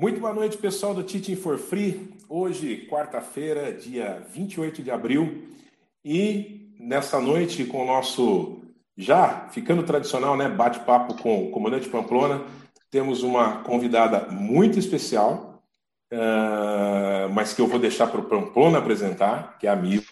Muito boa noite, pessoal do Teaching for Free. Hoje, quarta-feira, dia 28 de abril, e nessa noite, com o nosso já ficando tradicional, né, bate-papo com o comandante Pamplona, temos uma convidada muito especial, uh, mas que eu vou deixar para o Pamplona apresentar, que é a Mila,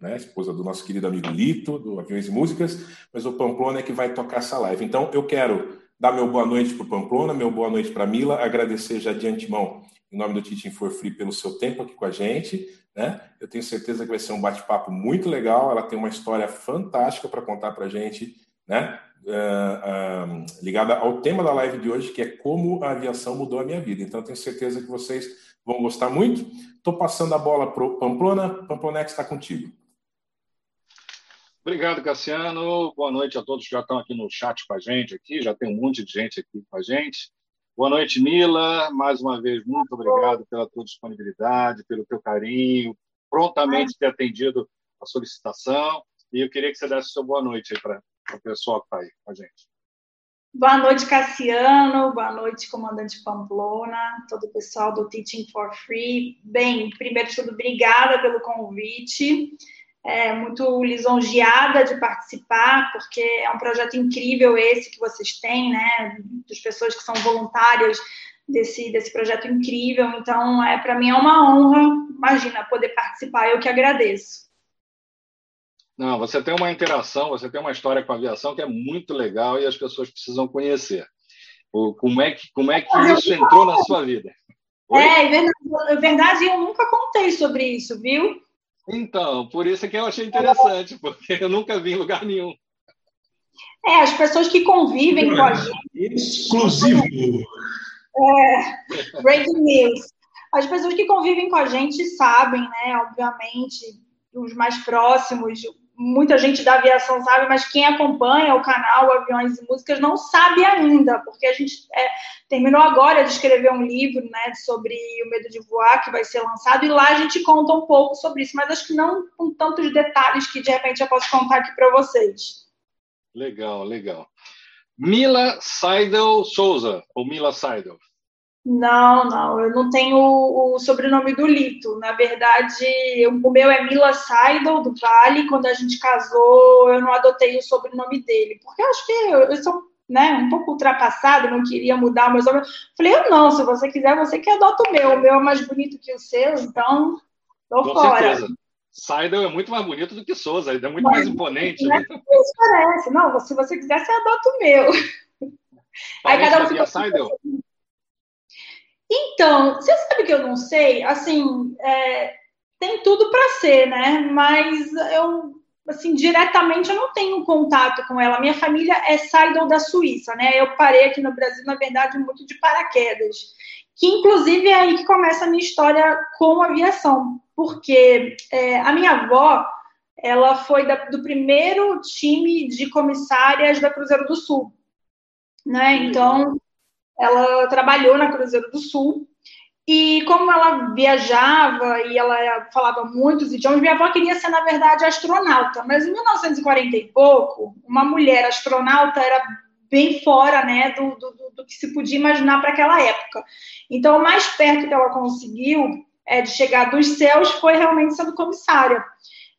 né, esposa do nosso querido amigo Lito, do Aviões e Músicas, mas o Pamplona é que vai tocar essa live. Então, eu quero dar meu boa noite para o Pamplona, meu boa noite para Mila, agradecer já de antemão, em nome do Teaching for Free, pelo seu tempo aqui com a gente. Né? Eu tenho certeza que vai ser um bate-papo muito legal. Ela tem uma história fantástica para contar para a gente, né? Uh, uh, ligada ao tema da live de hoje, que é como a aviação mudou a minha vida. Então, tenho certeza que vocês vão gostar muito. Estou passando a bola para o Pamplona. Pamplonex está contigo. Obrigado, Cassiano. Boa noite a todos que já estão aqui no chat com a gente. Aqui já tem um monte de gente aqui com a gente. Boa noite, Mila. Mais uma vez, muito obrigado pela tua disponibilidade, pelo teu carinho, prontamente ter atendido a solicitação. E eu queria que você desse sua boa noite para o pessoal que está aí com a gente. Boa noite, Cassiano. Boa noite, comandante Pamplona, todo o pessoal do Teaching for Free. Bem, primeiro de tudo, obrigada pelo convite é, muito lisonjeada de participar, porque é um projeto incrível esse que vocês têm, né? Das pessoas que são voluntárias desse, desse projeto incrível. Então, é para mim é uma honra, imagina, poder participar. Eu que agradeço. Não, você tem uma interação, você tem uma história com a aviação que é muito legal e as pessoas precisam conhecer. O, como é que, como é que isso entrou na sua vida? Oi? É, é verdade, é verdade, eu nunca contei sobre isso, viu? Então, por isso é que eu achei interessante, porque eu nunca vi em lugar nenhum. É, as pessoas que convivem com a gente. Exclusivo! É, breaking news. As pessoas que convivem com a gente sabem, né? Obviamente, os mais próximos, muita gente da aviação sabe, mas quem acompanha o canal Aviões e Músicas não sabe ainda, porque a gente é, terminou agora de escrever um livro né, sobre o medo de voar, que vai ser lançado, e lá a gente conta um pouco sobre isso, mas acho que não com tantos detalhes que de repente eu posso contar aqui para vocês. Legal, legal. Mila Seidel Souza, ou Mila Seidel? Não, não, eu não tenho o, sobrenome do Lito. Na verdade, o meu é Mila Seidel, do Vale. Quando a gente casou, eu não adotei o sobrenome dele, porque eu acho que eu, eu sou né, um pouco ultrapassado, não queria mudar o meu sobrenome. Falei, eu não, se você quiser, você que adota o meu. O meu é mais bonito que o seu, então tô Com fora. Certeza. Seidel é muito mais bonito do que Souza, ele é muito Mas, mais imponente. Né? Isso parece. Não, se você quiser, você adota o meu. Aí cada um fica... Seidel? Então, você sabe que eu não sei, assim, é, tem tudo para ser, né? Mas eu, assim, diretamente eu não tenho contato com ela. Minha família é Seidel da Suíça, né? Eu parei aqui no Brasil, na verdade, muito de paraquedas. Que, inclusive, é aí que começa a minha história com aviação. Porque é, a minha avó, ela foi da, do primeiro time de comissárias da Cruzeiro do Sul, né? Então ela trabalhou na Cruzeiro do Sul. E como ela viajava e ela falava muitos idiomas, minha avó queria ser, na verdade, astronauta. Mas em 1940 e pouco, uma mulher astronauta era bem fora né, do, do, do que se podia imaginar para aquela época. Então, o mais perto que ela conseguiu é, de chegar dos céus foi realmente sendo comissária.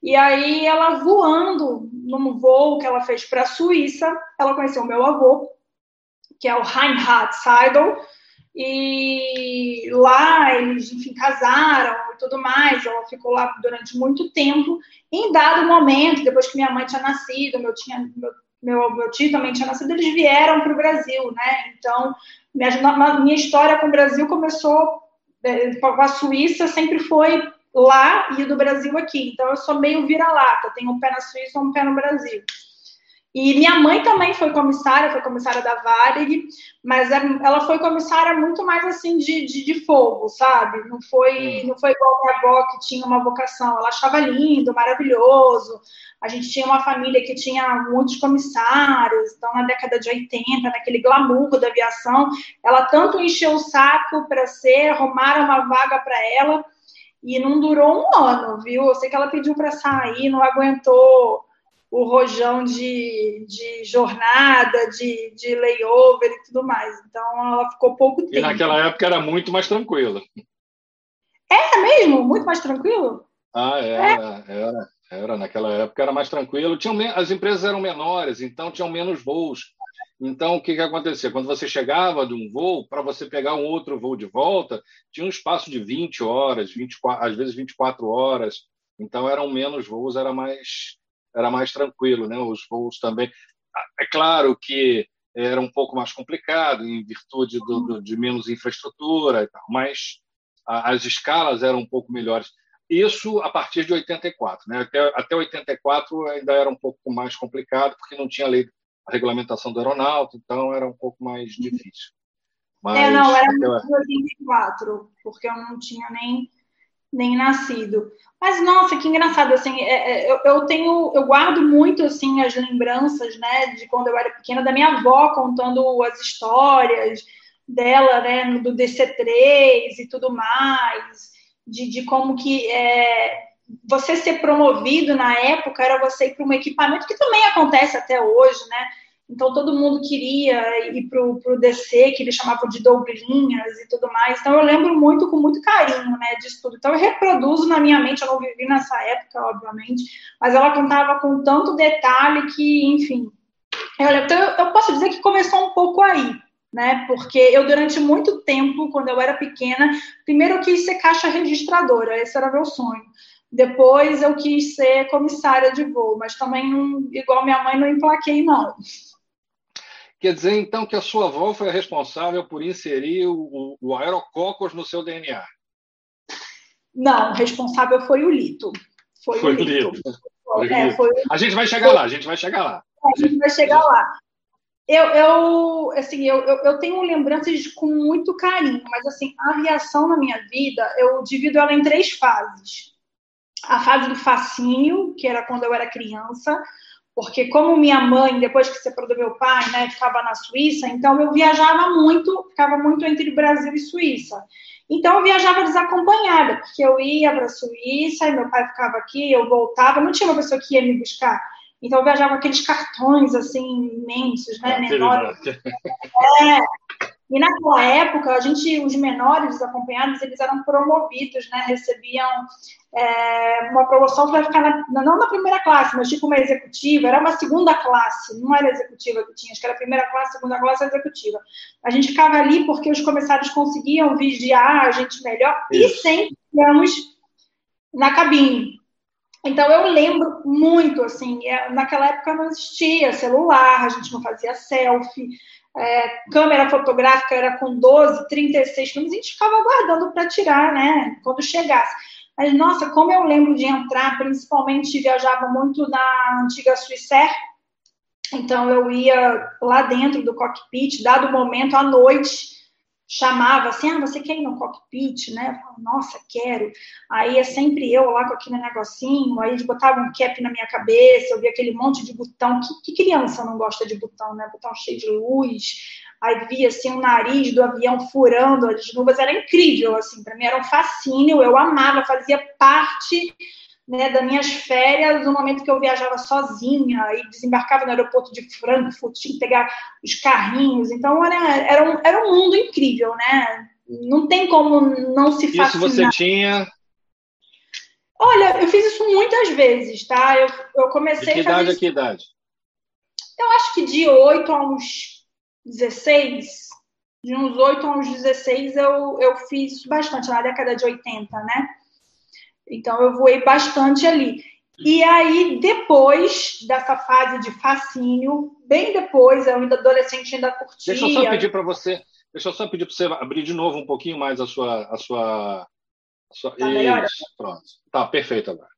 E aí, ela voando num voo que ela fez para a Suíça, ela conheceu meu avô, que é o Reinhard Seidel, e lá eles, enfim, casaram e tudo mais. Ela ficou lá durante muito tempo. Em dado momento, depois que minha mãe tinha nascido, meu, tinha, meu, meu, meu tio também tinha nascido, eles vieram para o Brasil, né? Então, minha, minha história com o Brasil começou é, com a Suíça, sempre foi lá e do Brasil aqui. Então, eu sou meio vira-lata, tenho um pé na Suíça e um pé no Brasil. E minha mãe também foi comissária, foi comissária da Varig, mas é, ela foi comissária muito mais assim de, de, de fogo, sabe? Não foi, hum. não foi igual a minha avó que tinha uma vocação. Ela achava lindo, maravilhoso. A gente tinha uma família que tinha muitos comissários, então na década de 80, naquele glamour da aviação, ela tanto encheu o saco para ser, arrumaram uma vaga para ela e não durou um ano, viu? Eu sei que ela pediu para sair, não aguentou o rojão de, de jornada, de, de layover e tudo mais. Então, ela ficou pouco tempo. E naquela época era muito mais tranquila. É mesmo? Muito mais tranquilo? Ah, era, é. era, era. Naquela época era mais tranquilo. Tinham, as empresas eram menores, então tinham menos voos. Então, o que, que acontecia? Quando você chegava de um voo, para você pegar um outro voo de volta, tinha um espaço de 20 horas, 24, às vezes 24 horas. Então, eram menos voos, era mais era mais tranquilo, né? Os voos também. É claro que era um pouco mais complicado em virtude do, do, de menos infraestrutura e tal, mas a, as escalas eram um pouco melhores. Isso a partir de 84, né? Até, até 84 ainda era um pouco mais complicado porque não tinha lei a regulamentação do aeronáutico, então era um pouco mais difícil. Mas, é, não, era até... 84, porque eu não tinha nem nem nascido. Mas nossa, que engraçado assim, é, é, eu, eu, tenho, eu guardo muito assim as lembranças, né, de quando eu era pequena da minha avó contando as histórias dela, né, do DC3 e tudo mais, de, de como que é, você ser promovido na época era você ir para um equipamento que também acontece até hoje, né? Então todo mundo queria ir para o DC, que eles chamavam de Douglinhas e tudo mais. Então eu lembro muito, com muito carinho, né, disso tudo. Então eu reproduzo na minha mente, eu não vivi nessa época, obviamente, mas ela contava com tanto detalhe que, enfim. Eu, então eu posso dizer que começou um pouco aí, né? Porque eu, durante muito tempo, quando eu era pequena, primeiro eu quis ser caixa registradora, esse era meu sonho. Depois eu quis ser comissária de voo, mas também, não, igual minha mãe, não emplaquei, não. Quer dizer, então, que a sua avó foi a responsável por inserir o, o aerococos no seu DNA? Não, o responsável foi o Lito. Foi, foi o Lito. Lito. É, foi... A gente vai chegar lá, a gente vai chegar lá. A gente vai chegar lá. Eu, eu, assim, eu, eu, eu tenho lembranças com muito carinho, mas assim, a aviação na minha vida, eu divido ela em três fases. A fase do fascínio, que era quando eu era criança, porque como minha mãe, depois que separou do meu pai, né, ficava na Suíça, então eu viajava muito, ficava muito entre Brasil e Suíça. Então eu viajava desacompanhada, porque eu ia para a Suíça e meu pai ficava aqui, eu voltava, não tinha uma pessoa que ia me buscar. Então eu viajava com aqueles cartões assim imensos, né, menores. É, e naquela época, a gente, os menores desacompanhados, eles eram promovidos, né? Recebiam é, uma promoção que vai ficar na, não na primeira classe, mas tipo uma executiva, era uma segunda classe, não era executiva que tinha, acho que era primeira classe, segunda classe, executiva. A gente ficava ali porque os comissários conseguiam vigiar a gente melhor Isso. e sempre íamos na cabine. Então eu lembro muito, assim, é, naquela época não existia celular, a gente não fazia selfie, é, câmera fotográfica era com 12, 36 filmes, a gente ficava aguardando para tirar, né, quando chegasse. Mas, nossa, como eu lembro de entrar, principalmente viajava muito na antiga Swissair, então eu ia lá dentro do cockpit, dado o momento, à noite, chamava assim, ah, você quer ir no cockpit, né? Eu falava, Nossa, quero. Aí é sempre eu lá com aquele negocinho, aí eles botavam um cap na minha cabeça, eu via aquele monte de botão. Que, que criança não gosta de botão, né? Botão cheio de luz. Aí via assim o nariz do avião furando as nuvens, era incrível, assim, para mim era um fascínio, eu amava, fazia parte né, das minhas férias, no momento que eu viajava sozinha e desembarcava no aeroporto de Frankfurt, tinha que pegar os carrinhos. Então, era, era, um, era um mundo incrível, né? Não tem como não se fascinar. Isso você tinha... Olha, eu fiz isso muitas vezes, tá? Eu, eu comecei de que idade a que idade? Eu acho que de 8 a uns 16, de uns 8 a uns 16 eu, eu fiz bastante, na década de 80, né? Então, eu voei bastante ali. E aí, depois dessa fase de fascínio, bem depois, eu ainda adolescente ainda curtia. Deixa eu só pedir para você, deixa eu só pedir para você abrir de novo um pouquinho mais a sua, a sua, a sua... Tá Isso, pronto. Tá perfeito agora.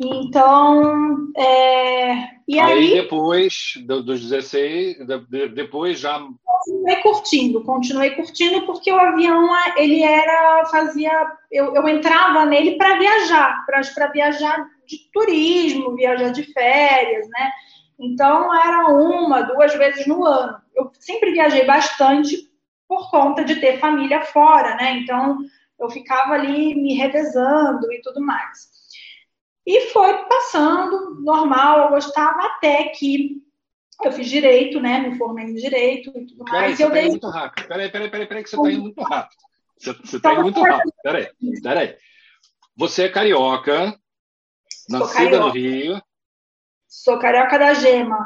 Então, é... e aí, aí depois dos 16, depois já continuei curtindo, continuei curtindo porque o avião ele era fazia eu, eu entrava nele para viajar, para viajar de turismo, viajar de férias, né? Então era uma, duas vezes no ano. Eu sempre viajei bastante por conta de ter família fora, né? Então eu ficava ali me revezando e tudo mais. E foi passando, normal, eu gostava, até que eu fiz direito, né? Me formei em direito e tudo peraí, mais. Você eu tá dei... indo muito rápido. Peraí, peraí, peraí, peraí, que você está indo muito rápido. Você, você tá indo muito rápido. Peraí, peraí. Você é carioca, nascida carioca. no Rio. Sou carioca da Gema.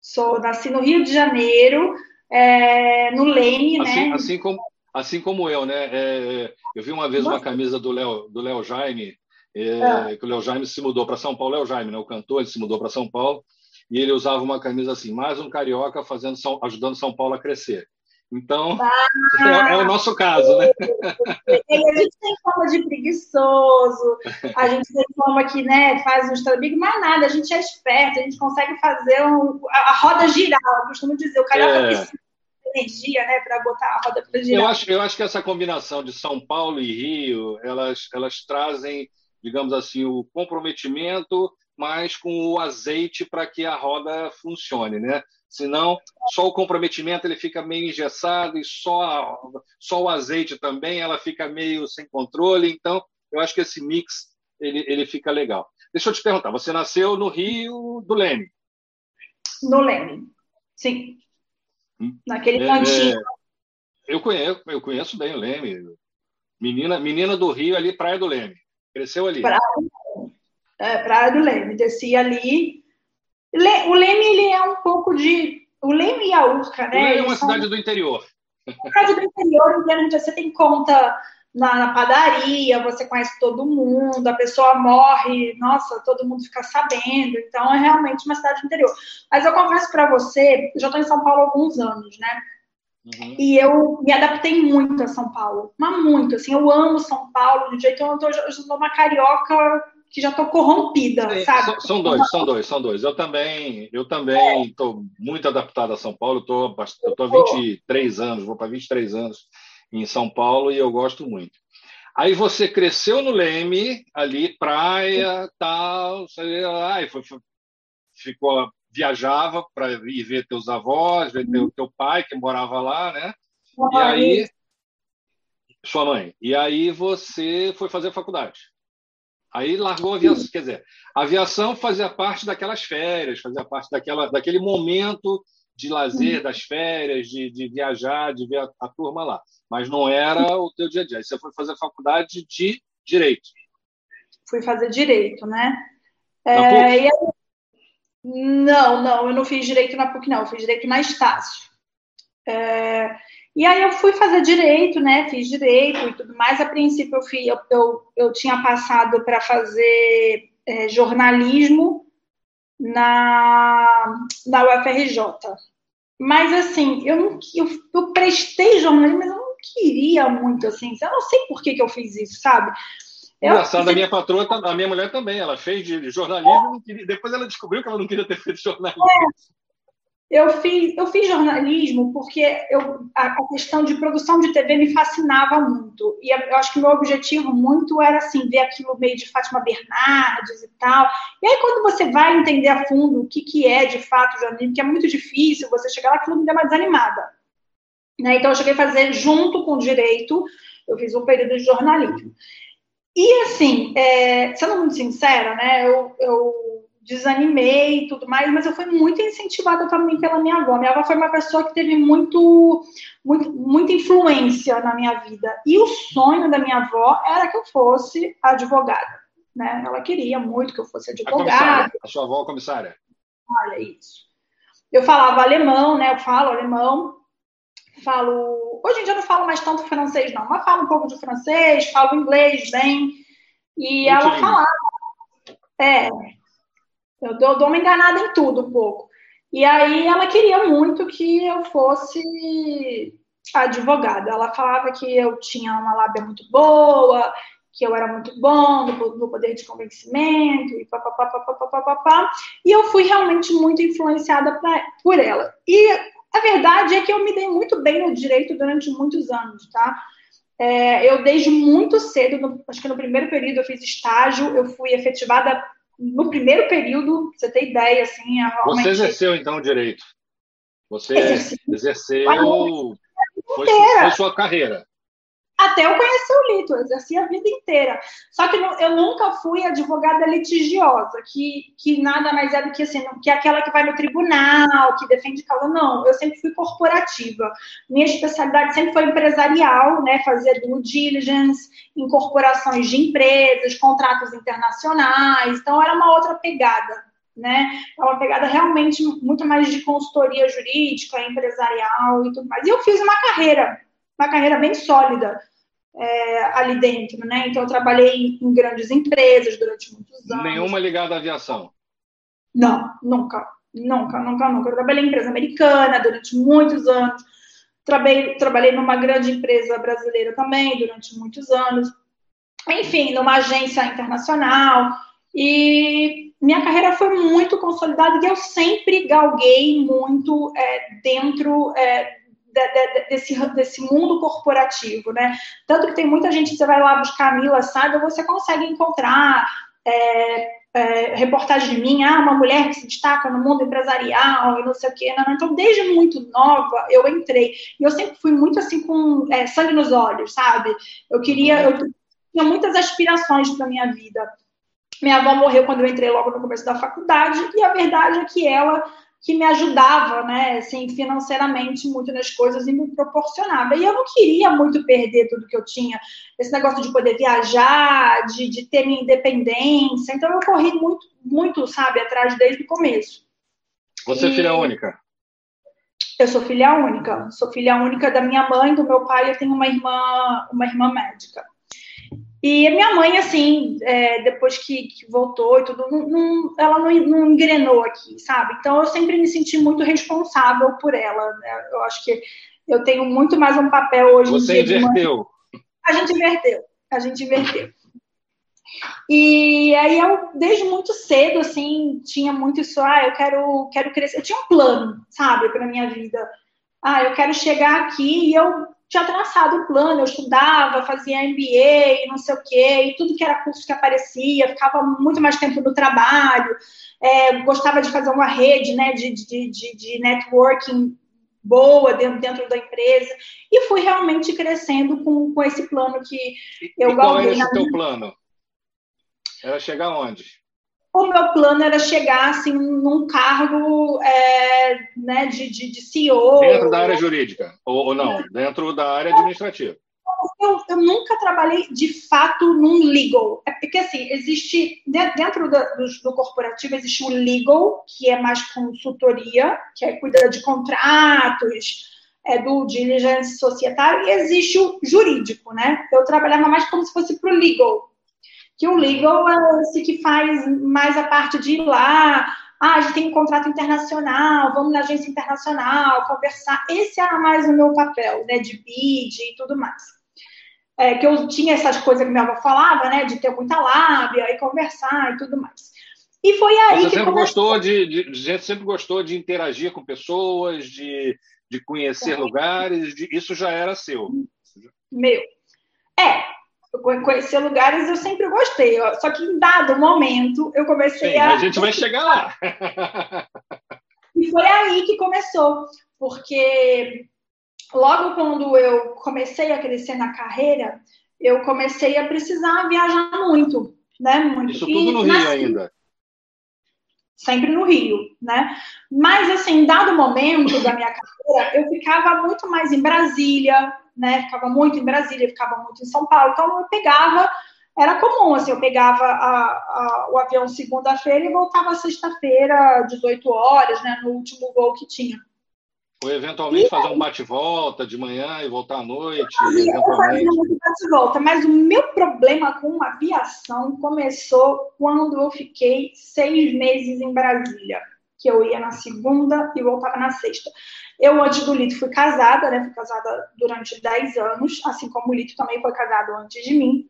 Sou, nasci no Rio de Janeiro, é, no Leme, assim, né? Assim como, assim como eu, né? É, eu vi uma vez Nossa. uma camisa do Léo do Léo Jaime, é, ah. que o Léo Jaime se mudou para São Paulo. Léo Jaime, né? O cantor, ele se mudou para São Paulo e ele usava uma camisa assim, mais um carioca fazendo São, ajudando São Paulo a crescer. Então, ah, é, é, o nosso caso, né? A gente tem fama de preguiçoso, a gente tem fama que né, faz um estrabigo, mas nada, a gente é esperto, a gente consegue fazer um, a, a, roda girar, eu costumo dizer, o carioca é. precisa de energia, né, para botar a roda para girar. Eu acho, eu acho que essa combinação de São Paulo e Rio, elas, elas trazem, digamos assim, o comprometimento mas com o azeite para que a roda funcione, né? Senão, só o comprometimento ele fica meio engessado e só, só o azeite também ela fica meio sem controle. Então, eu acho que esse mix ele, ele fica legal. Deixa eu te perguntar, você nasceu no Rio do Leme? No Leme, sim. Hum? Naquele é, cantinho. Eu conheço, eu conheço bem o Leme. Menina, menina do Rio ali, Praia do Leme. Cresceu ali. Praia é, Praia do Leme. Descia ali. O Leme ele é um pouco de. O Leme e a Urca, né? O Leme é uma cidade do interior. Uma cidade do interior, em que você tem conta na, na, padaria, você conhece todo mundo, a pessoa morre, nossa, todo mundo fica sabendo. Então, é realmente uma cidade do interior. Mas eu confesso para você, já estou em São Paulo há alguns anos, né? Uhum. E eu me adaptei muito a São Paulo, mas muito, assim, eu amo São Paulo, de jeito que eu, tô, eu sou uma carioca que já estou corrompida, é, sabe? São dois, são dois, são dois. Eu também, eu também estou é. muito adaptado a São Paulo. Tô, eu há 23 anos, vou para 23 anos em São Paulo e eu gosto muito. Aí você cresceu no Leme, ali, praia, tal, sei lá, e foi, ficou, viajava para ir ver teus avós, ver teu, teu pai que morava lá, né? E aí, sua mãe. E aí você foi fazer faculdade. Aí largou a aviação, quer dizer, a aviação fazia parte daquelas férias, fazia parte daquela, daquele momento de lazer das férias, de, de viajar, de ver a, a, turma lá. Mas não era o teu dia a dia. Aí você foi fazer faculdade de Direito. Fui fazer Direito, né? É, aí... Não, não, eu não fiz Direito na PUC, não. Eu fiz Direito na Estácio. É, e aí eu fui fazer direito, né? Fiz direito e tudo mais. A princípio eu, fui, eu, eu, eu tinha passado para fazer é, jornalismo na, na UFRJ. Mas assim, eu não eu, eu prestei jornalismo, mas eu não queria muito assim. Eu não sei por que, que eu fiz isso, sabe? Engraçado, a minha patroa, a minha mulher também, ela fez de jornalismo, é. depois ela descobriu que ela não queria ter feito jornalismo. É. Eu fiz, eu fiz jornalismo porque eu, a, a, questão de produção de TV me fascinava muito. E eu acho que meu objetivo muito era assim, ver aquilo meio de Fátima Bernardes e tal. E aí, quando você vai entender a fundo o que, que é de fato jornalismo, que é muito difícil você chegar lá, aquilo me deu uma desanimada. Né? Então, eu cheguei a fazer junto com o direito, eu fiz um período de jornalismo. E assim, é, sendo muito sincera, né, eu, eu desanimei e tudo mais, mas eu fui muito incentivada também pela minha avó. Minha avó foi uma pessoa que teve muito, muito, muita influência na minha vida. E o sonho da minha avó era que eu fosse advogada. Né? Ela queria muito que eu fosse advogada. A, a sua avó comissária? Olha isso. Eu falava alemão, né? Eu falo alemão. Falo. Hoje em dia eu não falo mais tanto francês, não, mas falo um pouco de francês, falo inglês bem. E muito ela lindo. falava. É, eu dou, dou uma enganada em tudo um pouco. E aí ela queria muito que eu fosse advogada. Ela falava que eu tinha uma lábia muito boa, que eu era muito bom no, no poder de convencimento e papapá, papapá, papapá. E eu fui realmente muito influenciada pra, por ela. E a verdade é que eu me dei muito bem no direito durante muitos anos, tá? É, eu desde muito cedo, no, acho que no primeiro período eu fiz estágio, eu fui efetivada no primeiro período, você tem ideia, assim, realmente... Você exerceu, então, o direito? Você Exerci. exerceu... Foi, foi, sua carreira? Até eu conhecer o Lito, eu exerci a vida inteira. Só que eu nunca fui advogada litigiosa, que, que nada mais é do que assim, que aquela que vai no tribunal, que defende causa. Não, eu sempre fui corporativa. Minha especialidade sempre foi empresarial, né? Fazer due diligence, incorporações de empresas, contratos internacionais. Então, era uma outra pegada né? É uma pegada realmente muito mais de consultoria jurídica, empresarial e tudo mais. E eu fiz uma carreira uma carreira bem sólida é, ali dentro, né? Então, eu trabalhei em grandes empresas durante muitos anos. Nenhuma ligada à aviação? Não, nunca. Nunca, nunca, nunca. Eu trabalhei em empresa americana durante muitos anos. Trabalhei, trabalhei numa grande empresa brasileira também durante muitos anos. Enfim, numa agência internacional. E minha carreira foi muito consolidada e eu sempre galguei muito é, dentro é, desse, desse mundo corporativo, né? Tanto que tem muita gente você vai lá buscar a Mila Sada, você consegue encontrar é, é, reportagem de mim, ah, uma mulher que se destaca no mundo empresarial e não sei o quê. Não, então, desde muito nova, eu entrei. E eu sempre fui muito assim, com é, sangue nos olhos, sabe? Eu queria, eu tinha muitas aspirações para minha vida. Minha avó morreu quando eu entrei logo no começo da faculdade, e a verdade é que ela que me ajudava, né, assim, financeiramente muito nas coisas e me proporcionava. E eu não queria muito perder tudo que eu tinha, esse negócio de poder viajar, de, de ter minha independência. Então eu corri muito, muito, sabe, atrás desde o começo. Você é filha única? Eu sou filha única. Sou filha única da minha mãe, do meu pai. Eu tenho uma irmã, uma irmã médica. E a minha mãe, assim, é, depois que, que, voltou e tudo, não, não, ela não, não, engrenou aqui, sabe? Então eu sempre me senti muito responsável por ela. Né? Eu acho que eu tenho muito mais um papel hoje Você em dia. Você inverteu. A gente inverteu. A gente inverteu. E aí eu, desde muito cedo, assim, tinha muito isso, ah, eu quero, quero crescer. Eu tinha um plano, sabe, para minha vida. Ah, eu quero chegar aqui e eu tinha traçado o plano, eu estudava, fazia MBA, não sei o quê, e tudo que era curso que aparecia, ficava muito mais tempo no trabalho, é, gostava de fazer uma rede né, de, de, de, de networking boa dentro, dentro da empresa, e fui realmente crescendo com, com esse plano que eu e qual é esse teu plano? Era chegar onde? O meu plano era chegar assim num cargo é, né, de, de, de, CEO. Dentro da área jurídica, ou, ou não, dentro da área administrativa. Eu, eu, nunca trabalhei de fato num legal. É porque assim, existe dentro do, do, corporativo existe o legal, que é mais consultoria, que é cuidar de contratos, é do diligence societário, e existe o jurídico, né? Eu trabalhava mais como se fosse para o legal que o legal é esse que faz mais a parte de ir lá, ah, a gente tem um contrato internacional, vamos na agência internacional, conversar. Esse era mais o meu papel, né, de bid e tudo mais. É, que eu tinha essas coisas que minha avó falava, né, de ter muita lábia e conversar e tudo mais. E foi aí Você que sempre gostou de, de, gente sempre gostou de interagir com pessoas, de, de conhecer é. lugares, de, isso já era seu. Meu. É, conhecer lugares eu sempre gostei, só que em dado momento eu comecei Sim, a. A gente vai chegar lá. e foi aí que começou, porque logo quando eu comecei a crescer na carreira, eu comecei a precisar viajar muito, né? Muito. Isso tudo no Rio ainda. Sempre no Rio, né? Mas, assim, dado momento da minha carreira, eu ficava muito mais em Brasília, né? Ficava muito em Brasília, ficava muito em São Paulo. Então eu pegava, era comum, assim, eu pegava a, a, o avião segunda-feira e voltava sexta-feira, 18 horas, né? No último voo que tinha. Ou eventualmente e, fazer um bate-volta de manhã e voltar à noite. eventualmente. Um bate-volta, mas o meu problema com aviação começou quando eu fiquei seis meses em Brasília, que eu ia na segunda e voltava na sexta. Eu, antes do Lito, fui casada, né? Fui casada durante 10 anos, assim como o Lito também foi casado antes de mim.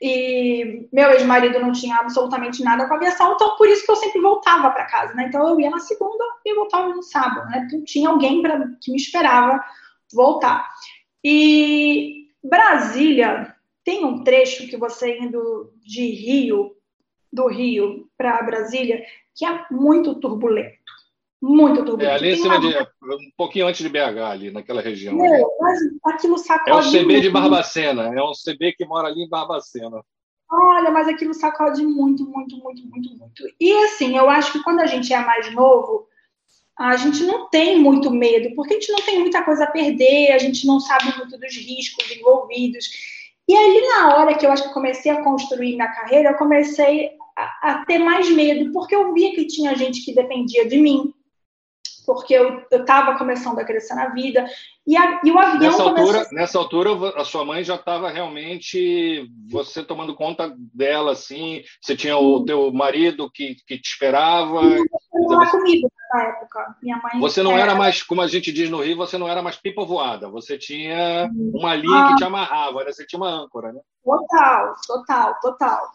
E meu ex-marido não tinha absolutamente nada com aviação, então por isso que eu sempre voltava para casa, né? Então eu ia na segunda e voltava no sábado, né? Então tinha alguém pra, que me esperava voltar. E Brasília tem um trecho que você indo de Rio, do Rio para Brasília, que é muito turbulento muito turbulento. É, ali em cima de. Um pouquinho antes de BH, ali, naquela região. Meu, mas aquilo sacode. É o CB muito. de Barbacena, é um CB que mora ali em Barbacena. Olha, mas aquilo sacode muito, muito, muito, muito, muito. E assim, eu acho que quando a gente é mais novo, a gente não tem muito medo, porque a gente não tem muita coisa a perder, a gente não sabe muito dos riscos envolvidos. E aí, na hora que eu acho que comecei a construir minha carreira, eu comecei a, a ter mais medo, porque eu via que tinha gente que dependia de mim, porque eu estava começando a crescer na vida. E, a, e o avião nessa altura, a... nessa altura, a sua mãe já estava realmente você tomando conta dela, assim. Você tinha o teu marido que, que te esperava. Ela comigo na época. Minha mãe. Você não era... era mais, como a gente diz no Rio, você não era mais pipa voada. Você tinha uma linha ah. que te amarrava, né? Você tinha uma âncora, né? Total, total, total.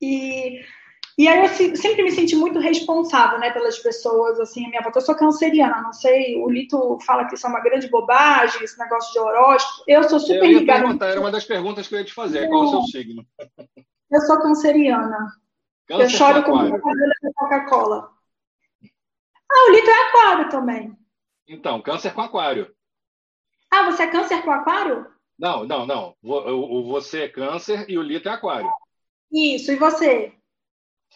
E e aí eu sempre me senti muito responsável, né, pelas pessoas, assim, a minha avó, eu sou canceriana, não sei, o Lito fala que isso é uma grande bobagem, esse negócio de horóscopo, eu sou super eu ligada... Era uma das perguntas que eu ia te fazer, qual é o seu signo? Eu sou canceriana. Câncer eu choro com o cabelo Coca-Cola. Ah, o Lito é aquário também. Então, câncer com aquário. Ah, você é câncer com aquário? Não, não, não. Você é câncer e o Lito é aquário. Isso, e você?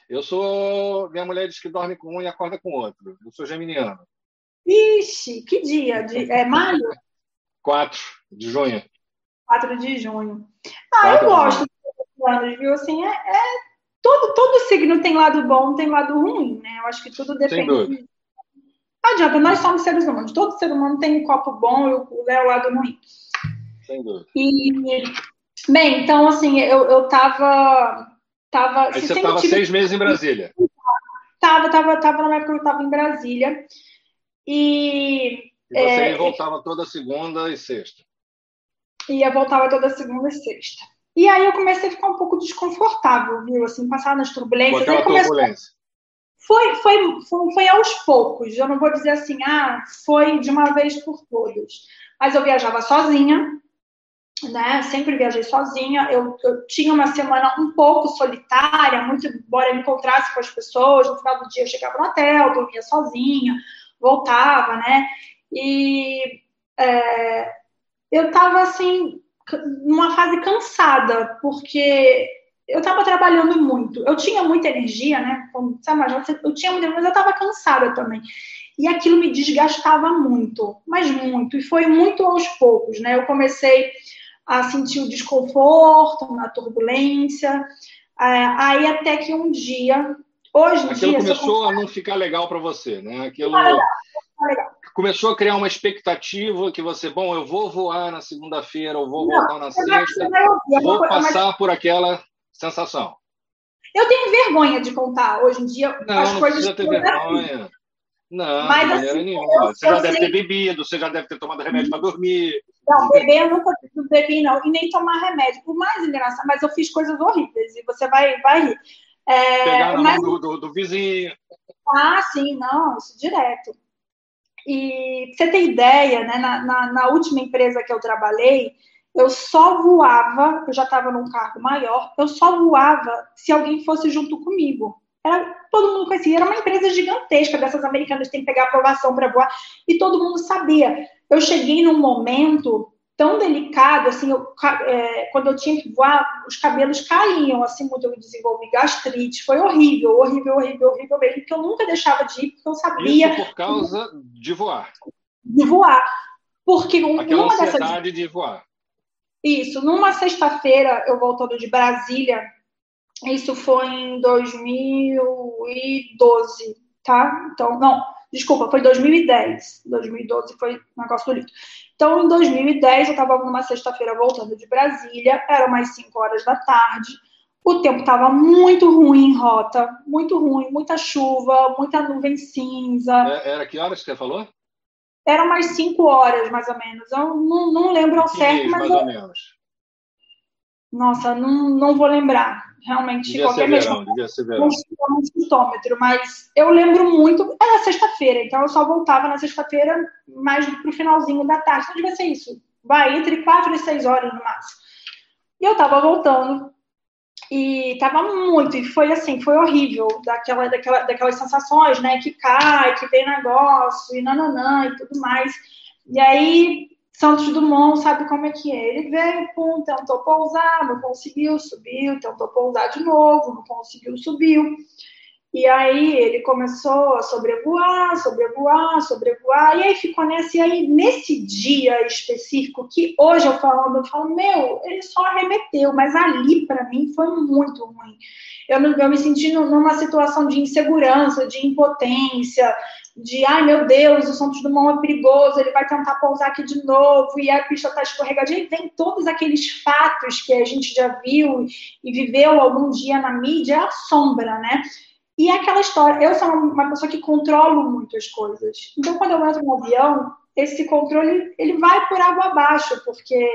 Eu sou. Minha mulher diz que dorme com um e acorda com outro. Eu sou geminiano. Ixi, que dia? De, é maio? 4 de junho. 4 de junho. Ah, eu gosto dos anos, viu? Assim, é, é, todo, todo signo tem lado bom, tem lado ruim, né? Eu acho que tudo depende. Não adianta, nós somos seres humanos. Todo ser humano tem um copo bom e o Léo lado ruim. Sem dúvida. E, bem, então, assim, eu, eu tava Tava, Aí você estava seis meses em Brasília. Tava, tava, tava na época que eu estava em Brasília. E, e você é, voltava toda segunda e sexta. Ia voltava toda segunda e sexta. E aí eu comecei a ficar um pouco desconfortável, viu? Assim, passar nas turbulências. Começou... turbulência. Foi, foi, foi, foi aos poucos. Eu não vou dizer assim, ah, foi de uma vez por todas. Mas eu viajava sozinha, né? Sempre viajei sozinha. Eu, eu, tinha uma semana um pouco solitária, muito embora eu encontrasse com as pessoas. No final do dia eu chegava no hotel, dormia sozinha, voltava, né? E é, eu estava assim numa fase cansada, porque eu estava trabalhando muito. Eu tinha muita energia, né? Como, sabe, eu tinha muita, mas eu estava cansada também. E aquilo me desgastava muito, mas muito. E foi muito aos poucos, né? Eu comecei a sentir o desconforto, uma turbulência. É, aí até que um dia, hoje em Aquilo dia... começou a não ficar legal para você, né? Aquilo legal, legal. começou a criar uma expectativa que você, bom, eu vou voar na segunda-feira, eu vou não, voltar na sexta, vou passar mas... por aquela sensação. Eu tenho vergonha de contar hoje em dia não, as não coisas. Não precisa ter vergonha. Não, Mas, de maneira assim, nenhuma. Você já deve sei... ter bebido, você já deve ter tomado remédio para dormir. Não, beber eu nunca bebi, não. E nem tomar remédio. Por mais engraçado, mas eu fiz coisas horríveis. E você vai, vai rir. É, Pegar na mas... mão do, do, do, vizinho. Ah, sim, não, isso direto. E pra você ter ideia, né, na, na, na última empresa que eu trabalhei, eu só voava, eu já estava num cargo maior, eu só voava se alguém fosse junto comigo. Era, todo mundo conhecia, era uma empresa gigantesca dessas americanas que tem que pegar aprovação para voar, e todo mundo sabia. Eu cheguei num momento tão delicado, assim, eu, é, quando eu tinha que voar, os cabelos caíam, assim, muito, eu desenvolvi gastrite, foi horrível, horrível, horrível, horrível mesmo, porque eu nunca deixava de ir, porque eu sabia... Isso por causa de voar. De voar. Porque Aquela ansiedade dessas... de voar. Isso, numa sexta-feira, eu voltando de Brasília, isso foi em 2012, tá? Então, não, desculpa, foi 2010. 2012 foi o negócio do livro. Então, em 2010, eu estava numa sexta-feira voltando de Brasília, eram mais 5 horas da tarde. O tempo estava muito ruim em rota, muito ruim, muita chuva, muita nuvem cinza. É, era que horas que você falou? Eram mais 5 horas, mais ou menos. Eu não, não lembro ao certo, mas. Mais eu... ou menos. Nossa, não, não vou lembrar realmente devia qualquer verão, verão. um sintômetro, mas eu lembro muito, era sexta-feira, então eu só voltava na sexta-feira mais pro finalzinho da tarde, então devia ser isso, vai entre quatro e seis horas no máximo. E eu tava voltando, e tava muito, e foi assim, foi horrível, daquela, daquela, daquelas sensações, né, que cai, que vem negócio, e nananã, e tudo mais. E aí, Santos Dumont sabe como é que é. Ele veio, pum, tentou pousar, não conseguiu, subiu, tentou pousar de novo, não conseguiu, subiu. E aí ele começou a sobrevoar, sobrevoar, sobrevoar, e aí ficou nesse, aí nesse dia específico, que hoje eu falo, eu falo, meu, ele só arremeteu, mas ali para mim foi muito ruim. Eu, eu me senti numa situação de insegurança, de impotência, de ai meu Deus, o Santos Dumont é perigoso, ele vai tentar pousar aqui de novo, e a pista está escorregadinha, e vem todos aqueles fatos que a gente já viu e viveu algum dia na mídia, a sombra, né? E é aquela história, eu sou uma pessoa que controlo muito as coisas. Então, quando eu entro no avião, esse controle ele vai por água abaixo, porque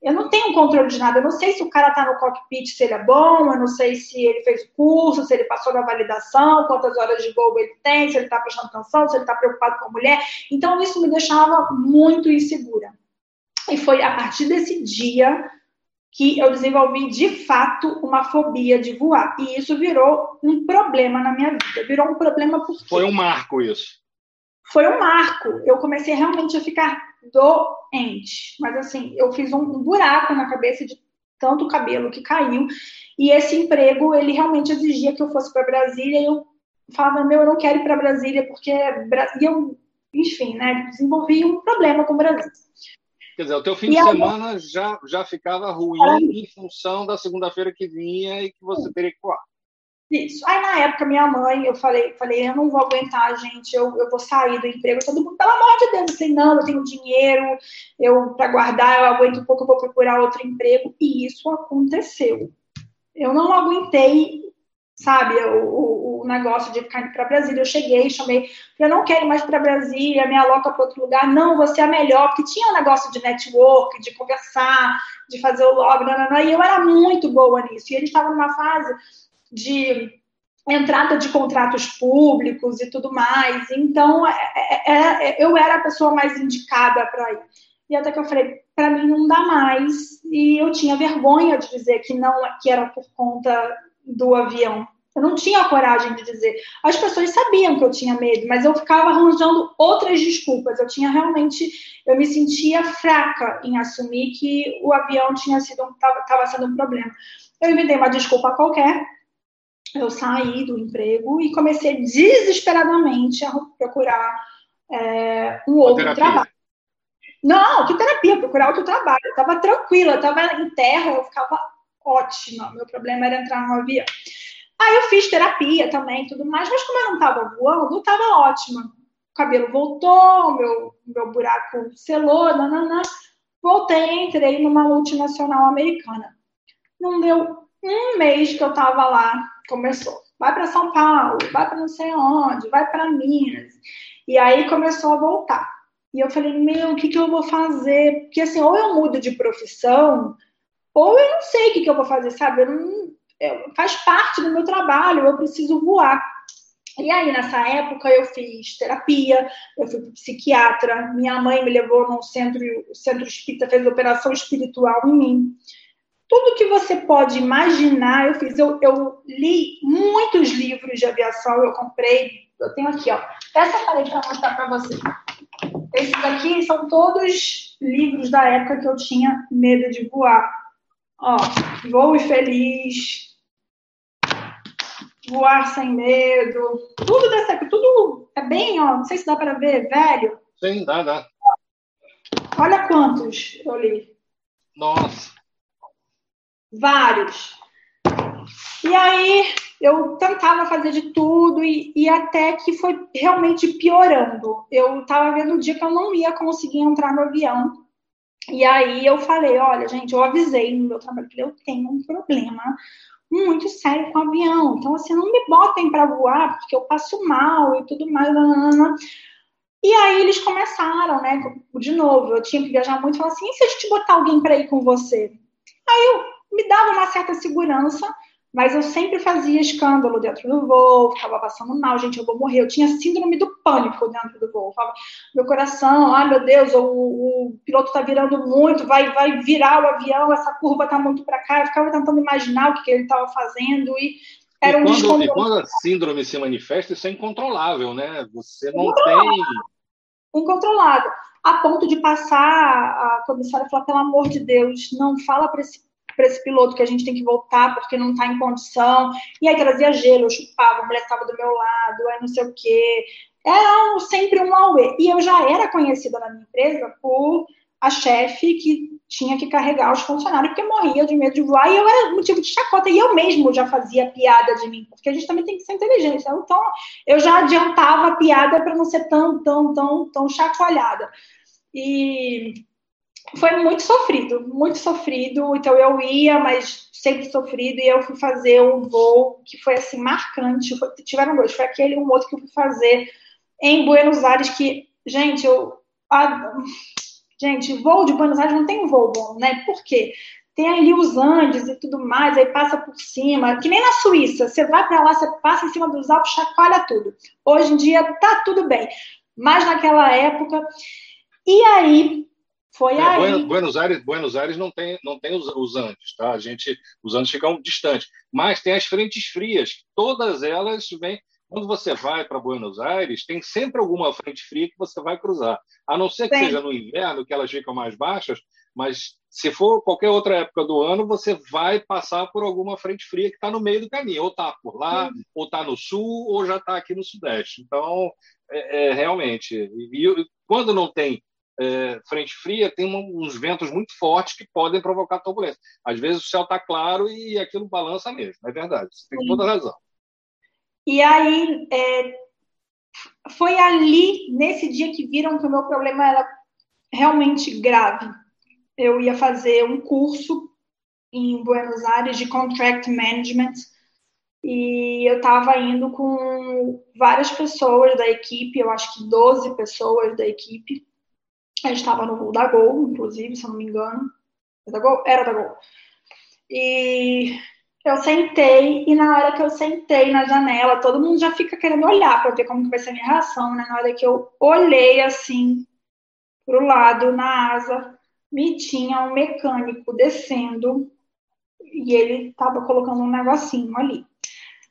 eu não tenho controle de nada. Eu não sei se o cara está no cockpit, se ele é bom, eu não sei se ele fez o curso, se ele passou da validação, quantas horas de voo ele tem, se ele está prestando atenção, se ele está preocupado com a mulher. Então, isso me deixava muito insegura. E foi a partir desse dia que eu desenvolvi de fato uma fobia de voar. E isso virou um problema na minha vida. Virou um problema porque. Foi um marco isso. Foi um marco. Eu comecei realmente a ficar doente. Mas assim, eu fiz um buraco na cabeça de tanto cabelo que caiu. E esse emprego, ele realmente exigia que eu fosse para Brasília. E eu falava, meu, eu não quero ir para Brasília, porque. E eu, enfim, né, desenvolvi um problema com o Brasil. Quer dizer, o teu fim e de semana já, já ficava ruim em função da segunda-feira que vinha e que você teria que voar. Isso. Aí, na época, minha mãe, eu falei, falei, eu não vou aguentar, gente, eu, eu vou sair do emprego. Todo mundo, pelo amor de Deus, eu falei, não, eu tenho dinheiro, eu para guardar, eu aguento um pouco, eu vou procurar outro emprego. E isso aconteceu. Eu não aguentei sabe, o, o, negócio de ficar indo para Brasília. Eu cheguei, chamei, eu não quero mais para Brasília, me aloca para outro lugar. Não, você é a melhor, porque tinha um negócio de network, de conversar, de fazer o log, nanana, e eu era muito boa nisso. E eles estavam numa fase de entrada de contratos públicos e tudo mais. Então, é, é, é, eu era a pessoa mais indicada para ir. E até que eu falei, para mim não dá mais. E eu tinha vergonha de dizer que não, que era por conta do avião. Eu não tinha coragem de dizer. As pessoas sabiam que eu tinha medo, mas eu ficava arranjando outras desculpas. Eu tinha realmente, eu me sentia fraca em assumir que o avião tinha sido estava sendo um problema. Eu inventei uma desculpa qualquer. Eu saí do emprego e comecei desesperadamente a procurar é, um outro trabalho. Não, que terapia, procurar outro trabalho. Eu estava tranquila, eu estava em terra, eu ficava ótima. Meu problema era entrar no avião. Aí eu fiz terapia também tudo mais, mas como eu não estava voando, não estava ótima. O cabelo voltou, meu, meu buraco selou, nananã. Voltei, entrei numa multinacional americana. Não deu um mês que eu estava lá, começou. Vai para São Paulo, vai para não sei onde, vai para Minas. E aí começou a voltar. E eu falei, meu, o que, que eu vou fazer? Porque assim, ou eu mudo de profissão, ou eu não sei o que, que eu vou fazer, sabe? Eu não, eu, faz parte do meu trabalho, eu preciso voar. E aí, nessa época, eu fiz terapia, eu fui psiquiatra, minha mãe me levou num centro, o centro espírita fez operação espiritual em mim. Tudo que você pode imaginar, eu fiz. Eu, eu li muitos livros de aviação, eu comprei, eu tenho aqui, ó. Essa parei para mostrar para você. Esses aqui são todos livros da época que eu tinha medo de voar. Ó, voe feliz, voar sem medo, tudo dessa, tudo é bem, ó, não sei se dá para ver, velho. Sim, dá, dá. Olha quantos eu li. Nossa. Vários. E aí eu tentava fazer de tudo e, e até que foi realmente piorando. Eu estava vendo o dia que eu não ia conseguir entrar no avião e aí eu falei, olha, gente, eu avisei no meu trabalho que eu tenho um problema muito sério com o avião. Então, assim, não me botem para voar, porque eu passo mal e tudo mais. E aí eles começaram, né? De novo, eu tinha que viajar muito, falaram assim, e se a gente botar alguém para ir com você? Aí eu me dava uma certa segurança, Mas eu sempre fazia escândalo dentro do voo, ficava passando mal, gente, eu vou morrer. Eu tinha síndrome do pânico dentro do voo. Falava, meu coração, ah, meu Deus, o, o piloto está virando muito, vai, vai virar o avião, essa curva está muito para cá. Eu ficava tentando imaginar o que, que ele estava fazendo e era e, um quando, e quando a síndrome se manifesta, isso é incontrolável, né? Você não tem. Incontrolável. A ponto de passar a comissária falar, pelo amor de Deus, não fala para esse para esse piloto que a gente tem que voltar porque não está em condição. E aí trazia gelo, eu chupava, a mulher estava do meu lado, aí não sei o quê. Era um, sempre um auê. E eu já era conhecida na minha empresa por a chefe que tinha que carregar os funcionários porque morria de medo de voar e eu era motivo de chacota e eu mesmo já fazia piada de mim porque a gente também tem que ser inteligente né? então eu já adiantava a piada para não ser tão tão tão tão chacoalhada e foi muito sofrido, muito sofrido. Então eu ia, mas sempre sofrido, e eu fui fazer um voo que foi assim marcante. Foi, tiveram dois, foi aquele um outro que eu fui fazer em Buenos Aires, que, gente, eu. A, gente, voo de Buenos Aires não tem voo bom, né? Por quê? Tem ali os Andes e tudo mais, aí passa por cima, que nem na Suíça, você vai para lá, você passa em cima dos Alpes, chacoalha tudo. Hoje em dia tá tudo bem, mas naquela época. E aí, foi é, aí. Buenos Aires, Buenos Aires não tem, não tem os, os Andes, tá? A gente, os Andes ficam distantes, mas tem as frentes frias, todas elas vêm. Quando você vai para Buenos Aires, tem sempre alguma frente fria que você vai cruzar. A não ser que Sim. seja no inverno, que elas ficam mais baixas, mas se for qualquer outra época do ano, você vai passar por alguma frente fria que está no meio do caminho. Ou está por lá, Sim. ou está no sul, ou já está aqui no sudeste. Então, é, é realmente. E, e, quando não tem é, frente fria tem uns ventos muito fortes que podem provocar turbulência. Às vezes o céu está claro e aquilo balança mesmo, é verdade. Você tem Sim. toda razão. E aí, é, foi ali, nesse dia, que viram que o meu problema era realmente grave. Eu ia fazer um curso em Buenos Aires de Contract Management e eu estava indo com várias pessoas da equipe, eu acho que 12 pessoas da equipe, a gente estava no voo da Gol, inclusive, se eu não me engano. Era da Gol? Era da Gol. E eu sentei, e na hora que eu sentei na janela, todo mundo já fica querendo olhar para ver como que vai ser a minha reação, né? Na hora que eu olhei assim pro lado, na asa, me tinha um mecânico descendo e ele estava colocando um negocinho ali.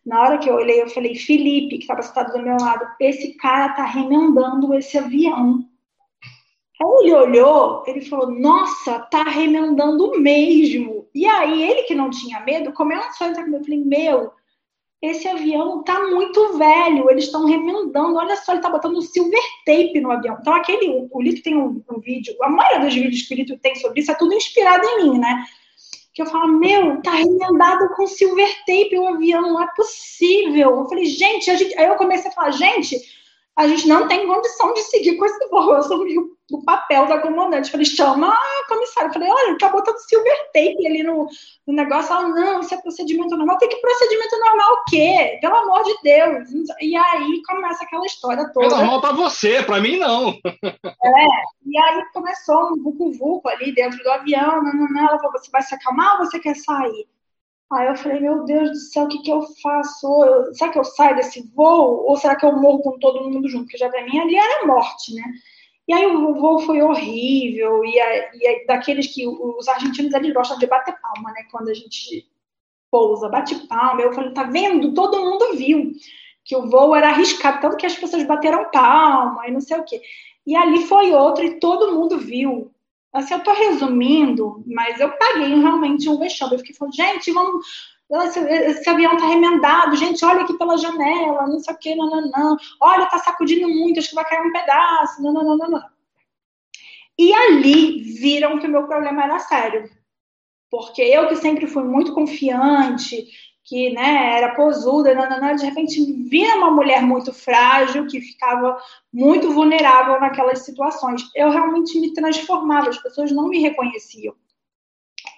Na hora que eu olhei, eu falei, Felipe, que estava sentado do meu lado, esse cara tá remendando esse avião. Aí ele olhou, ele falou: Nossa, tá remendando mesmo. E aí, ele que não tinha medo, começou a entrar comigo. Eu falei: Meu, esse avião tá muito velho, eles estão remendando. Olha só, ele tá botando silver tape no avião. Então, aquele, o Lito tem um, um, vídeo, a maioria dos vídeos que o Lito tem sobre isso é tudo inspirado em mim, né? Que eu falo: Meu, tá remendado com silver tape o avião, não é possível. Eu falei: Gente, gente... aí eu comecei a falar: Gente a gente não tem condição de seguir com esse voo. Eu assumi o, papel da comandante. Falei, chama a comissária. Falei, olha, tá botando silver tape ali no, no negócio. Ela, não, isso é procedimento normal. Tem que procedimento normal o quê? Pelo amor de Deus. E aí começa aquela história toda. É normal para você, para mim não. É, e aí começou um vucu-vucu ali dentro do avião. Não, não, não. Ela falou, você vai se acalmar ou você quer sair? Aí eu falei, meu Deus do céu, o que, que eu faço? Eu, será que eu saio desse voo? Ou será que eu morro com todo mundo junto? Porque já pra mim ali era morte, né? E aí o voo foi horrível, e, a, e a, daqueles que os argentinos eles gostam de bater palma, né? Quando a gente pousa, bate palma. Eu falei, tá vendo? Todo mundo viu que o voo era arriscado, tanto que as pessoas bateram palma e não sei o quê. E ali foi outro, e todo mundo viu Assim, eu estou resumindo, mas eu paguei realmente um vexame. Eu fiquei falando, gente, vamos. Esse, esse avião está remendado, gente, olha aqui pela janela, não sei o que, não, não, não. Olha, está sacudindo muito, acho que vai cair um pedaço, não, não, não, não, não. E ali viram que o meu problema era sério. Porque eu que sempre fui muito confiante, que né, era posuda, nananã, de repente via uma mulher muito frágil, que ficava muito vulnerável naquelas situações. Eu realmente me transformava, as pessoas não me reconheciam.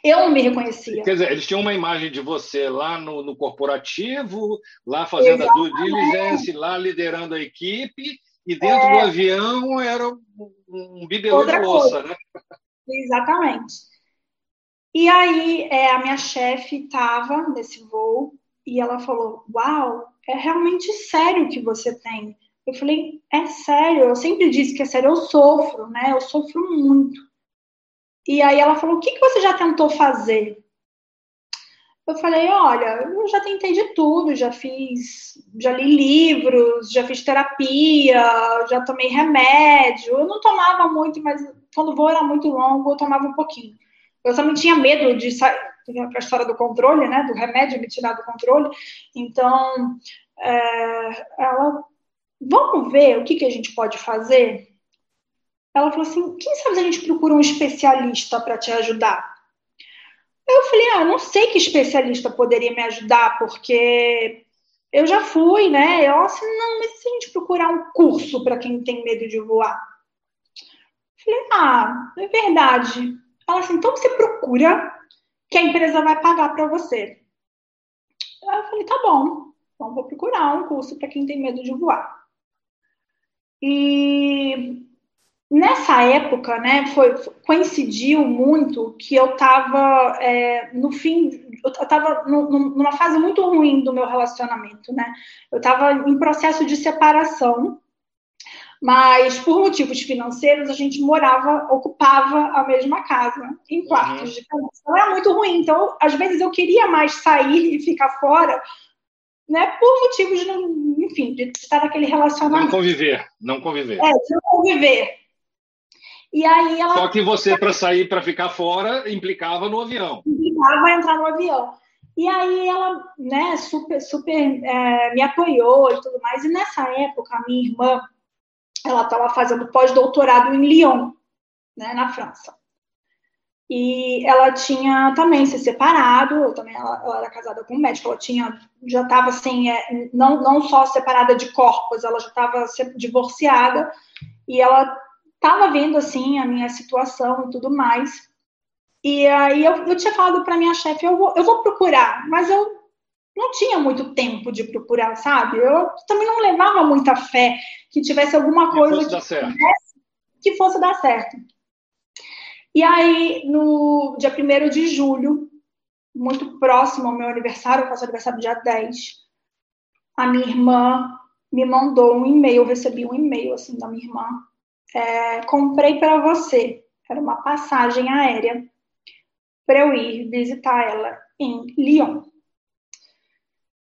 Eu não me reconhecia. Quer dizer, eles tinham uma imagem de você lá no, no corporativo, lá fazendo Exatamente. a due diligence, lá liderando a equipe, e dentro é... do avião era um, um bibelô de louça, né? Exatamente. E aí é, a minha chefe estava nesse voo e ela falou: Uau, é realmente sério o que você tem. Eu falei: É sério, eu sempre disse que é sério, eu sofro, né? Eu sofro muito. E aí ela falou: O que, que você já tentou fazer? Eu falei: Olha, eu já tentei de tudo, já fiz, já li livros, já fiz terapia, já tomei remédio. Eu não tomava muito, mas quando o voo era muito longo, eu tomava um pouquinho. Eu também tinha medo de sair a história do controle, né, do remédio me tirar do controle. Então, é, ela, vamos ver o que, que a gente pode fazer? Ela falou assim, quem sabe a gente procura um especialista para te ajudar? Eu falei, ah, não sei que especialista poderia me ajudar, porque eu já fui, né? Eu assim, não, mas se a gente procurar um curso para quem tem medo de voar? Eu falei, ah, é verdade. Ela assim, então você procura que a empresa vai pagar para você. Eu falei, tá bom, então vou procurar um curso para quem tem medo de voar. E nessa época, né, foi, coincidiu muito que eu estava é, no fim, eu estava numa fase muito ruim do meu relacionamento, né? Eu estava em processo de separação mas por motivos financeiros a gente morava, ocupava a mesma casa, em quartos uhum. de cada Então era muito ruim. Então, às vezes eu queria mais sair e ficar fora, né, por motivos de, enfim, de estar naquele relacionamento. Não conviver, não conviver. É, não conviver. E aí ela... Só que você, para sair, para ficar fora, implicava no avião. Implicava entrar no avião. E aí ela, né, super, super é, me apoiou e tudo mais. E nessa época, a minha irmã, ela estava fazendo pós-doutorado em Lyon, né, na França. E ela tinha também se separado, também ela, ela, era casada com um médico, ela tinha, já estava assim, é, não, não só separada de corpos, ela já estava divorciada, e ela estava vendo assim a minha situação e tudo mais. E aí eu, eu tinha falado para minha chefe, eu vou, eu vou procurar, mas eu não tinha muito tempo de procurar, sabe? Eu também não levava muita fé que tivesse alguma coisa que fosse, que, que fosse dar certo. E aí, no dia 1 de julho, muito próximo ao meu aniversário, eu faço aniversário dia 10, a minha irmã me mandou um e-mail, eu recebi um e-mail assim da minha irmã. É, comprei para você. Era uma passagem aérea para eu ir visitar ela em Lyon.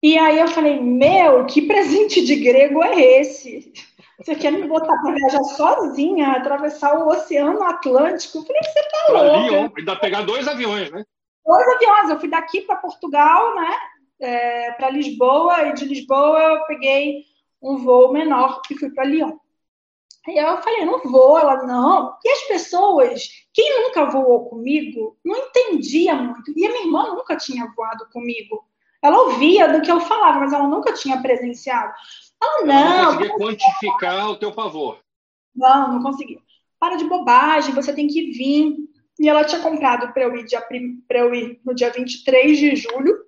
E aí eu falei, meu, que presente de grego é esse? Você quer me botar para viajar sozinha, atravessar o Oceano Atlântico? Eu falei, você tá pra louca. Lyon, ainda pegar dois aviões, né? Dois aviões. Eu fui daqui para Portugal, né? É, para Lisboa, e de Lisboa eu peguei um voo menor e fui para Lyon. E aí eu falei, não vou, ela não. E as pessoas, quem nunca voou comigo, não entendia muito. E a minha irmã nunca tinha voado comigo. Ela ouvia do que eu falava, mas ela nunca tinha presenciado. Ela não. não conseguia quantificar o teu pavor. Não, não conseguia. Para de bobagem, você tem que vir. E ela tinha comprado para eu, ir eu ir no dia 23 de julho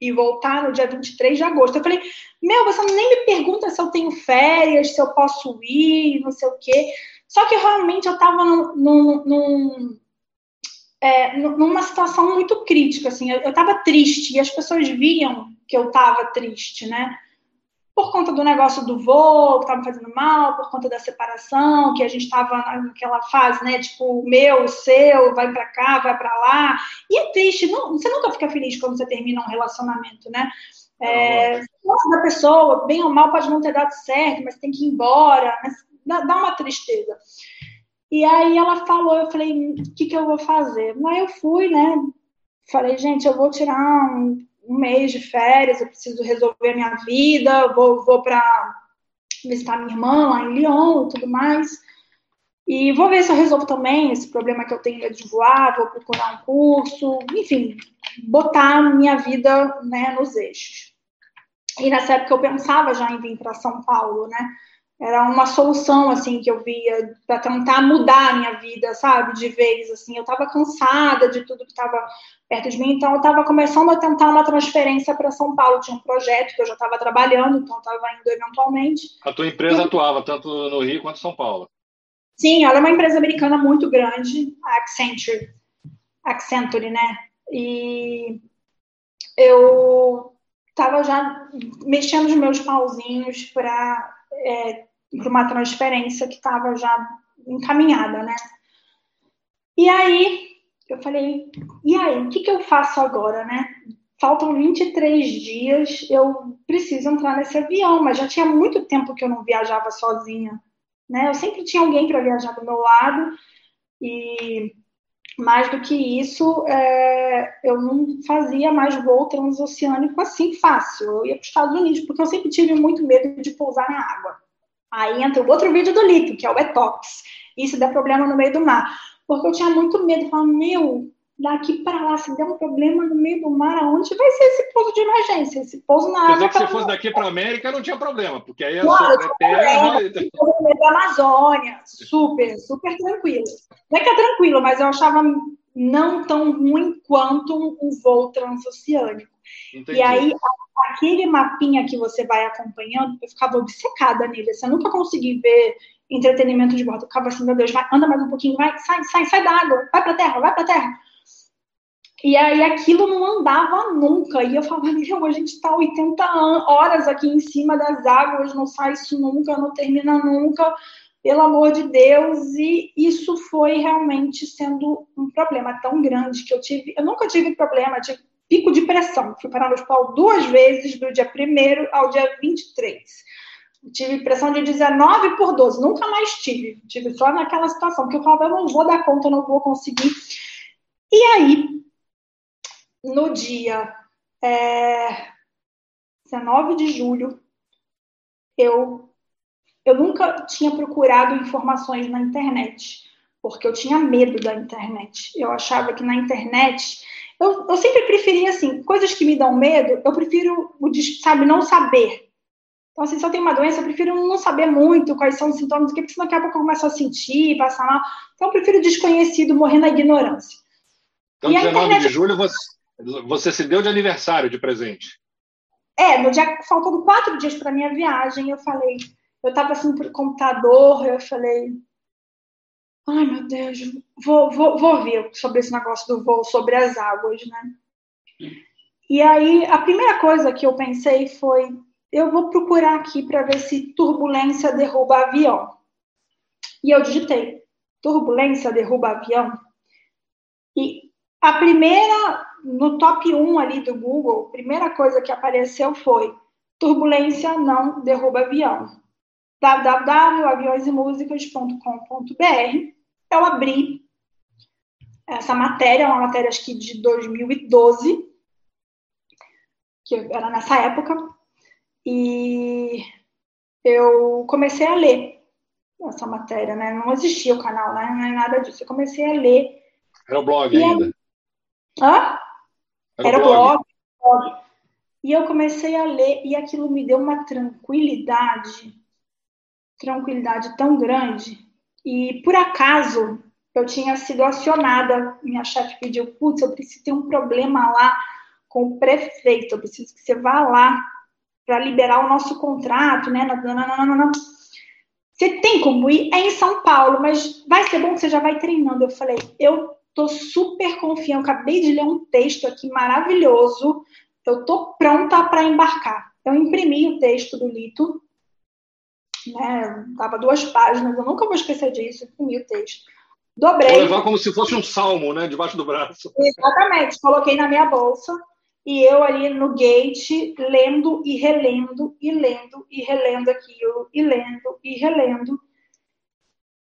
e voltar no dia 23 de agosto. Eu falei, meu, você nem me pergunta se eu tenho férias, se eu posso ir, não sei o quê. Só que realmente eu estava num, num, num é, numa situação muito crítica, assim, eu estava triste e as pessoas viam que eu estava triste, né? Por conta do negócio do voo, que estava fazendo mal, por conta da separação, que a gente estava naquela fase, né? Tipo, meu, seu, vai para cá, vai para lá. E é triste, não, você nunca fica feliz quando você termina um relacionamento, né? É, da pessoa, bem ou mal, pode não ter dado certo, mas tem que ir embora, dá, dá uma tristeza. E aí ela falou, eu falei, o que, que eu vou fazer? Aí eu fui, né? Falei, gente, eu vou tirar um, um mês de férias, eu preciso resolver minha vida, vou, vou para visitar minha irmã lá em Lyon e tudo mais. E vou ver se eu resolvo também esse problema que eu tenho de voar, vou procurar um curso, enfim, botar minha vida né, nos eixos. E nessa época eu pensava já em vir para São Paulo, né? Era uma solução assim que eu via para tentar mudar a minha vida, sabe, de vez assim. Eu estava cansada de tudo que estava perto de mim, então eu estava começando a tentar uma transferência para São Paulo. Tinha um projeto que eu já estava trabalhando, então estava indo eventualmente. A tua empresa e... atuava tanto no Rio quanto em São Paulo? Sim, ela é uma empresa americana muito grande, a Accenture, Accenture, né? E eu estava já mexendo os meus pauzinhos para é, uma transferência que estava já encaminhada, né? E aí eu falei, e aí, o que, que eu faço agora, né? Faltam 23 dias, eu preciso entrar nesse avião, mas já tinha muito tempo que eu não viajava sozinha, né? Eu sempre tinha alguém para viajar do meu lado e mais do que isso, é, eu não fazia mais voo transoceânico assim fácil. Eu ia para os Estados Unidos, porque eu sempre tive muito medo de pousar na água. Aí entra o outro vídeo do Lito, que é o Etox. Isso dá problema no meio do mar. Porque eu tinha muito medo. Falava, meu, daqui para lá, se der um problema no meio do mar, aonde vai ser esse pouso de emergência? Esse pouso na água. Quer dizer que se fosse daqui para a América, não tinha problema, porque aí é claro, só terra. No meio da Amazônia, super, super tranquilo. Não é que é tranquilo, mas eu achava não tão ruim quanto um voo transoceânico. Entendi. E aí, aquele mapinha que você vai acompanhando, eu ficava obcecada nele. Assim, eu nunca consegui ver entretenimento de bordo. Eu ficava assim, meu Deus, vai, anda mais um pouquinho, vai, sai, sai, sai da água, vai pra terra, vai pra terra. E aí aquilo não andava nunca. E eu falava, meu, a gente está 80 horas aqui em cima das águas, não sai isso nunca, não termina nunca, pelo amor de Deus. E isso foi realmente sendo um problema tão grande que eu tive. Eu nunca tive problema, tive pico de pressão. Fui parar no hospital duas vezes, do dia 1 ao dia 23. Tive pressão de 19 por 12, nunca mais tive. Tive só naquela situação, que eu falava, eu não vou dar conta, eu não vou conseguir. E aí, no dia é, 19 de julho, eu, eu nunca tinha procurado informações na internet, porque eu tinha medo da internet. Eu achava que na internet. Eu, eu sempre preferia, assim, coisas que me dão medo, eu prefiro, sabe, não saber. Então, assim, se eu tenho uma doença, eu prefiro não saber muito quais são os sintomas, porque senão daqui a pouco eu começo a sentir, passar mal. Então, eu prefiro desconhecido, morrer na ignorância. Então, e 19 internet... de julho, você, você se deu de aniversário de presente? É, no dia faltando quatro dias para minha viagem, eu falei, eu estava assim pro computador, eu falei, ai meu Deus, vou, vou, vou ver sobre esse negócio do voo sobre as águas, né? E aí a primeira coisa que eu pensei foi, eu vou procurar aqui para ver se turbulência derruba avião. E eu digitei, turbulência derruba avião. E a primeira no top 1 ali do Google, a primeira coisa que apareceu foi turbulência não derruba avião. www.aviõesemusicas.com.br Eu abri essa matéria, uma matéria acho que de 2012, que era nessa época, e eu comecei a ler essa matéria, né? Não existia o canal, né? não é nada disso. Eu comecei a ler. Era o blog ainda. Hã? Era, Era blog. blog. E eu comecei a ler e aquilo me deu uma tranquilidade, tranquilidade tão grande. E por acaso eu tinha sido acionada, minha chefe pediu, putz, eu preciso ter um problema lá com o prefeito, eu preciso que você vá lá para liberar o nosso contrato, né? Não, não, não, não, Você tem como ir? É em São Paulo, mas vai ser bom que você já vai treinando. Eu falei, eu Estou super confiante. Eu acabei de ler um texto aqui maravilhoso. Eu estou pronta para embarcar. Eu imprimi o texto do Lito. Né? Tava duas páginas. Eu nunca vou esquecer disso. Imprimi o texto. Dobrei. Vou levar como se fosse um salmo, né? Debaixo do braço. Exatamente. Coloquei na minha bolsa. E eu ali no gate, lendo e relendo, e lendo e relendo aquilo, e lendo e relendo.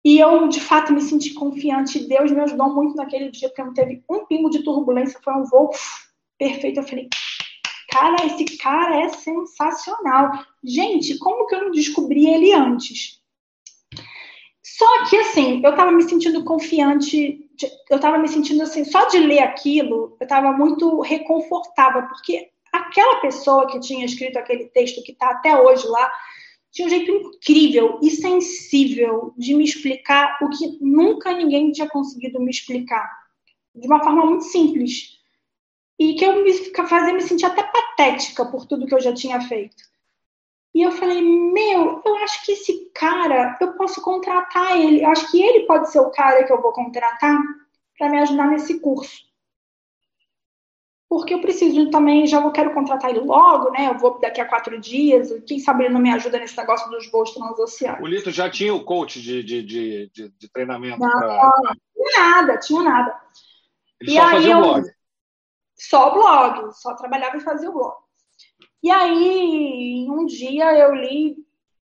E eu, de fato, me senti confiante. Deus me ajudou muito naquele dia, porque não teve um pingo de turbulência. Foi um voo perfeito. Eu falei, cara, esse cara é sensacional. Gente, como que eu não descobri ele antes? Só que, assim, eu tava me sentindo confiante, eu tava me sentindo assim, só de ler aquilo, eu tava muito reconfortável, porque aquela pessoa que tinha escrito aquele texto, que tá até hoje lá, tinha um jeito incrível e sensível de me explicar o que nunca ninguém tinha conseguido me explicar. De uma forma muito simples. E que eu me fazia me sentir até patética por tudo que eu já tinha feito. E eu falei, meu, eu acho que esse cara, eu posso contratar ele. Eu acho que ele pode ser o cara que eu vou contratar para me ajudar nesse curso. porque eu preciso também, já vou quero contratar ele logo, né? Eu vou daqui a quatro dias, quem sabe ele não me ajuda nesse negócio dos voos transoceânicos. O Lito já tinha o coach de, de, de, de, treinamento? Não, pra... não, tinha nada, tinha nada. Ele e só fazia eu, o blog? Só o blog, só trabalhava e fazia o blog. E aí, um dia eu li,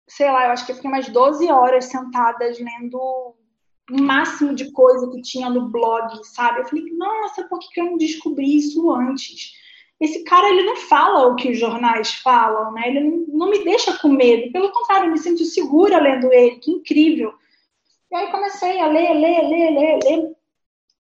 sei lá, eu acho que eu fiquei mais 12 horas sentadas lendo o máximo de coisa que tinha no blog, sabe? Eu falei, nossa, por que eu não descobri isso antes? Esse cara, ele não fala o que os jornais falam, né? Ele não, não me deixa com medo. Pelo contrário, eu me sinto segura lendo ele. Que incrível. E aí comecei a ler, ler, ler, ler, ler.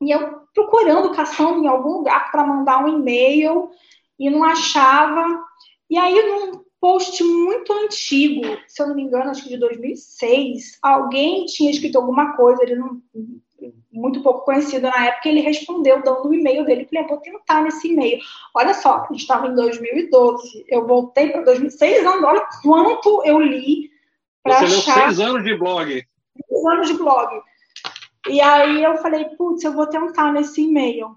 E eu procurando, caçando em algum lugar para mandar um e-mail e não achava. E aí, num post muito antigo, se eu não me engano, acho que de 2006, alguém tinha escrito alguma coisa, ele não, muito pouco conhecido na época, ele respondeu dando o e-mail dele. Falei, vou tentar nesse e-mail. Olha só, a gente estava em 2012, eu voltei para 2006 anos, olha quanto eu li. Você achar... leu seis anos de blog. Seis anos de blog. E aí eu falei, putz, eu vou tentar nesse e-mail.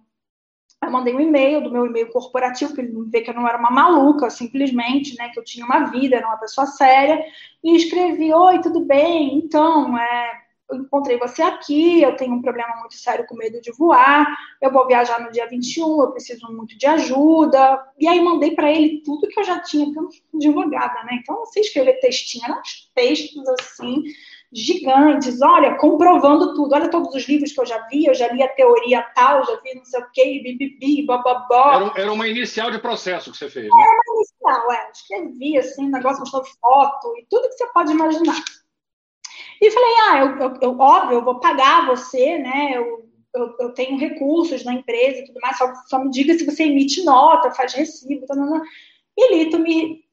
Eu mandei um e-mail do meu e-mail corporativo, para ele ver que eu não era uma maluca, simplesmente, né? Que eu tinha uma vida, era uma pessoa séria. E escrevi: Oi, tudo bem? Então, é, eu encontrei você aqui, eu tenho um problema muito sério com medo de voar, eu vou viajar no dia 21, eu preciso muito de ajuda. E aí mandei para ele tudo que eu já tinha, porque eu não advogada, né? Então, você escrever textinho, eram textos assim gigantes, olha, comprovando tudo, olha todos os livros que eu já vi, eu já li a teoria tal, já vi não sei o que, bibibi, bababó. Era, era uma inicial de processo que você fez, né? Era uma inicial, é, escrevi assim, negócio mostrando foto e tudo que você pode imaginar. E falei, ah, eu, eu, eu óbvio, eu vou pagar você, né, eu, eu, eu, tenho recursos na empresa e tudo mais, só, só me diga se você emite nota, faz recibo, tá, tá, tá. e Lito me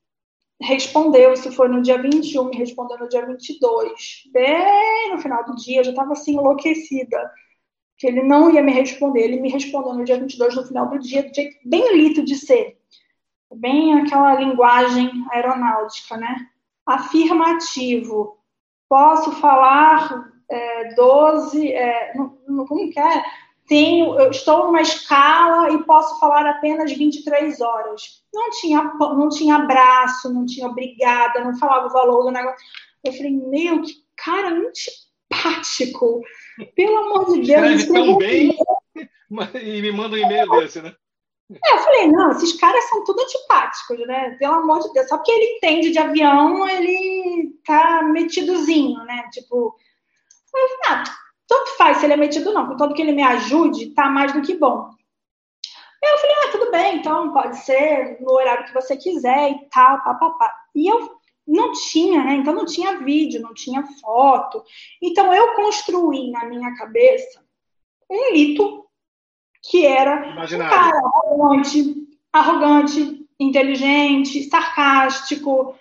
respondeu, isso foi no dia 21, me respondeu no dia 22. Bem no final do dia, eu já estava assim enlouquecida, que ele não ia me responder. Ele me respondeu no dia 22, no final do dia, do jeito bem lito de ser. Bem aquela linguagem aeronáutica, né? Afirmativo. Posso falar é, 12, é, como que é? Tenho, eu estou numa escala e posso falar apenas 23 horas. Não tinha, não tinha abraço, não tinha obrigada, não falava o valor do negócio. Eu falei, meu, que cara antipático. Pelo amor de Deus. Escreve tão bem e me manda um e-mail desse, né? É, eu falei, não, esses caras são tudo antipáticos, né? Pelo amor de Deus. Só porque ele entende de avião, ele tá metidozinho, né? Tipo, eu falei, ah, tanto faz se ele é metido ou não, contanto que ele me ajude, tá mais do que bom. Eu falei, ah, tudo bem, então pode ser no horário que você quiser e tal, papapá. E eu não tinha, né? Então não tinha vídeo, não tinha foto. Então eu construí na minha cabeça um mito que era Imaginário. um cara arrogante, arrogante, inteligente, sarcástico,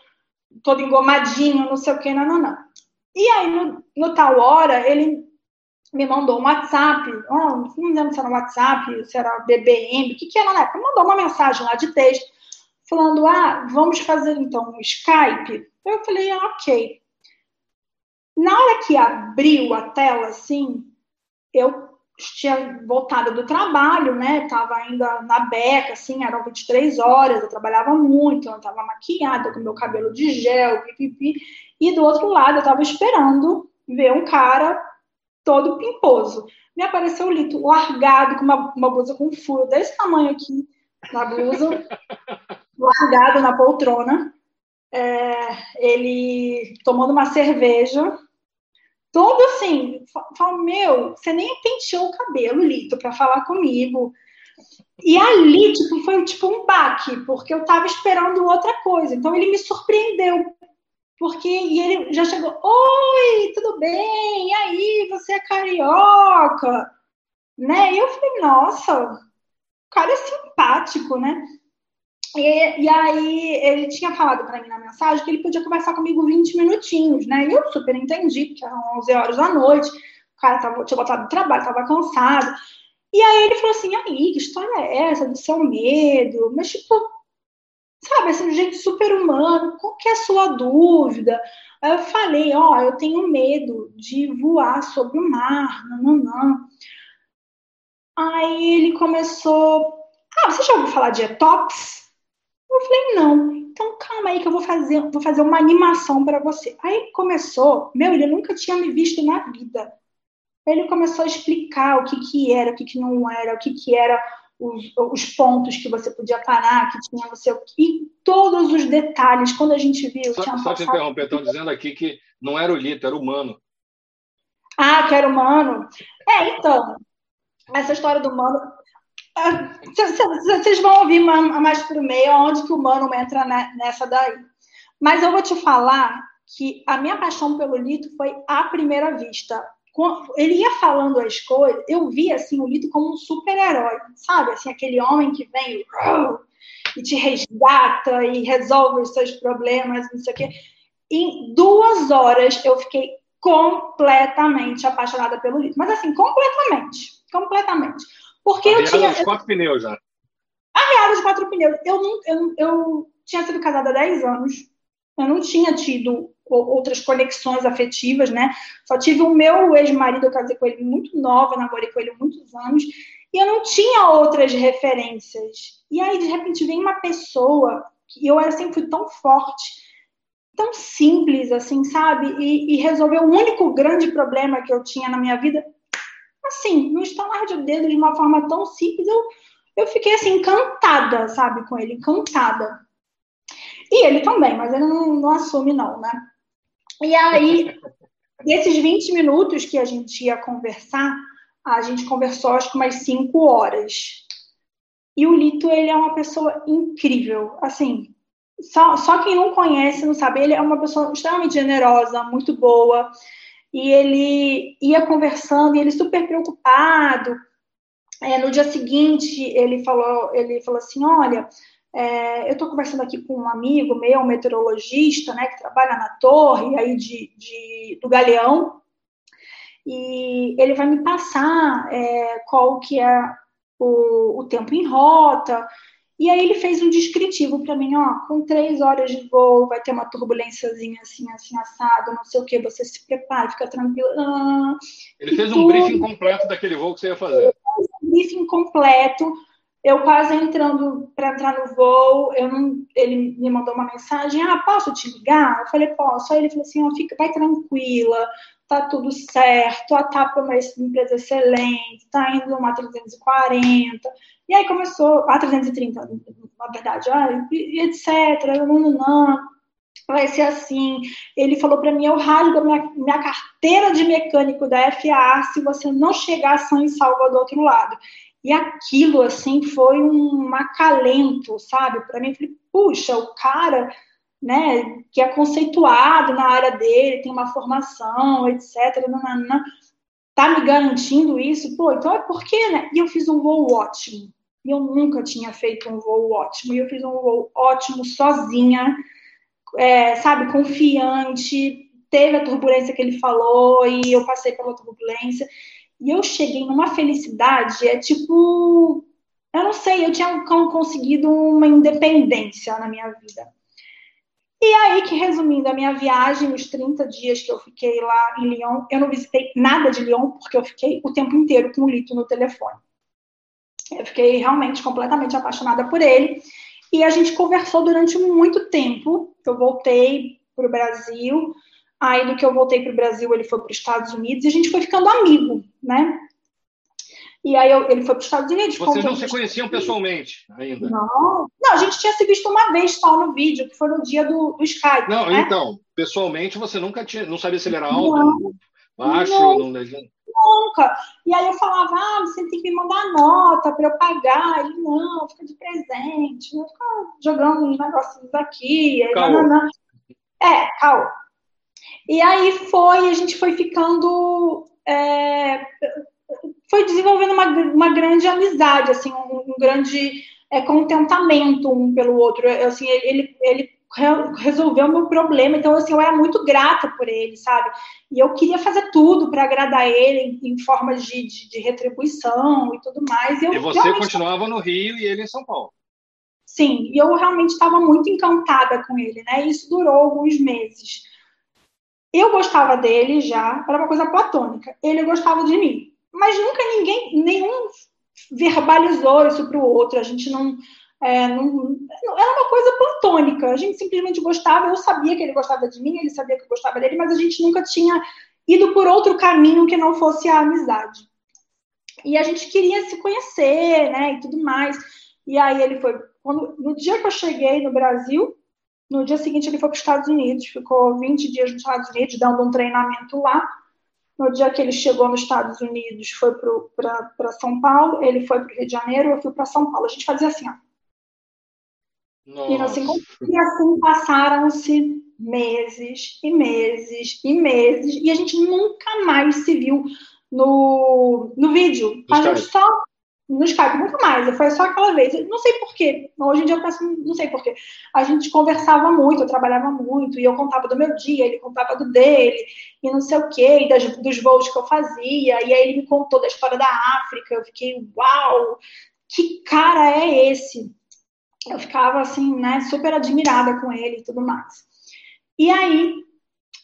todo engomadinho, não sei o que, não, não, não. E aí, no, no tal hora, ele me mandou um WhatsApp, oh, não lembro se era um WhatsApp, se era BBM, o que, que era na época, mandou uma mensagem lá de texto, falando, ah, vamos fazer então um Skype. Eu falei, ah, ok. Na hora que abriu a tela, assim, eu tinha voltado do trabalho, né? Tava ainda na beca, assim, eram 23 horas, eu trabalhava muito, eu tava maquiada, com meu cabelo de gel, pipipi. E do outro lado, eu tava esperando ver um cara todo pimposo. Me apareceu o Lito largado, com uma, uma blusa com furo desse tamanho aqui na blusa, largado na poltrona. É, ele tomando uma cerveja, todo assim, falo, meu, você nem penteou o cabelo, Lito, para falar comigo. E ali, tipo, foi tipo um baque, porque eu tava esperando outra coisa. Então ele me surpreendeu porque e ele já chegou, oi, tudo bem? E aí, você é carioca? Né? E eu falei, nossa, o cara é simpático, né? E, e aí ele tinha falado para mim na mensagem que ele podia conversar comigo 20 minutinhos, né? E eu super entendi, porque eram 11 horas da noite, o cara tava, tinha voltado do trabalho, estava cansado. E aí ele falou assim, aí, que história é essa do seu medo? Mas, tipo, sabe, assim, de jeito super humano, qual que é a sua dúvida? Eu falei, ó, oh, eu tenho medo de voar sobre o mar, não, não, não. Aí ele começou, Ah, você já ouviu falar de detox? Eu falei, não. Então calma aí que eu vou fazer, vou fazer uma animação para você. Aí começou, meu, ele nunca tinha me visto na vida. Ele começou a explicar o que que era, o que que não era, o que que era os, os pontos que você podia parar, que tinha você e todos os detalhes. Quando a gente viu, só, tinha só te interromper, estão dizendo aqui que não era o Lito, era o Mano. Ah, que era humano. É, então, essa história do humano. Ah, vocês vão ouvir mais para o meio onde que o humano entra nessa daí. Mas eu vou te falar que a minha paixão pelo Lito foi à primeira vista. Ele ia falando as coisas, eu via assim, o Lito como um super-herói, sabe? Assim, aquele homem que vem e te resgata e resolve os seus problemas, não sei o quê. Em duas horas eu fiquei completamente apaixonada pelo Lito. Mas assim, completamente. Completamente. Porque eu tinha. dos quatro pneus já. Arriada dos quatro pneus. Eu, não, eu, eu tinha sido casada há 10 anos. Eu não tinha tido outras conexões afetivas, né? Só tive o meu ex-marido, eu casei com ele muito nova, namorei com ele muitos anos, e eu não tinha outras referências. E aí, de repente, vem uma pessoa, que eu era, sempre fui tão forte, tão simples, assim, sabe? E, e resolveu o único grande problema que eu tinha na minha vida, assim, no estalar de dedo, de uma forma tão simples, eu, eu fiquei, assim, encantada, sabe, com ele, encantada. E ele também, mas ele não, não assume, não, né? E aí, nesses 20 minutos que a gente ia conversar, a gente conversou acho que umas 5 horas. E o Lito, ele é uma pessoa incrível. Assim, só, só quem não conhece não sabe. Ele é uma pessoa extremamente generosa, muito boa. E ele ia conversando e ele super preocupado. É, no dia seguinte, ele falou, ele falou assim: Olha, é, eu estou conversando aqui com um amigo meu, um meteorologista, né, que trabalha na torre aí de, de do Galeão, e ele vai me passar é, qual que é o, o tempo em rota, e aí ele fez um descritivo para mim, ó, com três horas de voo, vai ter uma turbulênciazinha assim, assim, assado, não sei o que, você se prepara, fica tranquilo. Ah, ele fez um tudo. briefing completo daquele voo que você ia fazer. Ele fez um briefing completo. Eu quase entrando para entrar no voo, eu não, ele me mandou uma mensagem, ah, posso te ligar? Eu falei, posso. Aí ele falou assim, ó, fica, vai tranquila, tá tudo certo, a TAP é uma empresa excelente, tá indo uma 340. E aí começou, a 330, na verdade, ah, etc. Não, não, não, vai ser assim. Ele falou para mim: eu rasgo a minha, minha carteira de mecânico da FAA se você não chegar são e salva do outro lado. E aquilo, assim, foi um acalento, sabe? Para mim, eu falei, puxa, o cara né, que é conceituado na área dele, tem uma formação, etc. Nanana, tá me garantindo isso? Pô, então é porque, né? E eu fiz um voo ótimo. E eu nunca tinha feito um voo ótimo. E eu fiz um voo ótimo sozinha, é, sabe, confiante. Teve a turbulência que ele falou e eu passei pela turbulência. E eu cheguei numa felicidade, é tipo, eu não sei, eu tinha conseguido uma independência na minha vida. E aí que, resumindo a minha viagem, os 30 dias que eu fiquei lá em Lyon, eu não visitei nada de Lyon, porque eu fiquei o tempo inteiro com o Lito no telefone. Eu fiquei realmente completamente apaixonada por ele. E a gente conversou durante muito tempo. Eu voltei para o Brasil. Aí, do que eu voltei para o Brasil, ele foi para os Estados Unidos e a gente foi ficando amigo, né? E aí eu, ele foi para os Estados Unidos. Vocês não se conheciam pessoalmente ainda? Não, não, a gente tinha se visto uma vez só no vídeo, que foi no dia do, do Skype. Não, né? então, pessoalmente você nunca tinha, não sabia se ele era alto, não, baixo, não, não Nunca. E aí eu falava, ah, você tem que me mandar nota para eu pagar. Ele, não, fica de presente, não fica jogando uns negócios aqui. Não, não, não. É, calma. E aí foi, a gente foi ficando. É, foi desenvolvendo uma, uma grande amizade, assim, um, um grande é, contentamento um pelo outro. Assim, ele, ele resolveu o meu problema, então assim, eu era muito grata por ele, sabe? E eu queria fazer tudo para agradar ele em, em formas de, de, de, retribuição e tudo mais. E, eu, e você continuava no Rio e ele em São Paulo. Sim, e eu realmente estava muito encantada com ele, né? Isso durou alguns meses. Eu gostava dele já, era uma coisa platônica. Ele gostava de mim mas nunca ninguém, nenhum verbalizou isso para o outro, a gente não, é, não, Era uma coisa platônica, a gente simplesmente gostava, eu sabia que ele gostava de mim, ele sabia que eu gostava dele, mas a gente nunca tinha ido por outro caminho que não fosse a amizade. E a gente queria se conhecer, né, e tudo mais. E aí ele foi. Quando, no dia que eu cheguei no Brasil, no dia seguinte ele foi para os Estados Unidos, ficou 20 dias nos Estados Unidos dando um treinamento lá. No dia que ele chegou nos Estados Unidos, foi para São Paulo, ele foi para o Rio de Janeiro, eu fui para São Paulo. A gente fazia assim, ó. Nossa. E assim, e assim passaram-se meses e meses e meses, e a gente nunca mais se viu no, no vídeo. A gente só no Skype, nunca mais. Foi só aquela vez. Não sei porquê. Hoje em dia eu penso, não sei porquê. A gente conversava muito, eu trabalhava muito, e eu contava do meu dia, ele contava do dele, e não sei o quê, e das, dos voos que eu fazia. E aí ele me contou da história da África. Eu fiquei, uau, que cara é esse? Eu ficava assim, né, super admirada com ele e tudo mais. E aí,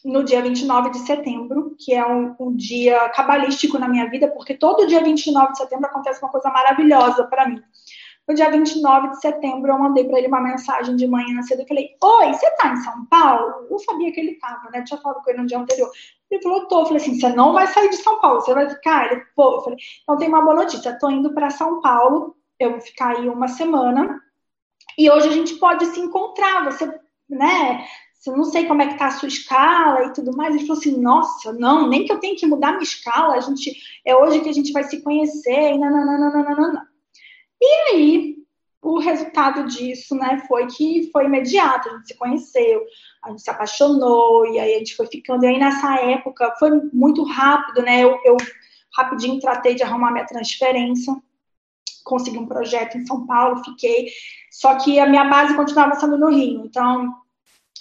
no dia 29 de setembro, que é um, um, dia cabalístico na minha vida, porque todo dia 29 de setembro acontece uma coisa maravilhosa para mim. No dia 29 de setembro, eu mandei para ele uma mensagem de manhã cedo e falei: Oi, você tá em São Paulo? Eu sabia que ele estava, né? Tinha falado com ele no dia anterior. Ele falou: Tô. Eu falei assim: Você não vai sair de São Paulo, você vai ficar? Ele, pô. Eu falei: Então tem uma boa notícia, tô indo para São Paulo, eu vou ficar aí uma semana e hoje a gente pode se encontrar. Você, né? Eu não sei como é que tá a sua escala e tudo mais. Ele falou assim, nossa, não, nem que eu tenha que mudar minha escala, a gente, é hoje que a gente vai se conhecer, e nananana. E aí, o resultado disso, né, foi que foi imediato, a gente se conheceu, a gente se apaixonou, e aí a gente foi ficando, e aí nessa época foi muito rápido, né, eu, eu rapidinho tratei de arrumar minha transferência, consegui um projeto em São Paulo, fiquei, só que a minha base continuava sendo no Rio, então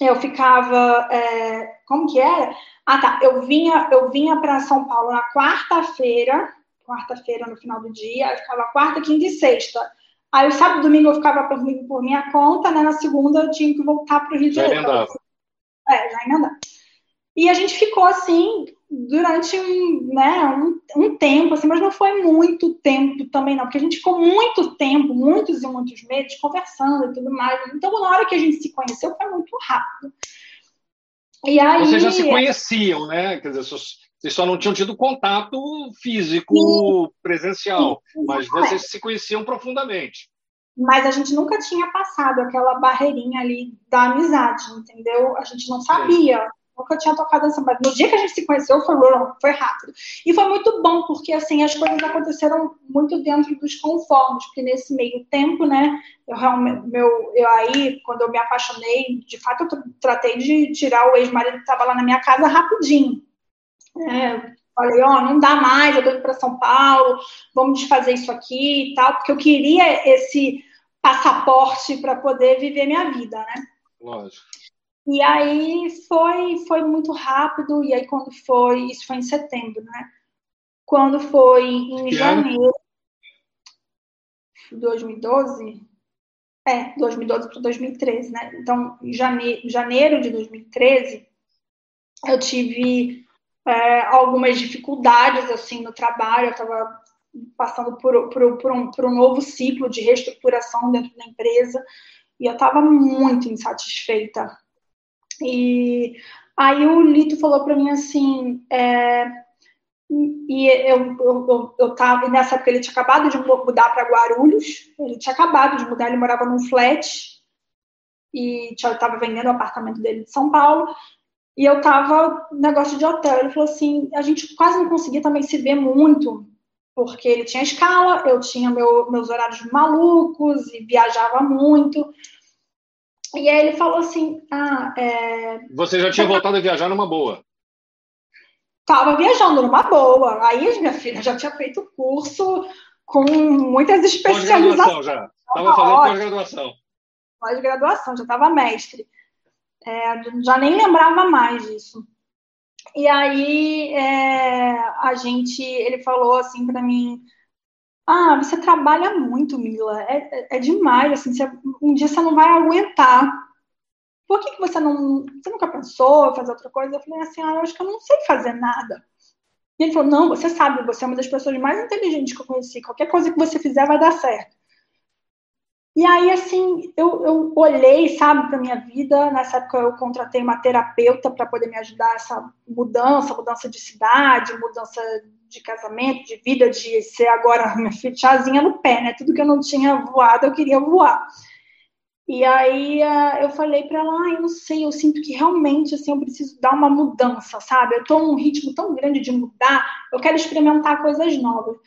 eu ficava. É, como que era? Ah, tá. Eu vinha, eu vinha para São Paulo na quarta-feira, quarta-feira no final do dia, eu ficava quarta, quinta e sexta. Aí o sábado e domingo eu ficava por, por minha conta, né? Na segunda eu tinha que voltar para o Rio de Janeiro. Já É, já emendava. E a gente ficou assim durante um, né, um, um, tempo, assim, mas não foi muito tempo também, não, porque a gente ficou muito tempo, muitos e muitos meses, conversando e tudo mais. Então, na hora que a gente se conheceu, foi muito rápido. E aí... Vocês já se conheciam, né? Quer dizer, vocês só não tinham tido contato físico, sim, presencial, sim, mas vocês se conheciam profundamente. Mas a gente nunca tinha passado aquela barreirinha ali da amizade, entendeu? A gente não sabia. Nunca tinha tocado essa banda. No dia que a gente se conheceu, foi, foi rápido. E foi muito bom, porque assim, as coisas aconteceram muito dentro dos conformes, porque nesse meio tempo, né, eu realmente, meu, eu aí, quando eu me apaixonei, de fato, eu tratei de tirar o ex-marido que estava lá na minha casa rapidinho. É, falei, ó, oh, não dá mais, eu tô indo para São Paulo, vamos desfazer isso aqui e tal, porque eu queria esse passaporte para poder viver minha vida, né? Lógico. E aí foi, foi muito rápido, e aí quando foi, isso foi em setembro, né? Quando foi em que janeiro de 2012, é, 2012 para 2013, né? Então, em janeiro, janeiro de 2013, eu tive é, algumas dificuldades, assim, no trabalho, eu estava passando por, por, por, um, por um novo ciclo de reestruturação dentro da empresa, e eu estava muito insatisfeita e aí o Lito falou para mim assim, é, e eu, eu, eu, eu tava, nessa época ele tinha acabado de mudar para Guarulhos, ele tinha acabado de mudar, ele morava num flat e estava vendendo o apartamento dele de São Paulo, e eu tava negócio de hotel. Ele falou assim: a gente quase não conseguia também se ver muito, porque ele tinha escala, eu tinha meu, meus horários malucos e viajava muito. E aí ele falou assim: ah, é... Você já tinha voltado a viajar numa boa? Tava viajando numa boa. Aí, minha filha, já tinha feito curso com muitas especializações. já. Estava fazendo pós-graduação. Pós-graduação, já estava mestre. É, já nem lembrava mais disso. E aí é, a gente, ele falou assim para mim, ah, você trabalha muito, Mila. É, é, é demais, assim, você, um dia você não vai aguentar. Por que, que você não. Você nunca pensou em fazer outra coisa? Eu falei assim, ah, eu acho que eu não sei fazer nada. E ele falou: Não, você sabe, você é uma das pessoas mais inteligentes que eu conheci. Qualquer coisa que você fizer vai dar certo. E aí, assim, eu, eu olhei, sabe, para minha vida. Nessa época, eu contratei uma terapeuta para poder me ajudar essa mudança mudança de cidade, mudança de casamento, de vida, de ser agora minha chazinha no pé, né? Tudo que eu não tinha voado, eu queria voar. E aí eu falei para ela, ah, eu não sei, eu sinto que realmente assim eu preciso dar uma mudança, sabe? Eu tô num ritmo tão grande de mudar, eu quero experimentar coisas novas.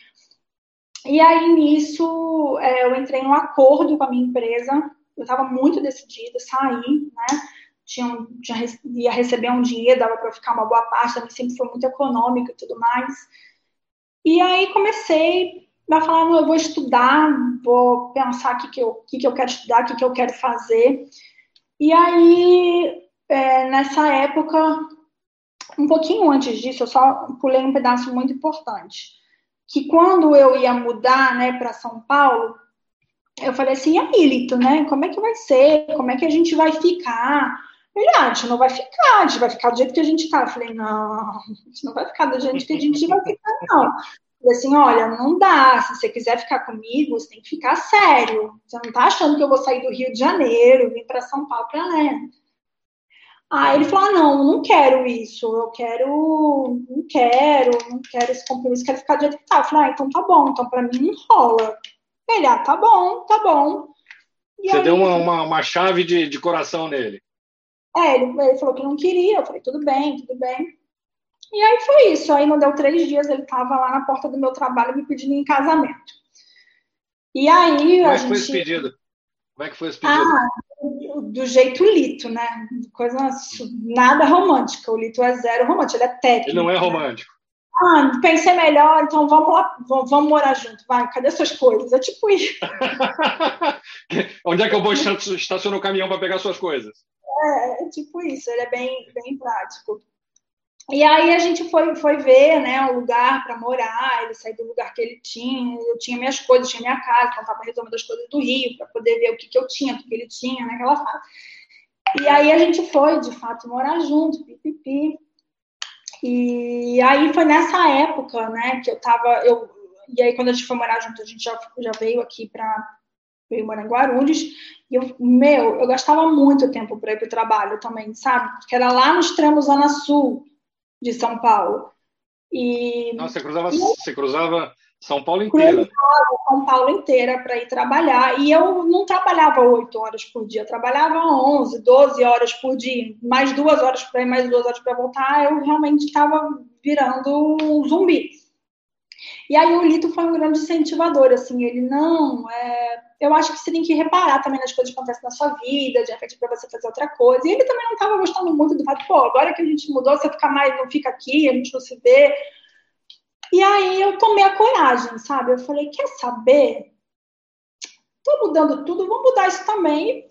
E aí nisso é, eu entrei em um acordo com a minha empresa, eu estava muito decidida, sair, né? Tinha, tinha, ia receber um dinheiro, dava para ficar uma boa parte, sempre foi muito econômico e tudo mais. E aí comecei a falar, não, eu vou estudar, vou pensar o que, que, eu, que, que eu quero estudar, o que, que eu quero fazer. E aí, é, nessa época, um pouquinho antes disso, eu só pulei um pedaço muito importante. Que quando eu ia mudar né, para São Paulo, eu falei assim, e aí, Lito, né? Como é que vai ser? Como é que a gente vai ficar? Ele, ah, a gente não vai ficar, a gente vai ficar do jeito que a gente tá. Eu falei, não, a gente não vai ficar do jeito que a gente vai ficar, não. Falei assim, olha, não dá, se você quiser ficar comigo, você tem que ficar sério. Você não tá achando que eu vou sair do Rio de Janeiro, vir para São Paulo para ler. Aí ele falou, ah, não, não quero isso, eu quero, não quero, não quero esse compromisso, quero ficar do jeito que tá. Eu falei, ah, então tá bom, então para mim não rola. Ele, ah, tá bom, tá bom. E você aí, deu uma, uma, uma chave de, de coração nele. É, ele, ele falou que não queria, eu falei, tudo bem, tudo bem. E aí foi isso. Aí não deu três dias, ele estava lá na porta do meu trabalho me pedindo em casamento. E aí. Como é que gente... foi esse pedido? Como é que foi esse pedido? Ah, do jeito Lito, né? Coisa nada romântica. O Lito é zero romântico, ele é técnico. Ele não é romântico. Né? Ah, pensei melhor, então vamos lá, vamos morar junto. Vai, cadê suas coisas? É tipo isso. Onde é que eu vou estacionar o caminhão para pegar suas coisas? É, é, tipo isso, ele é bem, bem prático. E aí a gente foi, foi ver, né, um lugar para morar, ele saiu do lugar que ele tinha, eu tinha minhas coisas, tinha minha casa, então estava resolvendo as coisas do Rio, para poder ver o que, que eu tinha, o que, que ele tinha naquela fase. E aí a gente foi, de fato, morar junto, pipipi. E aí foi nessa época, né, que eu tava, eu, e aí quando a gente foi morar junto, a gente já, já veio aqui para veio morar em Guarulhos, e eu, meu, eu gastava muito tempo para ir para o trabalho também, sabe? Porque era lá no extremo Zona Sul de São Paulo. E... Nossa, você cruzava, você cruzava São Paulo inteira. São Paulo inteira para ir trabalhar. E eu não trabalhava oito horas por dia, eu trabalhava 11, 12 horas por dia, mais duas horas para ir, mais duas horas para voltar. Eu realmente estava virando um zumbi. E aí o Lito foi um grande incentivador, assim, ele, não, é, eu acho que você tem que reparar também nas coisas que acontecem na sua vida, de repente para você fazer outra coisa. E ele também não estava gostando muito do fato, pô, agora que a gente mudou, você fica mais, não fica aqui, a gente não se vê. E aí eu tomei a coragem, sabe? Eu falei, quer saber? Tô mudando tudo, vou mudar isso também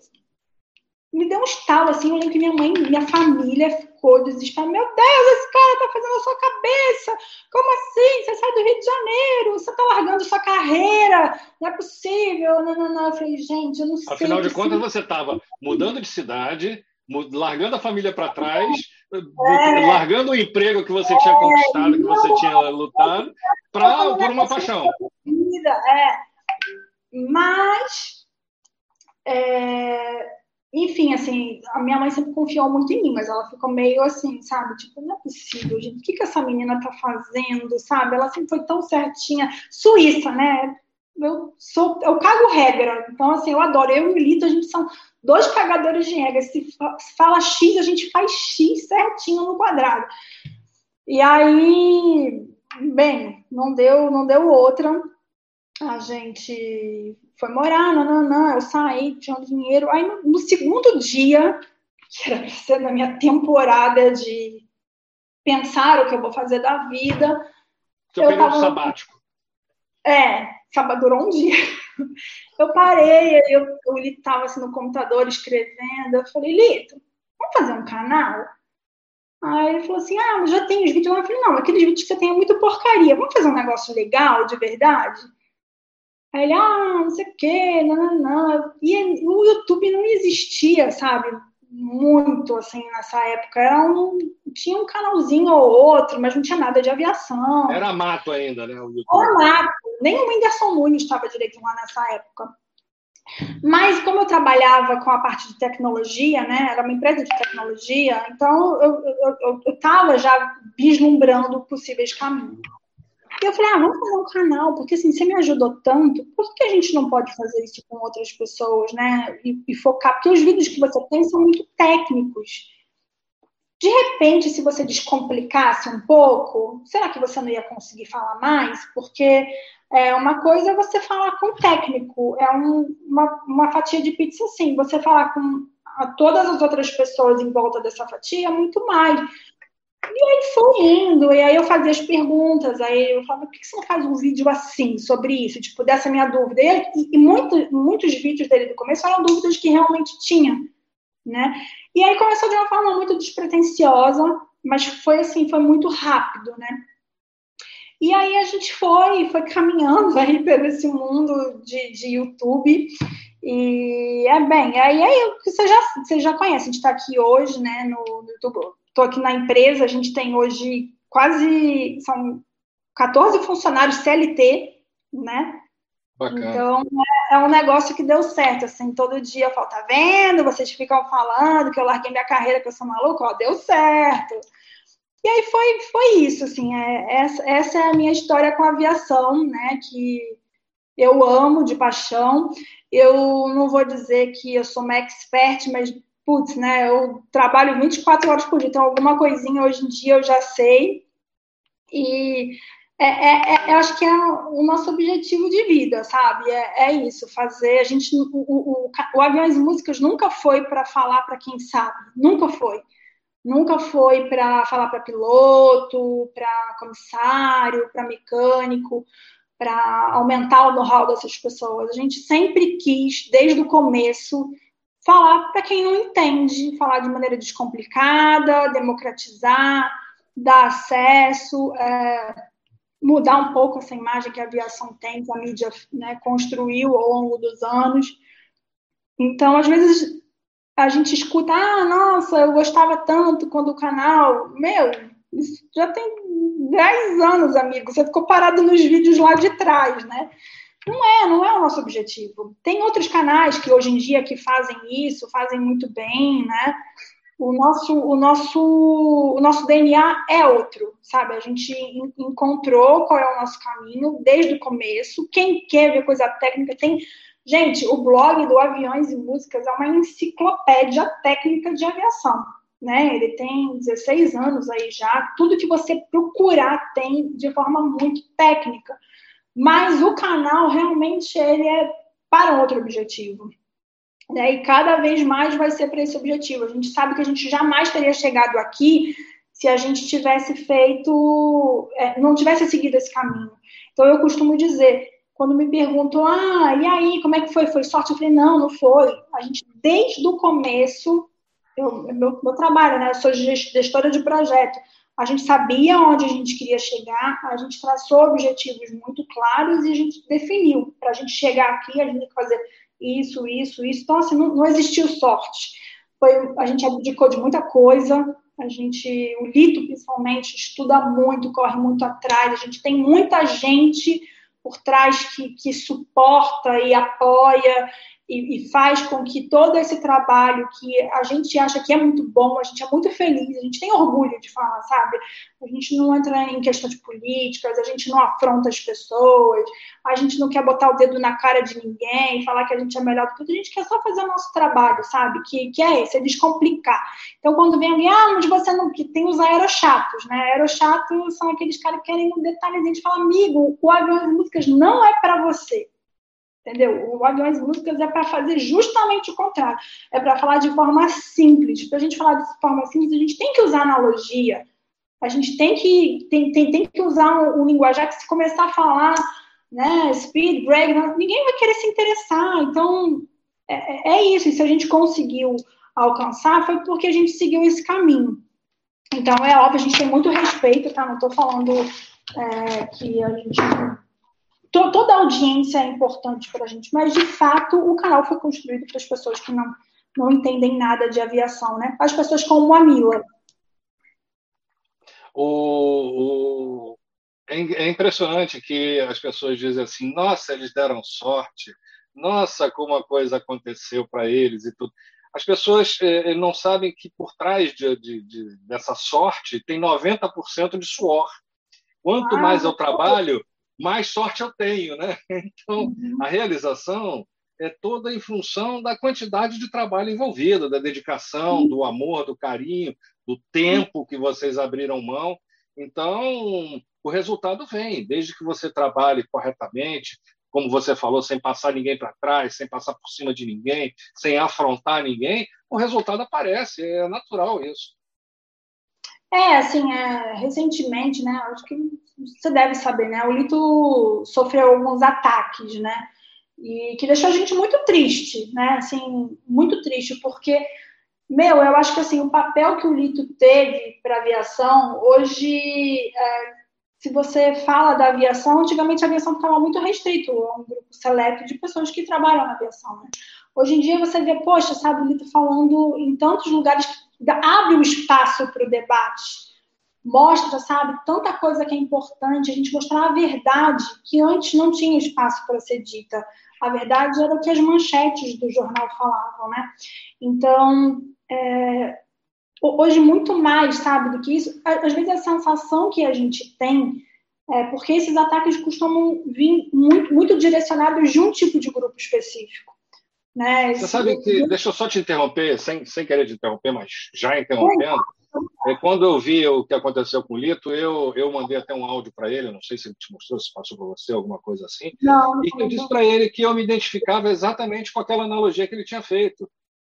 me deu um estalo, assim, eu lembro que minha mãe, minha família ficou desesperada, meu Deus, esse cara tá fazendo a sua cabeça, como assim? Você sai do Rio de Janeiro, você tá largando sua carreira, não é possível, não, não, não, eu falei, gente, eu não sei. Afinal de contas, você tava mudando de cidade, largando a família para trás, é, largando o emprego que você tinha conquistado, que você tinha lutado, pra, por uma paixão. É. Mas é, enfim, assim, a minha mãe sempre confiou muito em mim, mas ela ficou meio assim, sabe? Tipo, não é possível, gente. O que, que essa menina tá fazendo, sabe? Ela sempre foi tão certinha. Suíça, né? Eu sou, eu cago regra. Então, assim, eu adoro. Eu e o Lito, a gente são dois cagadores de regra. Se fala X, a gente faz X certinho no quadrado. E aí, bem, não deu, não deu outra. A gente foi morar, não, não, não, eu saí, tinha um dinheiro. Aí no, no segundo dia, que era ser na minha temporada de pensar o que eu vou fazer da vida. Você eu pegou tava... sabático. É, sábado durou um dia. Eu parei, eu, eu estava assim no computador escrevendo, eu falei, Lito, vamos fazer um canal? Aí ele falou assim, ah, já tem os vídeos lá. Eu falei, não, aqueles vídeos que você tem é muito porcaria, vamos fazer um negócio legal, de verdade? Aí ele, ah, não sei o quê, não, não, não. E o YouTube não existia, sabe? Muito assim nessa época. Era um, tinha um canalzinho ou outro, mas não tinha nada de aviação. Era mato ainda, né? Era mato. Nem o Whindersson Nunes estava direito lá nessa época. Mas como eu trabalhava com a parte de tecnologia, né? Era uma empresa de tecnologia, então eu estava já vislumbrando possíveis caminhos. Eu falei, ah, vamos fazer um canal, porque assim, você me ajudou tanto, por que a gente não pode fazer isso com outras pessoas, né? E, e focar, porque os vídeos que você tem são muito técnicos. De repente, se você descomplicasse um pouco, será que você não ia conseguir falar mais? Porque é uma coisa é você falar com o técnico, é um, uma, uma fatia de pizza assim, você falar com a todas as outras pessoas em volta dessa fatia, muito mais. E aí foi indo, e aí eu fazia as perguntas, aí eu falava, por que você não faz um vídeo assim, sobre isso, tipo, dessa minha dúvida? E, e muito, muitos vídeos dele do começo eram dúvidas que realmente tinha, né? E aí começou de uma forma muito despretensiosa, mas foi assim, foi muito rápido, né? E aí a gente foi, foi caminhando aí pelo esse mundo de, de YouTube, e é bem, aí, aí você já, você já conhece, a gente está aqui hoje, né, no, no YouTube estou aqui na empresa, a gente tem hoje quase, são 14 funcionários CLT, né? Bacana. Então, é, é, um negócio que deu certo, assim, todo dia eu falo, tá vendo? Vocês ficam falando que eu larguei minha carreira, que eu sou maluco, ó, deu certo. E aí foi, foi isso, assim, é, essa, essa é a minha história com a aviação, né, que eu amo de paixão. Eu não vou dizer que eu sou uma expert, mas putz, né, eu trabalho 24 horas por dia, então alguma coisinha hoje em dia eu já sei. E é, é, é, eu acho que é o nosso objetivo de vida, sabe? É, é isso, fazer. A gente, o, o, o, Aviões Músicas nunca foi para falar para quem sabe, nunca foi. Nunca foi para falar para piloto, para comissário, para mecânico, para aumentar o know-how dessas pessoas. A gente sempre quis, desde o começo, falar para quem não entende, falar de maneira descomplicada, democratizar, dar acesso, é, mudar um pouco essa imagem que a aviação tem, que a mídia né, construiu ao longo dos anos. Então, às vezes, a gente escuta, ah, nossa, eu gostava tanto quando o canal. Meu, já tem 10 anos, amigo. Você ficou parado nos vídeos lá de trás, né? Não é, não é o nosso objetivo. Tem outros canais que hoje em dia que fazem isso, fazem muito bem, né? O nosso, o nosso, o nosso DNA é outro, sabe? A gente encontrou qual é o nosso caminho desde o começo. Quem quer ver coisa técnica tem. Gente, o blog do Aviões e Músicas é uma enciclopédia técnica de aviação. Né? Ele tem 16 anos aí já. Tudo que você procurar tem de forma muito técnica. Mas o canal realmente ele é para outro objetivo. Né? E cada vez mais vai ser para esse objetivo. A gente sabe que a gente jamais teria chegado aqui se a gente tivesse feito, é, não tivesse seguido esse caminho. Então eu costumo dizer, quando me perguntam, ah, e aí, como é que foi? Foi sorte? Eu falei, não, não foi. A gente, desde o começo, eu, meu, meu trabalho, né? Eu sou gestora de projeto a gente sabia onde a gente queria chegar, a gente traçou objetivos muito claros e a gente definiu. Para a gente chegar aqui, a gente tem que fazer isso, isso, isso. Então, assim, não, não existiu sorte. Foi, a gente abdicou de muita coisa, a gente, o Lito, principalmente, estuda muito, corre muito atrás, a gente tem muita gente por trás que, que suporta e apoia e, e, faz com que todo esse trabalho que a gente acha que é muito bom, a gente é muito feliz, a gente tem orgulho de falar, sabe? A gente não entra em questões políticas, a gente não afronta as pessoas, a gente não quer botar o dedo na cara de ninguém, falar que a gente é melhor do que tudo, a gente quer só fazer o nosso trabalho, sabe? Que, que é esse, é descomplicar. Então, quando vem alguém, ah, mas você não. que tem os aerochatos, né? Aerochatos são aqueles caras que querem um detalhezinho de falar, amigo, o avião de músicas não é para você Entendeu? O Aviões Músicas é para fazer justamente o contrário. É para falar de forma simples. Para a gente falar de forma simples, a gente tem que usar analogia. A gente tem que, tem, tem, tem que usar um, um linguajar que se começar a falar né, speed, break, ninguém vai querer se interessar. Então, é, é, é isso. E se a gente conseguiu alcançar, foi porque a gente seguiu esse caminho. Então, é óbvio, a gente tem muito respeito, tá? Não estou falando é, que a gente toda a audiência é importante para a gente, mas de fato o canal foi construído para as pessoas que não não entendem nada de aviação, né? As pessoas como a Mila. O, o, é, é impressionante que as pessoas dizem assim: nossa, eles deram sorte, nossa, como a coisa aconteceu para eles e tudo. As pessoas eh, não sabem que por trás de, de, de, dessa sorte tem 90% de suor. Quanto ah, mais eu trabalho, mais sorte eu tenho, né? Então, uhum. a realização é toda em função da quantidade de trabalho envolvido, da dedicação, do amor, do carinho, do tempo que vocês abriram mão. Então, o resultado vem, desde que você trabalhe corretamente, como você falou, sem passar ninguém para trás, sem passar por cima de ninguém, sem afrontar ninguém, o resultado aparece, é natural isso. É, assim, é, recentemente, né, acho que você deve saber, né, o Lito sofreu alguns ataques, né, e que deixou a gente muito triste, né, assim, muito triste, porque, meu, eu acho que, assim, o papel que o Lito teve para a aviação, hoje, é, se você fala da aviação, antigamente a aviação ficava muito restrito um grupo seleto de pessoas que trabalham na aviação, né? Hoje em dia você vê, poxa, sabe, o Lito falando em tantos lugares que abre o espaço para o debate mostra, sabe, tanta coisa que é importante, a gente mostrar a verdade que antes não tinha espaço para ser dita. A verdade era o que as manchetes do jornal falavam, né? Então, é, hoje muito mais, sabe, do que isso. Às vezes a sensação que a gente tem é porque esses ataques costumam vir muito, muito direcionados de um tipo de grupo específico. Né? Você sabe que, deixa eu só te interromper, sem, sem querer te interromper, mas já interrompendo. É, quando eu vi o que aconteceu com o Lito, eu, eu mandei até um áudio para ele, não sei se ele te mostrou, se passou para você, alguma coisa assim. Não, e eu disse para ele que eu me identificava exatamente com aquela analogia que ele tinha feito.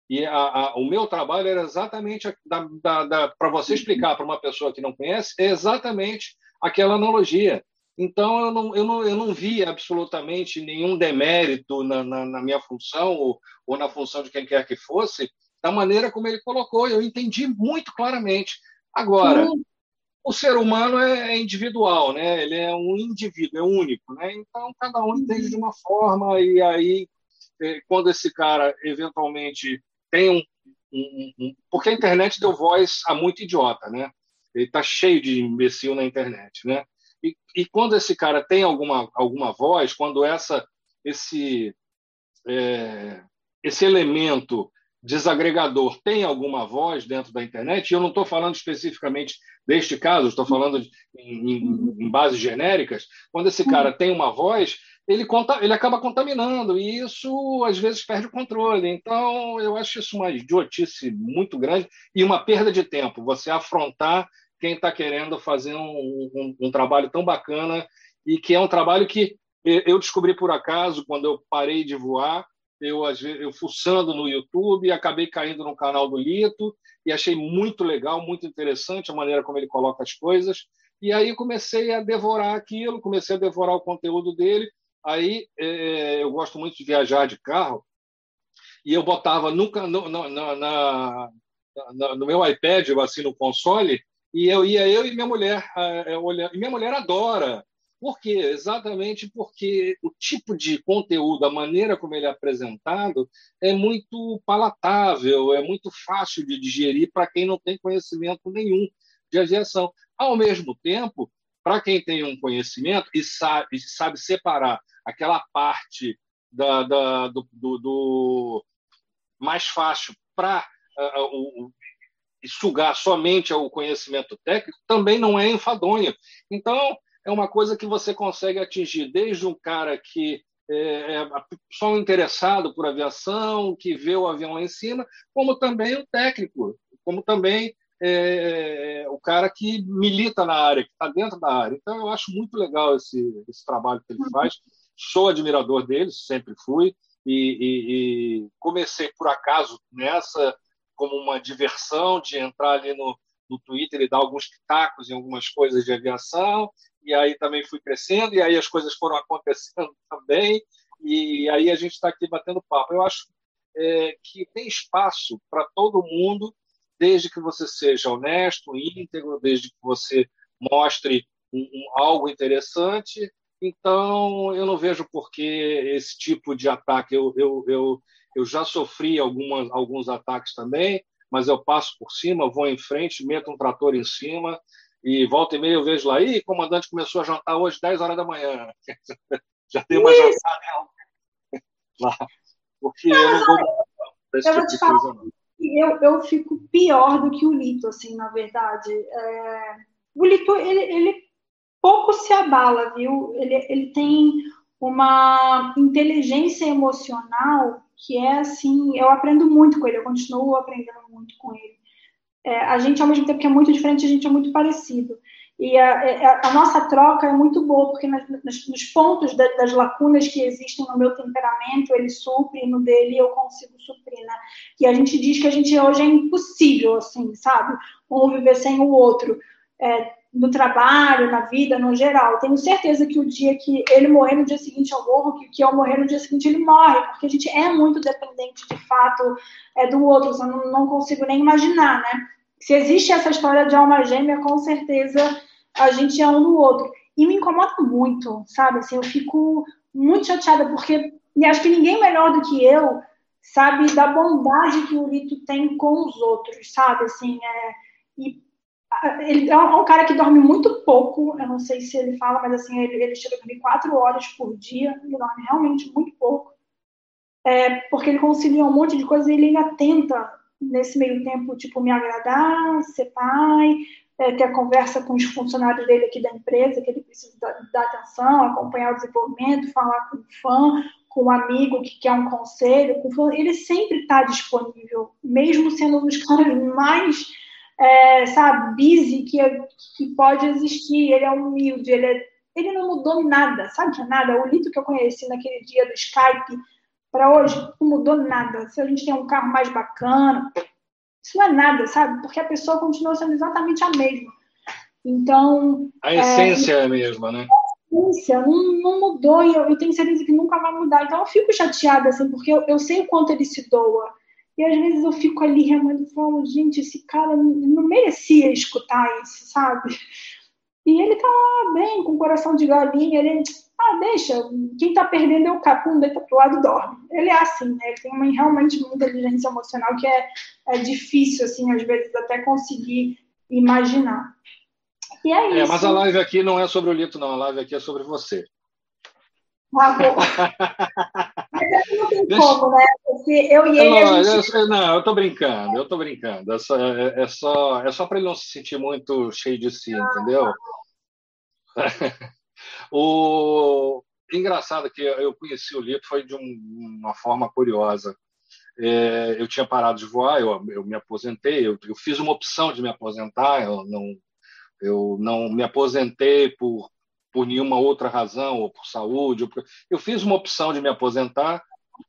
E a, a, o meu trabalho era exatamente para você explicar para uma pessoa que não conhece, é exatamente aquela analogia. Então, eu não, eu não, eu não vi absolutamente nenhum demérito na, na, na minha função ou, ou na função de quem quer que fosse, da maneira como ele colocou. Eu entendi muito claramente. Agora, Sim. o ser humano é, é individual, né? Ele é um indivíduo, é único, né? Então, cada um entende de uma forma e aí, é, quando esse cara eventualmente tem um, um, um porque a internet deu voz a muito idiota, né? Ele está cheio de imbecil na internet, né? E, e, quando esse cara tem alguma alguma voz, quando essa esse é, esse elemento desagregador tem alguma voz dentro da internet, e eu não estou falando especificamente deste caso, estou falando de, em, em, bases genéricas, quando esse cara tem uma voz, ele, conta, ele acaba contaminando, e isso às vezes perde o controle. Então, eu acho isso uma idiotice muito grande e uma perda de tempo, você afrontar quem está querendo fazer um, um, um trabalho tão bacana e que é um trabalho que eu descobri por acaso quando eu parei de voar eu, eu fuçando no YouTube, acabei caindo no canal do Lito e achei muito legal, muito interessante a maneira como ele coloca as coisas. E aí comecei a devorar aquilo, comecei a devorar o conteúdo dele. Aí é, eu gosto muito de viajar de carro e eu botava no, no, no, na, na, no meu iPad, assim, no console, e eu ia eu e minha mulher é, olhando. E minha mulher adora por quê? Exatamente porque o tipo de conteúdo, a maneira como ele é apresentado, é muito palatável, é muito fácil de digerir para quem não tem conhecimento nenhum de aviação. Ao mesmo tempo, para quem tem um conhecimento e sabe, sabe separar aquela parte da, da do, do, do, mais fácil para uh, uh, sugar somente o conhecimento técnico, também não é enfadonho. Então, é uma coisa que você consegue atingir desde um cara que é, é só um interessado por aviação, que vê o avião lá em cima, como também o técnico, como também é, o cara que milita na área, que está dentro da área. Então, eu acho muito legal esse, esse trabalho que ele uhum. faz. Sou admirador dele, sempre fui, e, e, e comecei por acaso nessa como uma diversão de entrar ali no, no Twitter e dar alguns pitacos em algumas coisas de aviação, e aí também fui crescendo, e aí as coisas foram acontecendo também, e aí a gente está aqui batendo papo. Eu acho é, que tem espaço para todo mundo, desde que você seja honesto, íntegro, desde que você mostre um, um, algo interessante. Então, eu não vejo por que esse tipo de ataque. Eu, eu, eu, eu já sofri algumas, alguns ataques também, mas eu passo por cima, vou em frente, meto um trator em cima e volta e meia eu vejo lá, e comandante começou a jantar hoje 10 horas da manhã. já tem uma jantada lá. Porque não, eu não vou esse eu tipo de coisa, não. Eu, eu fico pior do que o Lito, assim, na verdade. É... O Lito, ele, ele pouco se abala, viu? Ele, ele tem uma inteligência emocional que é assim, eu aprendo muito com ele, eu continuo aprendendo muito com ele. É, a gente, ao mesmo tempo que é muito diferente, a gente é muito parecido. E a, a, é, a nossa troca é muito boa, porque nas, nas, nos pontos da, das lacunas que existem no meu temperamento, ele supre, no dele eu consigo suprir, né? E a gente diz que a gente hoje é impossível, assim, sabe? Um viver sem o outro. É, no trabalho, na vida, no geral. Tenho certeza que o dia que ele morrer, no dia seguinte eu morro, que, que eu morrer no dia seguinte ele morre, porque a gente é muito dependente, de fato, é, do outro. Eu não, não consigo nem imaginar, né? Se existe essa história de alma gêmea, com certeza a gente é um do outro. E me incomoda muito, sabe? Assim, eu fico muito chateada, porque acho que ninguém melhor do que eu sabe da bondade que o Lito tem com os outros, sabe? Assim, é, e ele é um cara que dorme muito pouco, eu não sei se ele fala, mas assim, ele, ele chega a dormir quatro horas por dia, ele dorme realmente muito pouco, é, porque ele concilia um monte de coisas e ele ainda tenta, nesse meio tempo, tipo, me agradar, ser pai, é, ter a conversa com os funcionários dele aqui da empresa, que ele precisa dar, dar atenção, acompanhar o desenvolvimento, falar com o fã, com um amigo que quer um conselho, ele sempre está disponível, mesmo sendo um dos caras mais é, sabe, busy que, que pode existir, ele é humilde, ele, é, ele não mudou nada, sabe é nada? O Lito que eu conheci naquele dia do Skype para hoje não mudou nada. Se a gente tem um carro mais bacana, isso não é nada, sabe? Porque a pessoa continua sendo exatamente a mesma. Então. A essência é, é a mesma, né? A essência não, não mudou e eu, eu, tenho certeza que nunca vai mudar. Então eu fico chateada, assim, porque eu, eu sei o quanto ele se doa. E às vezes eu fico ali remando e falo, gente, esse cara não merecia escutar isso, sabe? E ele tá lá bem, com o coração de galinha, ele, ah, deixa, quem tá perdendo é o capum, deita pro lado e dorme. Ele é assim, né? Ele tem uma, realmente uma inteligência emocional que é, é difícil, assim, às vezes, até conseguir imaginar. E é, é isso. mas a live aqui não é sobre o Lito, não. A live aqui é sobre você. Ah, Mas não tem Deixa... como, né? Porque eu e ele. Não, gente... eu, não, eu tô brincando, eu tô brincando. É só, é, é só, é só para ele não se sentir muito cheio de si, ah, entendeu? o engraçado que eu conheci o Lito foi de um, uma forma curiosa. É, eu tinha parado de voar, eu, eu me aposentei, eu, eu, fiz uma opção de me aposentar, eu não, eu não me aposentei por por nenhuma outra razão, ou por saúde. Ou por... Eu fiz uma opção de me aposentar,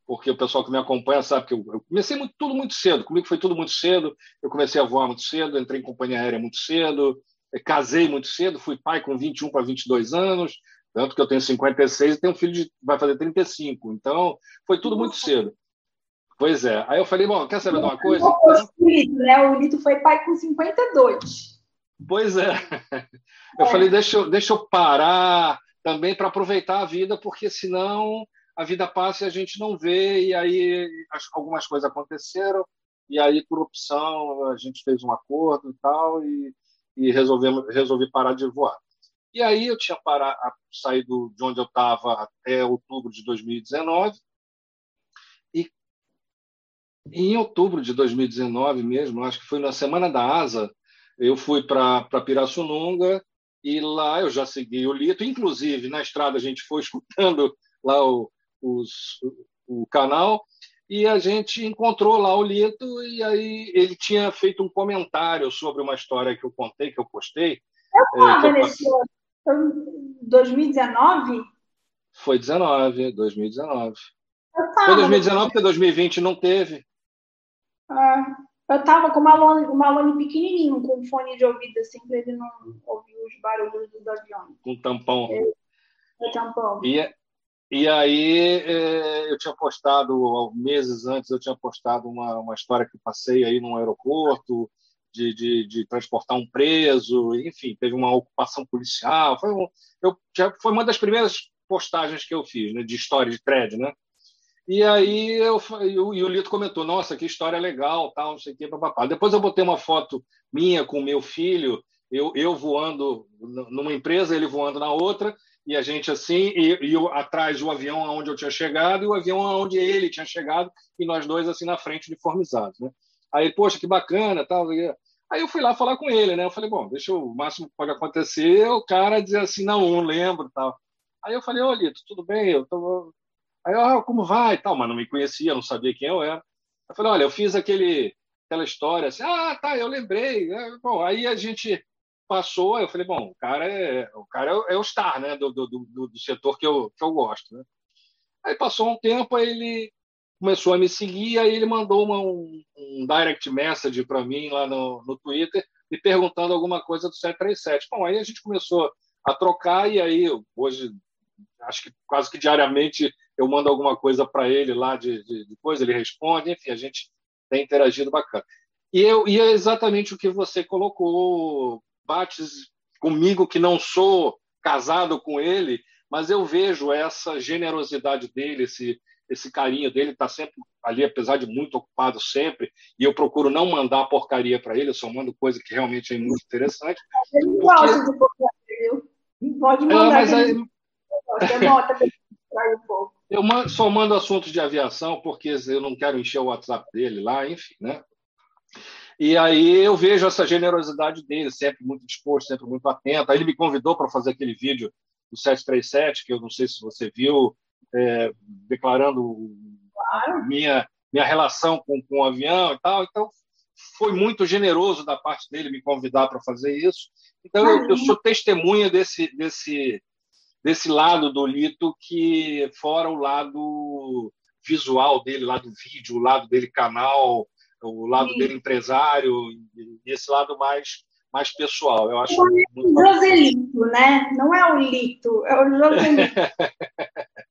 porque o pessoal que me acompanha sabe que eu, eu comecei muito, tudo muito cedo. Comigo foi tudo muito cedo. Eu comecei a voar muito cedo, entrei em companhia aérea muito cedo, eh, casei muito cedo, fui pai com 21 para 22 anos, tanto que eu tenho 56 e tenho um filho que vai fazer 35. Então, foi tudo muito cedo. Pois é. Aí eu falei, bom, quer saber de uma coisa? O Lito, né? O Lito foi pai com 52. Pois é. Eu é. falei, deixa eu, deixa eu parar também para aproveitar a vida, porque senão a vida passa e a gente não vê, e aí algumas coisas aconteceram, e aí, por opção, a gente fez um acordo e tal, e, e resolvemos, resolvi parar de voar. E aí eu tinha parado, saído de onde eu estava até outubro de 2019, e em outubro de 2019 mesmo, acho que foi na semana da ASA, eu fui para Pirassununga e lá eu já segui o Lito. Inclusive, na estrada a gente foi escutando lá o, os, o canal e a gente encontrou lá o Lito e aí ele tinha feito um comentário sobre uma história que eu contei, que eu postei. Eu estava é, nesse ano, 2019? Foi 19, 2019. Foi 2019 porque 2020 não teve. Ah. Eu tava com uma Malone, uma Malone pequenininho, com um fone de ouvido, assim, para ele não ouvir os barulhos do avião. Com tampão. É, é tampão. E, e aí é, eu tinha postado, meses antes, eu tinha postado uma, uma história que passei aí no aeroporto, de, de, de, transportar um preso, enfim, teve uma ocupação policial. Foi, um, eu, foi uma das primeiras postagens que eu fiz, né, de história de thread, né? E aí eu, e o Lito comentou, nossa, que história legal, tal, não sei o que, papapá. Depois eu botei uma foto minha com o meu filho, eu, eu voando numa empresa, ele voando na outra, e a gente assim, e, e eu, atrás do avião aonde eu tinha chegado, e o avião aonde ele tinha chegado, e nós dois assim na frente, uniformizados, né? Aí, poxa, que bacana, tal. Aí eu fui lá falar com ele, né? Eu falei, bom, deixa o máximo que pode acontecer é o cara dizer assim, não, não lembro, tal. Aí eu falei, ô, Lito, tudo bem? Eu tô... Aí, ah, como vai? Tal, mas não me conhecia, não sabia quem eu era. Eu falei, olha, eu fiz aquele, aquela história assim, ah, tá, eu lembrei. É, bom, aí a gente passou, eu falei, bom, o cara é o, cara é, o star, né, do, do, do, do setor que eu, que eu gosto, né? Aí passou um tempo, aí ele começou a me seguir, aí ele mandou uma, um, um direct message para mim lá no, no Twitter, me perguntando alguma coisa do 737. Bom, aí a gente começou a trocar, e aí hoje, acho que quase que diariamente eu mando alguma coisa para ele lá de, de, de coisa, ele responde, enfim, a gente tem interagido bacana. E, eu, e é exatamente o que você colocou, Bates, comigo, que não sou casado com ele, mas eu vejo essa generosidade dele, esse, esse carinho dele, está sempre ali, apesar de muito ocupado sempre, e eu procuro não mandar porcaria para ele, eu só mando coisa que realmente é muito interessante. Ele porque... gosta de porcaria, viu? Pode mandar. É, mas aí... Eu só mando assuntos de aviação porque eu não quero encher o WhatsApp dele lá, enfim, né? E aí eu vejo essa generosidade dele, sempre muito disposto, sempre muito atento. Aí ele me convidou para fazer aquele vídeo do 737, que eu não sei se você viu, é, declarando minha, minha relação com, com o avião e tal. Então, foi muito generoso da parte dele me convidar para fazer isso. Então, eu, eu, sou testemunha desse, desse, desse lado do Lito, que fora o lado visual dele, lado vídeo, o lado dele canal, o lado Sim. dele empresário, e esse lado mais mais pessoal. Eu acho muito Joselito, né? Não é o Lito, é o Joselito.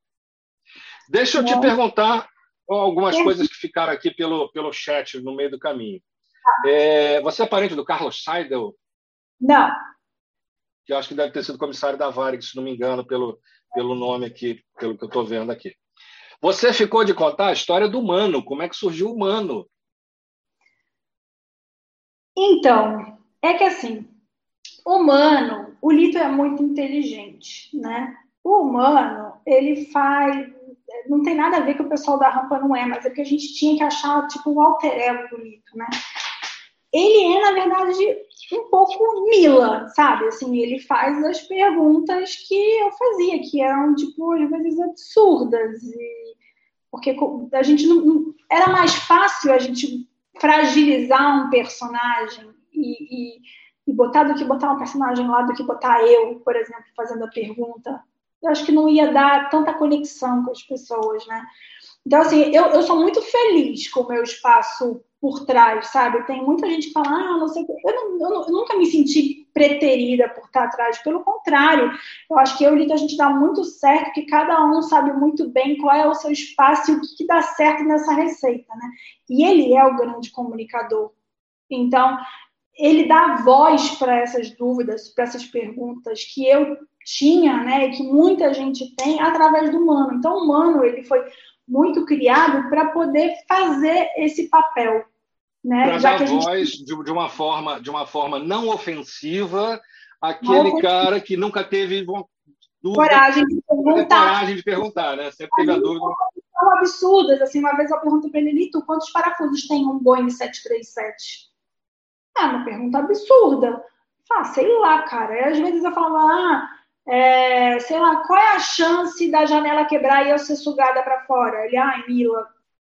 Deixa eu te perguntar algumas coisas que ficaram aqui pelo, pelo chat no meio do caminho. É, você é parente do Carlos Seidel? Não que acho que deve ter sido comissário da Varig, se não me engano, pelo, pelo nome aqui, pelo que eu estou vendo aqui. Você ficou de contar a história do Mano, como é que surgiu o Mano? Então, é que assim, o Mano, o Lito é muito inteligente, né? O humano, ele faz. Não tem nada a ver que o pessoal da rampa não é, mas é que a gente tinha que achar tipo um alter ego do Lito, né? Ele é, na verdade, um pouco Mila, sabe? Assim, ele faz as perguntas que eu fazia, que eram, tipo, às vezes absurdas. E... Porque a gente não. Era mais fácil a gente fragilizar um personagem e, e, e, botar do que botar um personagem lá do que botar eu, por exemplo, fazendo a pergunta. Eu acho que não ia dar tanta conexão com as pessoas, né? Então, assim, eu, eu sou muito feliz com o meu espaço por trás, sabe? Tem muita gente que fala, ah, não sei o eu, não, eu, nunca me senti preterida por estar atrás, pelo contrário, eu acho que eu e a gente dá muito certo, que cada um sabe muito bem qual é o seu espaço e o que, que dá certo nessa receita, né? E ele é o grande comunicador. Então, ele dá voz para essas dúvidas, para essas perguntas que eu tinha, né, e que muita gente tem através do Mano. Então, o Mano, ele foi muito criado para poder fazer esse papel. Né? Para dar gente... voz de, de, uma forma, de uma forma não ofensiva aquele não cara que nunca teve dúvida, coragem de perguntar. Coragem de perguntar, né? Sempre teve a dúvida. São absurdas. Assim, uma vez eu pergunto para ele, tu, quantos parafusos tem um Boeing 737? É uma pergunta absurda. Ah, sei lá, cara. E às vezes eu falo, ah, é, sei lá, qual é a chance da janela quebrar e eu ser sugada para fora? Ele, ai, Mila.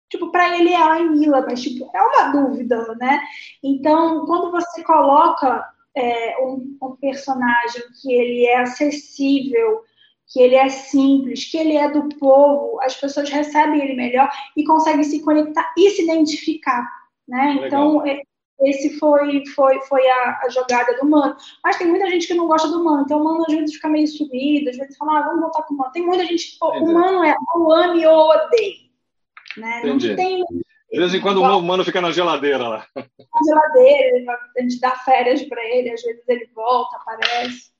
Tipo, para ele é ai, Mila, mas tipo, é uma dúvida, né? Então, quando você coloca é, um, um personagem que ele é acessível, que ele é simples, que ele é do povo, as pessoas recebem ele melhor e conseguem se conectar e se identificar, né? Então, é, esse foi, foi, foi a, a, jogada do Mano. Mas tem muita gente que não gosta do Mano. Então o Mano às vezes fica meio subido, às vezes fala, ah, vamos voltar com o Mano. Tem muita gente que o Mano é ou ame ou odeie. Né? Entendi. Não tem. De vez em quando o Mano fica na geladeira lá. Na geladeira, a gente dá férias para ele, às vezes ele volta, aparece.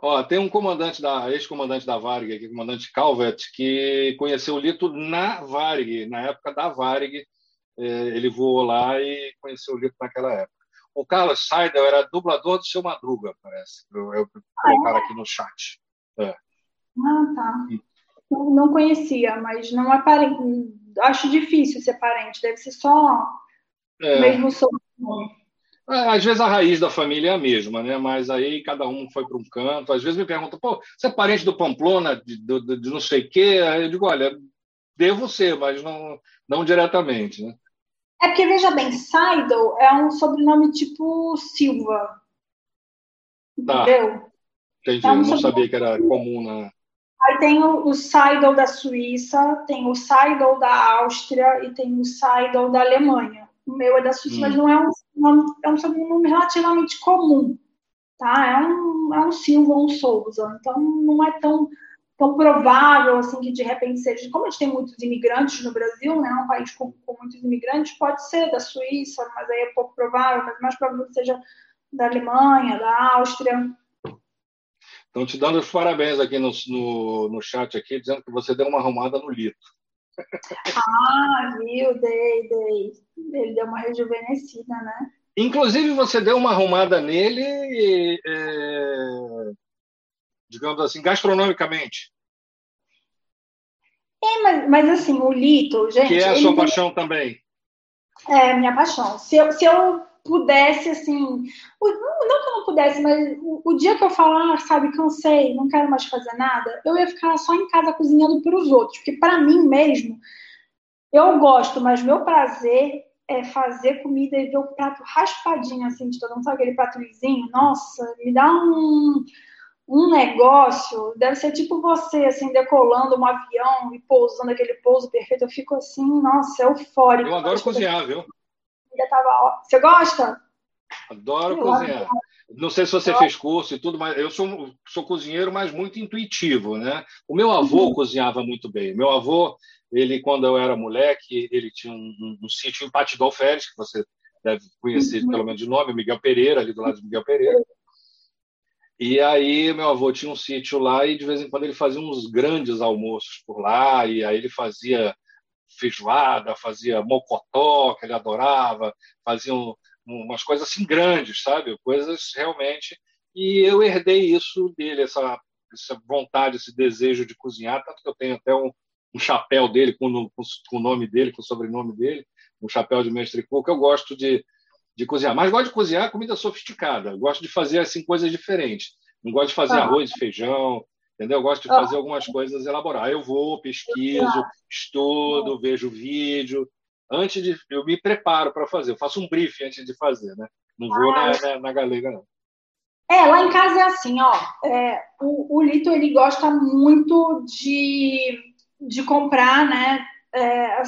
Ó, tem um comandante da ex-comandante da Varig, aqui, comandante Calvet, que conheceu o Lito na Varig, na época da Varig. É, ele voou lá e conheceu o Lito naquela época. O Carlos Seidel era dublador do seu Madruga, parece. Eu, eu colocar ah, é? aqui no chat. É. Ah, tá. Não, não conhecia, mas não é parente. Acho difícil ser parente, deve ser só é. mesmo sobrenome. É, às vezes a raiz da família é a mesma, né? Mas aí cada um foi para um canto. Às vezes me perguntam, pô, você é parente do Pamplona, de, de, de não sei o quê? Aí eu digo, olha, devo ser, mas não, não diretamente, né? É porque, veja bem, Seidel é um sobrenome tipo Silva. Tá. Entendeu? Entendi, é um não sabia que era comum na. Aí tem o, o Seidel da Suíça, tem o Seidel da Áustria e tem o Seidel da Alemanha. O meu é da Suíça, hum. mas não é um nome, é um sobrenome relativamente comum, tá? É um, é um Silva, um Souza, então não é tão, tão provável assim que de repente seja. Como a gente tem muitos imigrantes no Brasil, né? Um país com, com muitos imigrantes, pode ser da Suíça, mas aí é pouco provável, mas mais provável que seja da Alemanha, da Áustria. Estão te dando os parabéns aqui no, no, no chat aqui, dizendo que você deu uma arrumada no Lito. Ah, viu, dei, dei. Ele deu uma rejuvenescida, né? Inclusive, você deu uma arrumada nele, é, digamos assim, gastronomicamente. É, mas, mas assim, o Lito, gente. Que é a sua paixão também. É, minha paixão. Se eu, se eu pudesse, assim. Não, não que eu não pudesse, mas o, o, dia que eu falar, sabe, cansei, não quero mais fazer nada, eu ia ficar só em casa cozinhando para os outros. Porque para mim mesmo, eu gosto, mas meu prazer é fazer comida e ver o prato raspadinho, assim, de todo mundo. Sabe aquele prato lisinho? Nossa, me dá um um negócio, deve ser tipo você, assim, decolando um avião e pousando aquele pouso perfeito. Eu fico assim, nossa, eufórico. Eu adoro cozinhar, viu? Tava... Você gosta? Adoro eu cozinhar. Adoro. Não sei se você eu... fez curso e tudo, mas eu sou, sou cozinheiro, mas muito intuitivo, né? O meu avô uhum. cozinhava muito bem. Meu avô, ele, quando eu era moleque, ele tinha um, um, um sítio em Pati do Alferes, que você deve conhecer uhum. pelo menos de nome, Miguel Pereira, ali do lado de Miguel Pereira. E aí meu avô tinha um sítio lá e de vez em quando ele fazia uns grandes almoços por lá, e aí ele fazia feijoada, fazia mocotó, que ele adorava, fazia um, umas coisas assim grandes, sabe? Coisas realmente. E eu herdei isso dele, essa, essa vontade, esse desejo de cozinhar, tanto que eu tenho até um, um chapéu dele com, com, com, o nome dele, com o sobrenome dele, um chapéu de mestre cook. Eu gosto de, de cozinhar, mas gosto de cozinhar comida sofisticada. Gosto de fazer assim coisas diferentes. Não gosto de fazer ah. arroz e feijão, entendeu? Eu gosto de fazer algumas coisas elaboradas. Eu vou, pesquiso, estudo, vejo vídeo. Antes de. Eu me preparo para fazer. Eu faço um briefing antes de fazer, né? Não vou na, ah. na, na galega, não. É, lá em casa é assim, ó. É, o, o Lito ele gosta muito de, de comprar, né? É,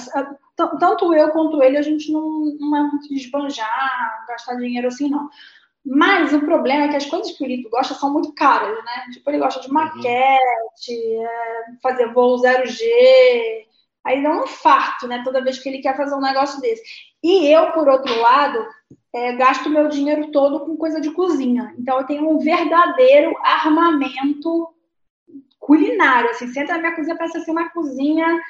tanto eu quanto ele, a gente não, não é muito de esbanjar, gastar dinheiro assim, não. Mas o problema é que as coisas que o Lito gosta são muito caras, né? Tipo, ele gosta de uhum. maquete, uhum. é, fazer voo 0G. Aí dá um infarto, né? Toda vez que ele quer fazer um negócio desse. E eu, por outro lado, é, gasto meu dinheiro todo com coisa de cozinha. Então, eu tenho um verdadeiro armamento culinário. Assim, você entra na minha cozinha, parece ser uma cozinha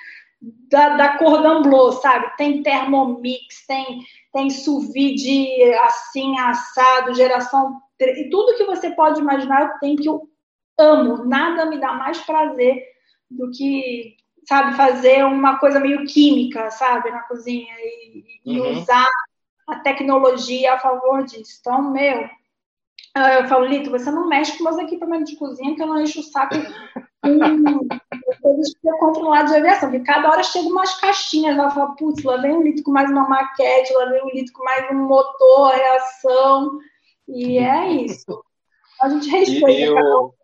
da, da Cordon Bleu, sabe? Tem Thermomix, tem, tem sous vide assim, assado, geração... E tudo que você pode imaginar, eu tenho que eu amo. Nada me dá mais prazer do que, sabe, fazer uma coisa meio química, sabe, na cozinha. E, e uhum. usar a tecnologia a favor disso. Então, meu... Eu falo, Lito, você não mexe com meus equipamentos de cozinha, que eu não encho o saco compro lá de aviação, porque cada hora chega umas caixinhas, ela fala, putz, lá vem um litro com mais uma maquete, lá vem um litro com mais um motor, reação, e é isso. A gente respeita. Eu...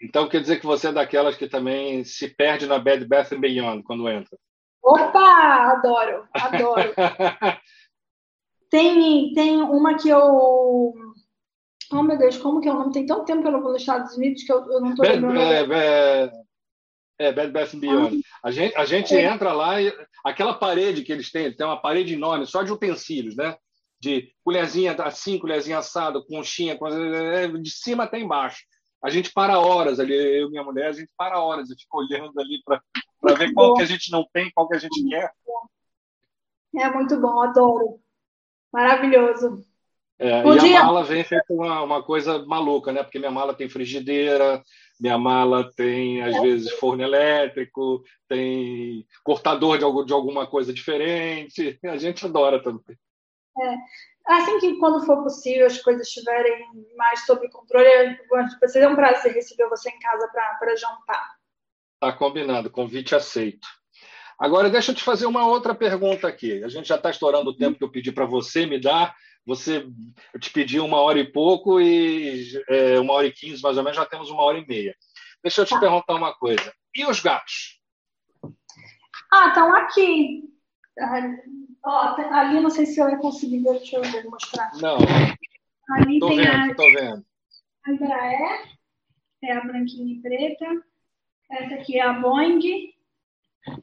Então quer dizer que você é daquelas que também se perde na Bad Bath Beyond quando entra? Opa, adoro, adoro. tem, tem uma que eu Oh, meu Deus, como que é o nome? Tem tanto tempo que eu não vou nos Estados Unidos que eu, eu não estou lembrando. É, é, é, Bad Bath Beyond. Ah, a gente, a gente é. entra lá e aquela parede que eles têm, tem uma parede enorme só de utensílios, né? De colherzinha assim, colherzinha assada, conchinha, é, de cima até embaixo. a gente para horas ali, eu e minha mulher, a gente para horas e fica olhando ali para ver qual que a gente não tem, qual que a gente quer. É muito bom, adoro. Maravilhoso. É, e dia... a mala vem feita uma, uma coisa maluca, né? Porque minha mala tem frigideira, minha mala tem, às é. vezes, forno elétrico, tem cortador de, algo, de alguma coisa diferente. A gente adora também. É. Assim que, quando for possível, as coisas estiverem mais sob controle, vai ser um prazer receber você em casa para jantar. Tá combinado, convite aceito. Agora, deixa eu te fazer uma outra pergunta aqui. A gente já está estourando o tempo que eu pedi para você me dar. Você, eu te pedi uma hora e pouco e é, uma hora e quinze, mais ou menos, já temos uma hora e meia. Deixa eu te tá. perguntar uma coisa. E os gatos? Ah, estão aqui. Ó, ali não sei se eu ia conseguir, deixa eu ver, mostrar. Não. Ali tô tem vendo, a, tô vendo. a Embraer, é a branquinha e preta. Essa aqui é a Boeing.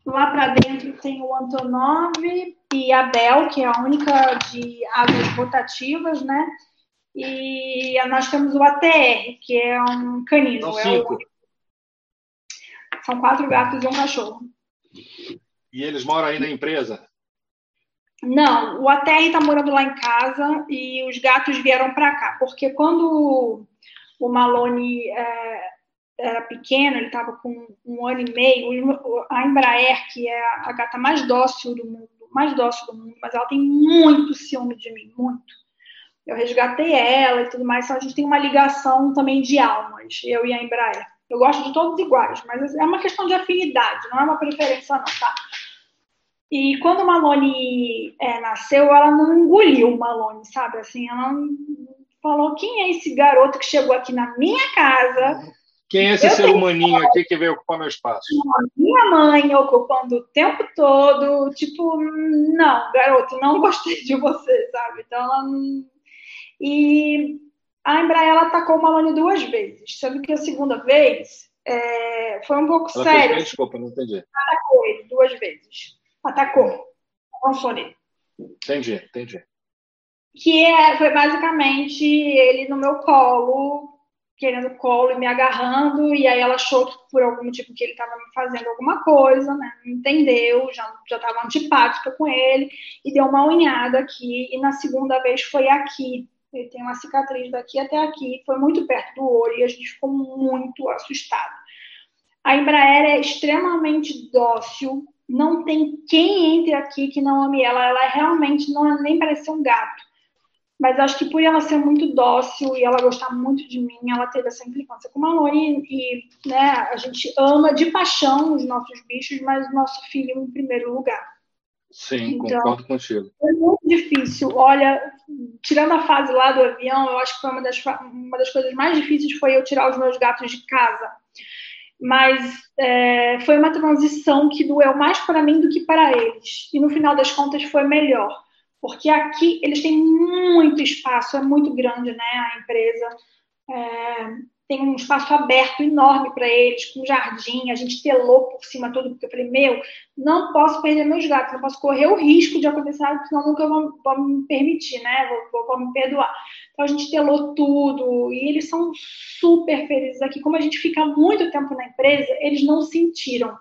Lá para dentro tem o Antonov e a Bell, que é a única de águas rotativas, né? E nós temos o ATR, que é um canino. São, é o... São quatro gatos e um cachorro. E eles moram aí na empresa? Não, o ATR está morando lá em casa e os gatos vieram para cá, porque quando o Malone é, era pequeno, ele estava com um ano e meio, a Embraer, que é a gata mais dócil do mundo, mais dócil do mundo, mas ela tem muito ciúme de mim, muito. Eu resgatei ela e tudo mais, então a gente tem uma ligação também de almas, eu e a Embraer. Eu gosto de todos iguais, mas é uma questão de afinidade, não é uma preferência não, tá? E quando Malone é, nasceu, ela não engoliu o Malone, sabe? Assim, ela falou quem é esse garoto que chegou aqui na minha casa. Quem é esse eu ser humaninho aqui que veio ocupar meu espaço? Minha mãe ocupando o tempo todo, tipo, não, garoto, não gostei de você, sabe? Então ela não... E a Embraer ela atacou o Malone duas vezes, sendo que a segunda vez é, foi um pouco ela sério. Fez, desculpa, não entendi. Atacou ele duas vezes atacou. Avançou nele. Entendi, entendi. Que é, foi basicamente ele no meu colo, querendo colo e me agarrando, e aí ela achou que por algum motivo que ele estava me fazendo alguma coisa, né? Entendeu, já já estava antipática com ele e deu uma unhada aqui e na segunda vez foi aqui. Ele tem uma cicatriz daqui até aqui, foi muito perto do olho e a gente ficou muito assustado. A Embraer é extremamente dócil, não tem quem entre aqui que não ame ela. Ela realmente não nem parece um gato. Mas acho que por ela ser muito dócil e ela gostar muito de mim, ela teve essa implicância com a Malone e, né, a gente ama de paixão os nossos bichos, mas o nosso filho em primeiro lugar. Sim, então, concordo contigo. É muito difícil. Olha, tirando a fase lá do avião, eu acho que foi uma das, uma das coisas mais difíceis foi eu tirar os meus gatos de casa mas é, foi uma transição que doeu mais para mim do que para eles. E no final das contas foi melhor, porque aqui eles têm muito espaço, é muito grande, né? A empresa é, tem um espaço aberto enorme para eles, com jardim, a gente telou por cima tudo, porque eu falei, meu, não posso perder meus gatos, não posso correr o risco de acontecer algo senão nunca vão, vão me permitir, né? Vou, vou, vou me perdoar. Então a gente telou tudo e eles são super felizes aqui. Como a gente fica muito tempo na empresa, eles não sentiram.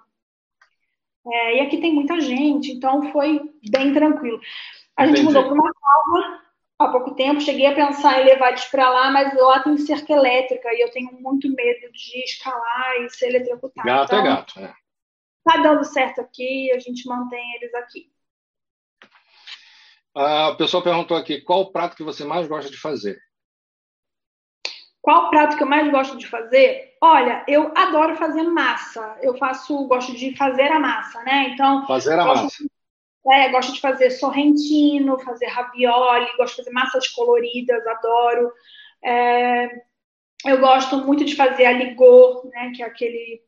É, e aqui tem muita gente, então foi bem tranquilo. A gente Entendi. mudou para uma calma há pouco tempo, cheguei a pensar em levar eles para lá, mas lá tem cerca elétrica e eu tenho muito medo de escalar e ser eletrocutado. Gato é então, é gato, é. Tá dando certo aqui, a gente mantém eles aqui. A o pessoal perguntou aqui, qual o prato que você mais gosta de fazer? Qual o prato que eu mais gosto de fazer? Olha, eu adoro fazer massa. Eu faço, gosto de fazer a massa, né? Então, fazer a massa. De, é, gosto de fazer sorrentino, fazer ravioli, gosto de fazer massas coloridas, adoro. É, eu gosto muito de fazer aligô, né? Que é aquele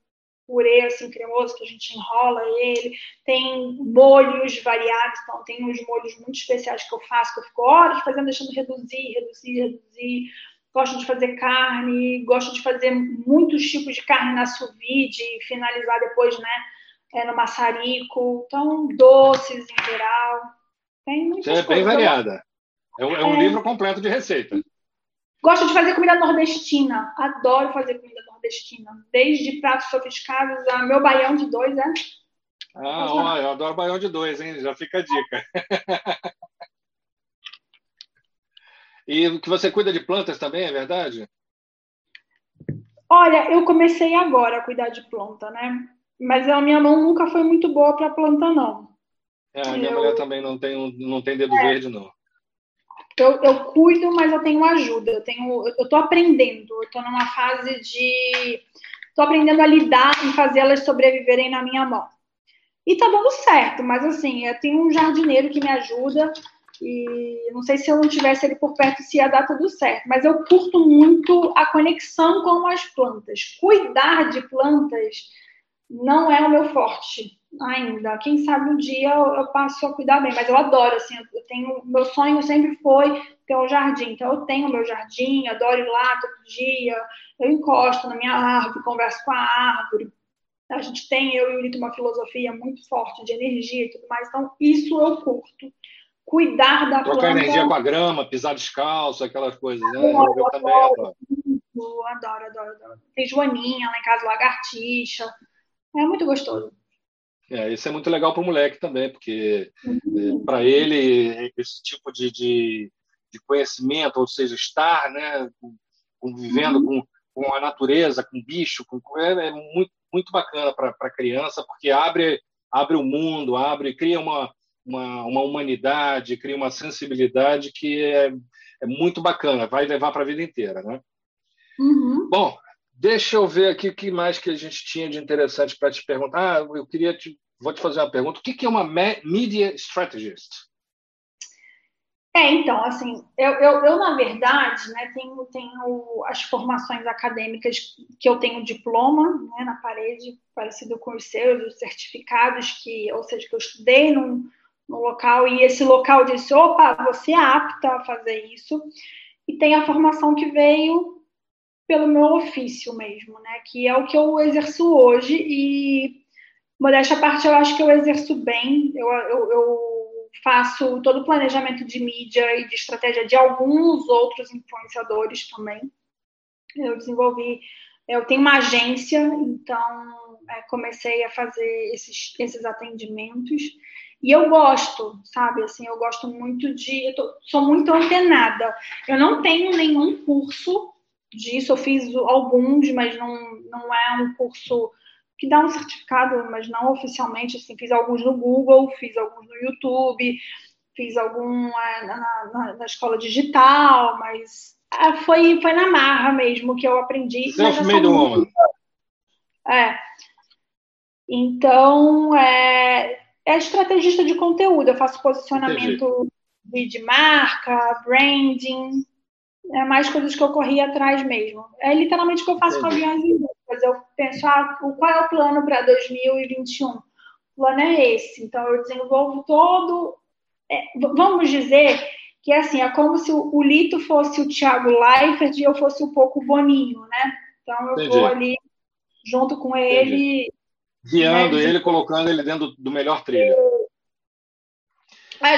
purê assim cremoso que a gente enrola ele. Tem molhos variados, então tem uns molhos muito especiais que eu faço, que eu fico horas fazendo, deixando reduzir, reduzir, reduzir. Gosto de fazer carne, gosto de fazer muitos tipos de carne na sous vide finalizar depois, né, é, no maçarico. Então, doces em geral. Tem muitas Você é bem variada. É um, é um é... livro completo de receita. Gosto de fazer comida nordestina. Adoro fazer comida nordestina. Desde pratos sofisticados a meu baião de dois, né? Ah, ó, eu adoro baião de dois, hein? Já fica a dica. e que você cuida de plantas também, é verdade? Olha, eu comecei agora a cuidar de planta, né? Mas a minha mão nunca foi muito boa para planta, não. É, a minha eu... mulher também não tem, não tem dedo é. verde, não. Eu, eu cuido, mas eu tenho ajuda. Eu tenho, eu estou aprendendo. Eu estou numa fase de, estou aprendendo a lidar e fazer elas sobreviverem na minha mão. E tá dando certo, mas assim, eu tenho um jardineiro que me ajuda e não sei se eu não tivesse ele por perto se ia dar tudo certo, mas eu curto muito a conexão com as plantas. Cuidar de plantas não é o meu forte ainda. Quem sabe um dia eu, eu passo a cuidar bem, mas eu adoro, assim, eu tenho, meu sonho sempre foi ter um jardim. Então eu tenho meu jardim, adoro ir lá todo dia, eu encosto na minha árvore, converso com a árvore. A gente tem, eu e o Lito, uma filosofia muito forte de energia e tudo mais, então isso eu curto cuidar da Trocar planta. energia com a grama, pisar descalço, aquelas coisas, né? Eu, eu, eu também adoro. Adoro, adoro, adoro. Tem joaninha lá em casa, lagartixa. É muito gostoso. É, isso é muito legal para o moleque também, porque uhum. é, para ele esse tipo de, de, de, conhecimento, ou seja, estar né, convivendo uhum. com, com a natureza, com bicho, com, é, é muito, muito bacana para a criança, porque abre, abre o mundo, abre, cria uma, uma, uma humanidade, cria uma sensibilidade que é, é muito bacana, vai levar para a vida inteira. Né? Uhum. Bom, deixa eu ver aqui o que mais que a gente tinha de interessante para te perguntar. Ah, eu queria te, vou te fazer uma pergunta. O que é uma media strategist? É, então, assim, eu, eu, eu, na verdade, né, tenho, tenho as formações acadêmicas que eu tenho diploma né, na parede, parecido com os seus, os certificados que, ou seja, que eu estudei num, no local e esse local disse: opa, você é apta a fazer isso. E tem a formação que veio pelo meu ofício mesmo, né? Que é o que eu exerço hoje e, modéstia à parte, eu acho que eu exerço bem. Eu, eu, eu faço todo o planejamento de mídia e de estratégia de alguns outros influenciadores também. Eu desenvolvi, eu tenho uma agência, então é, comecei a fazer esses, esses atendimentos. E eu gosto, sabe? Assim, eu gosto muito de. Eu tô, sou muito antenada. Eu não tenho nenhum curso disso, eu fiz alguns, mas não, não é um curso que dá um certificado, mas não oficialmente. Assim, fiz alguns no Google, fiz alguns no YouTube, fiz algum é, na, na, na, escola digital, mas é, foi, foi na marra mesmo que eu aprendi. Self-made woman. É. Então, é, é estrategista de conteúdo, eu faço posicionamento de, de, marca, branding, é mais coisas que eu corri atrás mesmo. É literalmente o que eu faço Entendi. com aviões e. Eu penso, ah, qual é o plano para 2021? O plano é esse. Então, eu desenvolvo todo. É, vamos dizer que assim, é como se o, Lito fosse o Thiago Leifert e eu fosse um pouco o Boninho, né? Então, eu Entendi. vou ali junto com ele. Entendi guiando né? ele, colocando ele dentro do melhor trilho.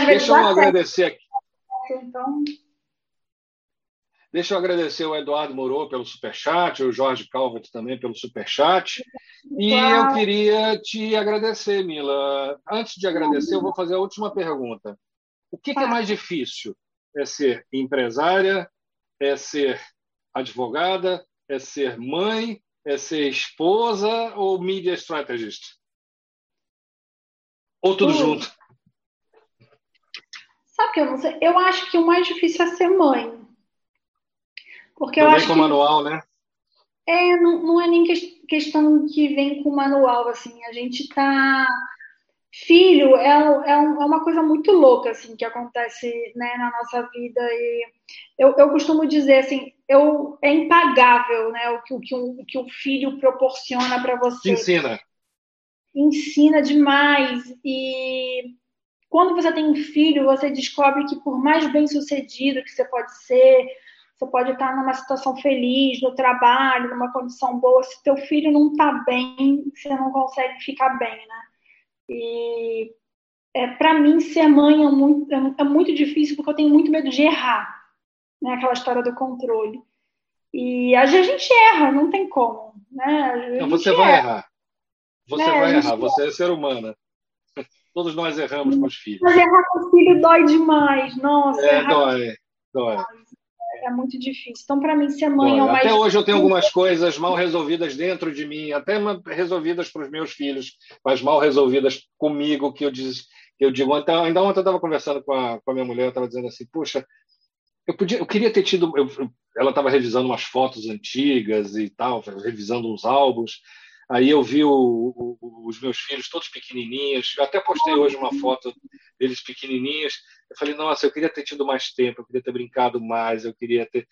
Deixa eu agradecer aqui. Então... Deixa eu agradecer o Eduardo Moro pelo superchat, o Jorge Calvet também pelo superchat. E eu queria te agradecer, Mila. Antes de agradecer, eu vou fazer a última pergunta. O que, que é mais difícil? É ser empresária? É ser advogada? É ser mãe? é ser esposa ou media strategist? Ou tudo junto? Sabe que eu não sei? Eu acho que o mais difícil é ser mãe. Porque eu acho com que... manual, né? É, não, não é nem questão que vem com manual, assim. A gente tá filho é, é, é, uma coisa muito louca assim que acontece né, na nossa vida e eu, eu costumo dizer assim eu, é impagável né, o, que, o, que o, o que o filho proporciona para você ensina ensina demais e quando você tem um filho você descobre que por mais bem sucedido que você pode ser você pode estar numa situação feliz no trabalho numa condição boa se teu filho não está bem você não consegue ficar bem né e é, para mim, ser mãe é muito, é, é muito difícil porque eu tenho muito medo de errar. né? Aquela história do controle. E a gente erra, não tem como, né? Não, você vai errar. Você né? vai errar, você é ser humana. Todos nós erramos com os filhos. Mas errar com o filho dói demais, nossa. É, dói, dói. É muito difícil. Então, para mim, ser mãe dói. é o mais. Até hoje eu tenho algumas coisas mal resolvidas dentro de mim, até resolvidas para os meus filhos, mas mal resolvidas comigo, que eu, diz, que eu digo. Então, ainda ontem eu estava conversando com a, com a minha mulher, eu estava dizendo assim, puxa, eu, podia, eu queria ter tido. Eu, ela estava revisando umas fotos antigas e tal, revisando uns álbuns. Aí eu vi o, o, os meus filhos todos pequenininhos. Eu até postei hoje uma foto deles pequenininhos. Eu falei, nossa, eu queria ter tido mais tempo, eu queria ter brincado mais, eu queria ter.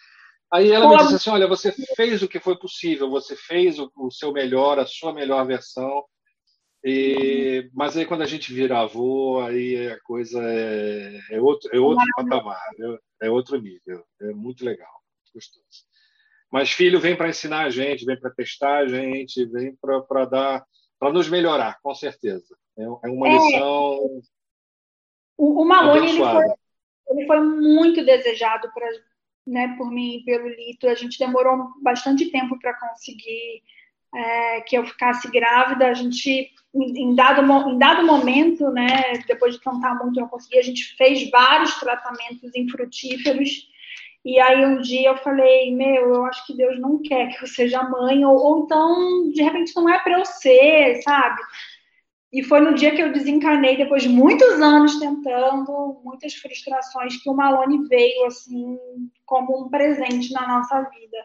Aí ela me disse assim: olha, você fez o que foi possível, você fez o, o seu melhor, a sua melhor versão. E, mas aí quando a gente vira avô, aí a coisa é, é outro, é outro patamar, é, é outro nível. É muito legal, gostoso. Mas filho vem para ensinar a gente, vem para testar a gente, vem para dar, para nos melhorar, com certeza. É, é uma lição. O, o Malone ele foi, ele foi, muito desejado para, né, por mim e pelo Lito. A gente demorou bastante tempo para conseguir é, que eu ficasse grávida. A gente, em dado, em dado momento, né, depois de tentar muito, não conseguia. A gente fez vários tratamentos infrutíferos e aí um dia eu falei, meu, eu acho que Deus não quer que eu seja mãe, ou, ou então, de repente, não é para eu ser, sabe? E foi no dia que eu desencarnei, depois de muitos anos tentando, muitas frustrações, que o Malone veio, assim, como um presente na nossa vida.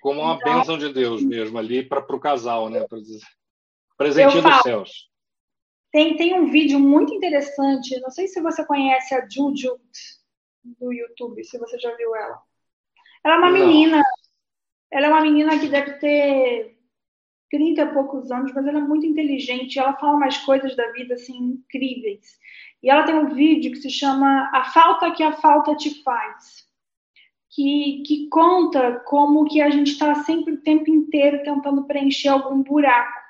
Como uma então, bênção de Deus mesmo, ali para o casal, né? Presentinho dos céus. Tem, tem um vídeo muito interessante, não sei se você conhece a Juju, do YouTube, se você já viu ela. Ela é uma Não. menina, ela é uma menina que deve ter 30 e poucos anos, mas ela é muito inteligente, ela fala umas coisas da vida assim incríveis. E ela tem um vídeo que se chama A Falta que a Falta te faz. Que, que conta como que a gente está sempre o tempo inteiro tentando preencher algum buraco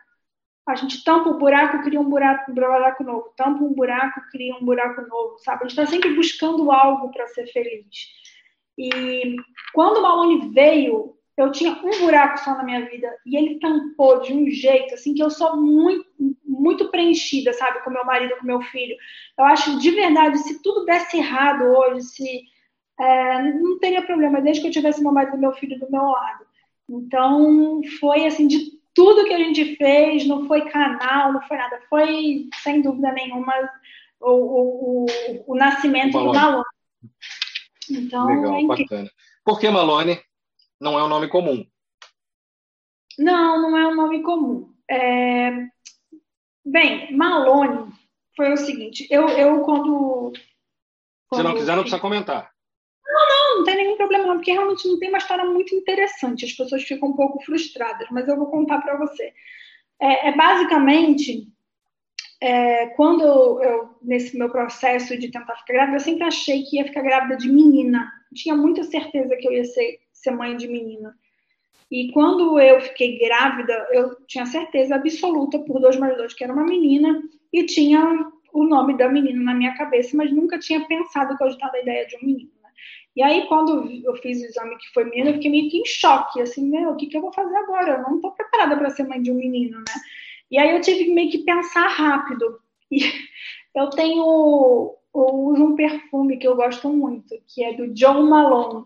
a gente tampa o buraco, cria um buraco, um buraco novo. Tampa um buraco, cria um buraco novo, sabe? A gente está sempre buscando algo para ser feliz. E quando o Malone veio, eu tinha um buraco só na minha vida e ele tampou de um jeito assim que eu sou muito muito preenchida, sabe, com meu marido, com meu filho. Eu acho de verdade, se tudo desse errado hoje, se é, não teria problema desde que eu tivesse meu marido e meu filho do meu lado. Então foi assim de tudo que a gente fez não foi canal, não foi nada, foi sem dúvida nenhuma o, o, o, o nascimento do Malone. Então, Legal, é bacana. Por que Malone não é um nome comum? Não, não é um nome comum. É... Bem, Malone foi o seguinte, eu, eu quando, quando. Se não quiser, não precisa comentar. Não, não, não tem nenhum problema, não, porque realmente não tem uma história muito interessante. As pessoas ficam um pouco frustradas, mas eu vou contar para você. É, é basicamente é, quando eu, nesse meu processo de tentar ficar grávida, eu sempre achei que ia ficar grávida de menina. tinha muita certeza que eu ia ser, ser mãe de menina. E quando eu fiquei grávida, eu tinha certeza absoluta por dois mais dois que era uma menina e tinha o nome da menina na minha cabeça, mas nunca tinha pensado que eu estava a ideia de um menino. E aí, quando eu fiz o exame que foi menino, eu fiquei meio que em choque, assim, meu, o que, que eu vou fazer agora? Eu não estou preparada para ser mãe de um menino, né? E aí eu tive que meio que pensar rápido. E eu tenho, eu uso um perfume que eu gosto muito, que é do John Malone,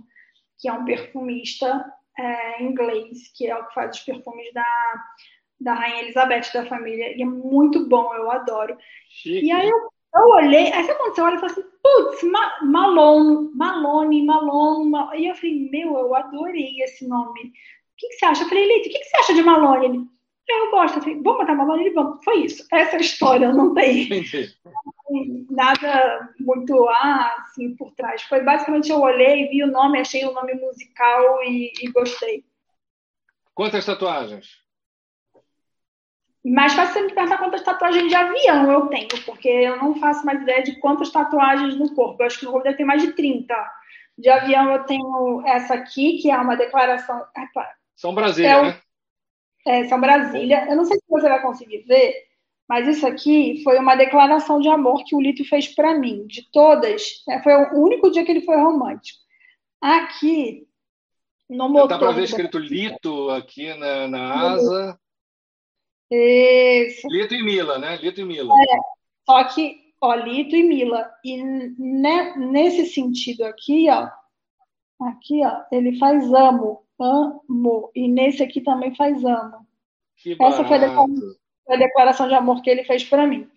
que é um perfumista é, inglês, que é o que faz os perfumes da, da Rainha Elizabeth, da família, e é muito bom, eu adoro. Chique. E aí eu eu olhei, aí sabe quando você olha e fala assim, putz, Ma Malone, Malone, Malone, Mal... e eu falei, meu, eu adorei esse nome. O que, que você acha? Eu falei, Leite, o que, que você acha de Malone? Ele, eu gosto. Falei, vamos botar Malone? Ele, vamos. Foi isso. Essa é a história, não tem nada muito ah, assim por trás. Foi basicamente eu olhei, vi o nome, achei o nome musical e, e gostei. Quantas tatuagens? Mais fácil você me perguntar quantas tatuagens de avião eu tenho, porque eu não faço mais ideia de quantas tatuagens no corpo. Eu acho que no corpo deve ter mais de 30. De avião eu tenho essa aqui, que é uma declaração. São Brasília, é, né? É, São Brasília. Eu não sei se você vai conseguir ver, mas isso aqui foi uma declaração de amor que o Lito fez para mim. De todas, né? foi o único dia que ele foi romântico. Aqui, no motor. Dá para ver escrito Lito aqui na, na asa. Isso. Lito e Mila, né? Lito e Mila. É, só que, ó, Lito e Mila. E ne, nesse sentido aqui, ó, aqui, ó, ele faz amo, amo. E nesse aqui também faz amo. Que Essa foi a, foi a declaração de amor que ele fez para mim.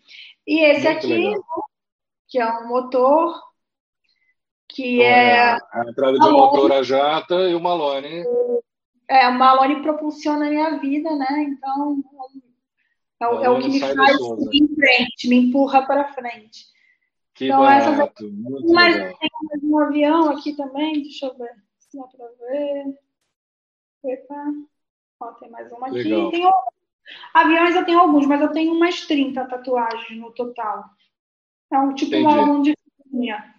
E esse Muito aqui, legal. que é um motor, que então, é. A entrada de um motor a jata e o Malone. É, o Malone propulsiona a minha vida, né? Então, é, é o que me faz ir em frente, me empurra para frente. Que então, barato, essas... Mas legal. tem mais um avião aqui também, deixa eu ver se dá para ver. Epa. Ó, tem mais uma aqui. Legal. Tem Aviões eu tenho alguns, mas eu tenho umas 30 tatuagens no total. É um tipo Entendi. um álbum de minha.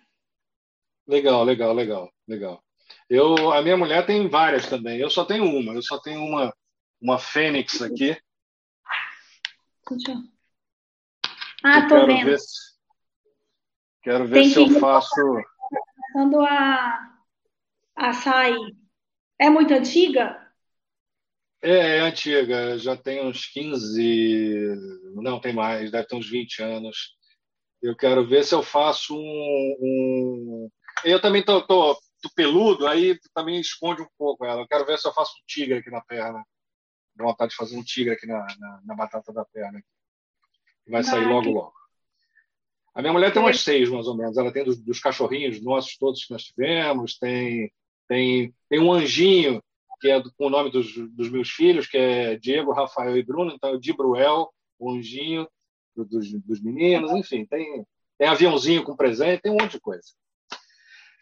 Legal, legal, legal, legal. Eu, a minha mulher tem várias também. Eu só tenho uma. Eu só tenho uma, uma Fênix aqui. Ah, eu tô vendo. Ver se, quero ver tem se eu faço. Começando a, a sair. É muito antiga? É, é antiga, já tem uns 15, não tem mais, deve ter uns 20 anos. Eu quero ver se eu faço um. um... Eu também tô, tô, tô, peludo, aí também esconde um pouco ela. Eu quero ver se eu faço um tigre aqui na perna. Dá vontade de fazer um tigre aqui na, na, na batata da perna. Vai sair logo, logo. A minha mulher tem umas seis, mais ou menos. Ela tem dos, dos cachorrinhos nossos todos que nós tivemos, tem, tem, tem um anjinho que é com o nome dos, dos meus filhos, que é Diego, Rafael e Bruno, então é o Dibruel, o Anjinho dos, dos meninos, enfim, tem, tem aviãozinho com presente, tem um monte de coisa.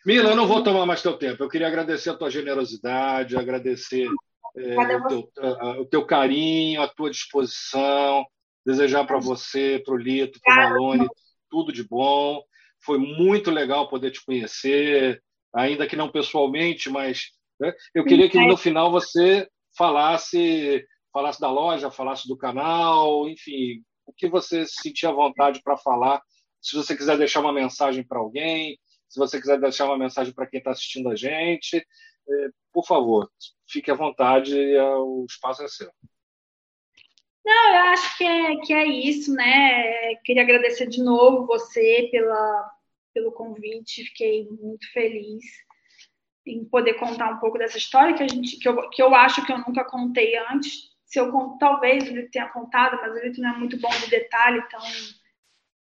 Mila, eu não vou tomar mais teu tempo. Eu queria agradecer a tua generosidade, agradecer é, o, teu, a, o, teu, carinho, a tua disposição, desejar para você, para o Lito, para o Malone, tudo de bom. Foi muito legal poder te conhecer, ainda que não pessoalmente, mas né? Eu queria que no final você falasse, falasse da loja, falasse do canal, enfim, o que você sentia vontade para falar. Se você quiser deixar uma mensagem para alguém, se você quiser deixar uma mensagem para quem está assistindo a gente, é, por favor, fique à vontade, o espaço é seu. Não, eu acho que é, que é isso, né? Queria agradecer de novo você pela, pelo convite, fiquei muito feliz em poder contar um pouco dessa história que a gente que eu, que eu acho que eu nunca contei antes. Se eu talvez ele tenha contado, mas ele não é muito bom de detalhe, então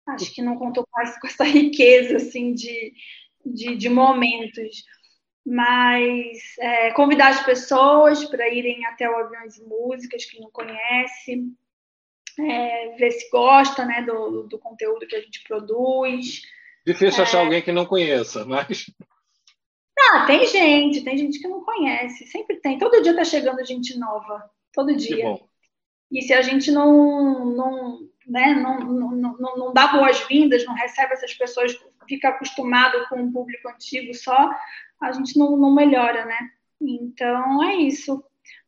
acho que não contou quase com essa riqueza assim de, de, de momentos. Mas é, convidar as pessoas para irem até o Aviões e Músicas, que não conhece, é, ver se gosta né, do, do conteúdo que a gente produz. Difícil é... achar alguém que não conheça, mas. Ah, tem gente, tem gente que não conhece, sempre tem. Todo dia tá chegando gente nova, todo dia. E se a gente não, não, né, não, não, não, não dá boas-vindas, não recebe essas pessoas, fica acostumado com um público antigo só, a gente não, não melhora, né? Então é isso.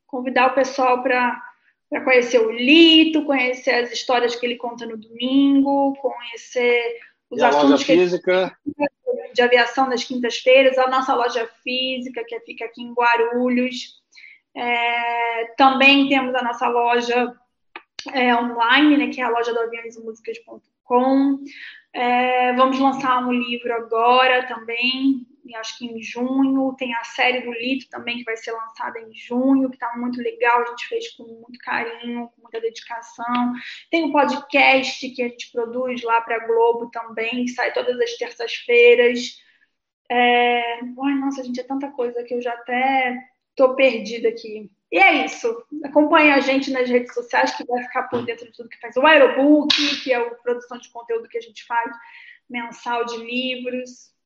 Convidar o pessoal para para conhecer o Lito, conhecer as histórias que ele conta no domingo, conhecer os e assuntos que física. de aviação nas quintas-feiras, a nossa loja física, que fica aqui em Guarulhos. É, também temos a nossa loja é, online, né, que é a loja do aviões e músicas.com. É, vamos lançar um livro agora também, acho que em junho. Tem a série do Lito também, que vai ser lançada em junho, que está muito legal. A gente fez com muito carinho, com muita dedicação. Tem o um podcast que a gente produz lá para a Globo também, que sai todas as terças-feiras. É... Ai, nossa, gente, é tanta coisa que eu já até estou perdida aqui. E é isso. Acompanhe a gente nas redes sociais, que vai ficar por dentro de tudo que faz. O Aerobook, que é a produção de conteúdo que a gente faz, mensal de livros.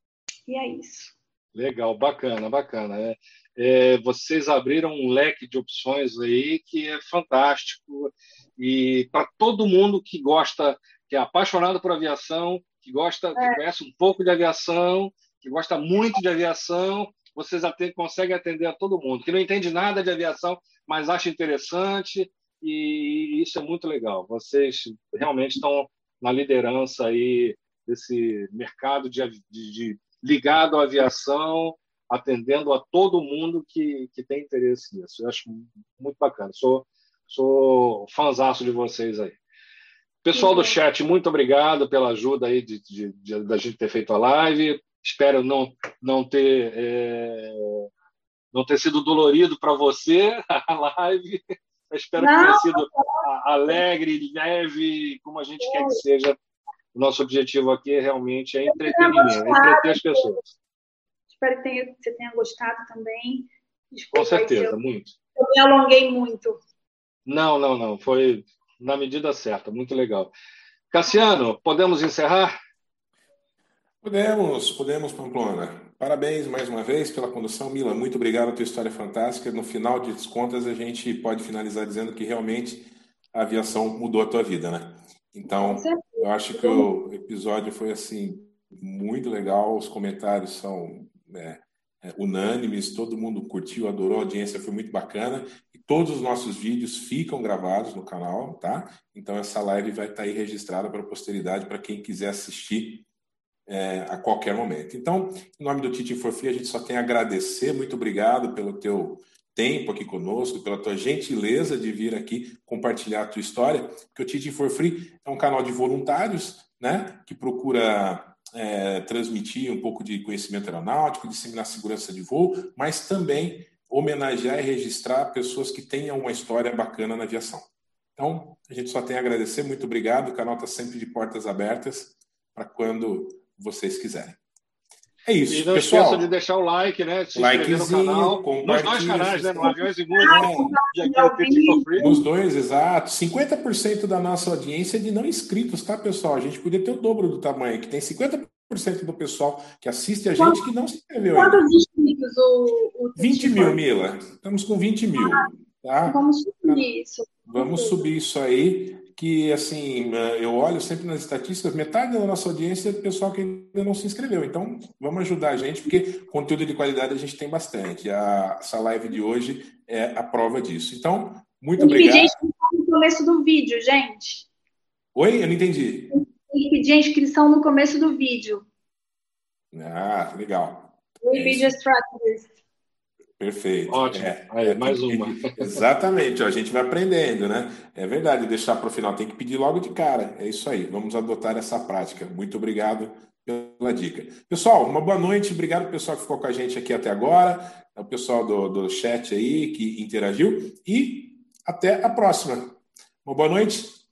E é isso. Legal, bacana, bacana. É, é, vocês abriram um leque de opções aí que é fantástico e para todo mundo que gosta, que é apaixonado por aviação, que gosta, é. que conhece um pouco de aviação, que gosta muito de aviação, vocês atendem, conseguem atender a todo mundo. Que não entende nada de aviação, mas acha interessante e isso é muito legal. Vocês realmente estão na liderança aí desse mercado de, de, de ligado à aviação atendendo a todo mundo que, que tem interesse nisso. Eu acho muito bacana. Sou, sou fãzaço de vocês aí. Pessoal do chat, muito obrigado pela ajuda aí de, de, de, da gente ter feito a live. Espero não, não ter é, não ter sido dolorido para você a live. Espero não, que tenha sido alegre, leve, como a gente quer que seja. O nosso objetivo aqui realmente é entretenimento, entreter as pessoas. Espero que tenha, você tenha gostado também. Desculpa, Com certeza, eu, muito. Eu me alonguei muito. Não, não, não. Foi na medida certa. Muito legal. Cassiano, podemos encerrar? Podemos, podemos, Pamplona. Parabéns mais uma vez pela condução, Mila. Muito obrigado, a tua história é fantástica. No final de contas, a gente pode finalizar dizendo que realmente a aviação mudou a tua vida, né? Então, eu acho que o episódio foi assim muito legal. Os comentários são é, é, unânimes, todo mundo curtiu, adorou, a audiência foi muito bacana. E todos os nossos vídeos ficam gravados no canal, tá? Então, essa live vai estar aí registrada para a posteridade, para quem quiser assistir é, a qualquer momento. Então, em nome do Teaching for Free, a gente só tem a agradecer. Muito obrigado pelo teu tempo aqui conosco, pela tua gentileza de vir aqui compartilhar a tua história, porque o Teaching for Free é um canal de voluntários, né, que procura é, transmitir um pouco de conhecimento aeronáutico, disseminar segurança de voo, mas também homenagear e registrar pessoas que tenham uma história bacana na aviação. Então, a gente só tem a agradecer, muito obrigado, o canal está sempre de portas abertas para quando vocês quiserem. É isso. E não pessoal. esqueça de deixar o like, né? Se Likezinho, no canal. Nos dois canais, né? No Aviões e Mundo e aqui no Free. Nos dois, exato. 50% da nossa audiência é de não inscritos, tá, pessoal? A gente podia ter o dobro do tamanho, que tem 50% do pessoal que assiste a gente que não se inscreveu. Quantos inscritos o, o 20 mil, Mila. Estamos com 20 mil. Tá? Vamos subir isso. Vamos subir isso aí que, assim, eu olho sempre nas estatísticas, metade da nossa audiência é pessoal que ainda não se inscreveu. Então, vamos ajudar a gente, porque conteúdo de qualidade a gente tem bastante. A, essa live de hoje é a prova disso. Então, muito tem obrigado. Tem que pedir no começo do vídeo, gente. Oi? Eu não entendi. Tem que pedir a inscrição no começo do vídeo. Ah, legal. É vídeo Strategies. Perfeito. Ótimo. É, Aí, mais uma. Exatamente, ó, a gente vai aprendendo, né? É verdade, deixar para o final, tem que pedir logo de cara. É isso aí, vamos adotar essa prática. Muito obrigado pela dica. Pessoal, uma boa noite, obrigado pessoal que ficou com a gente aqui até agora, o pessoal do, do chat aí que interagiu e até a próxima. Uma boa noite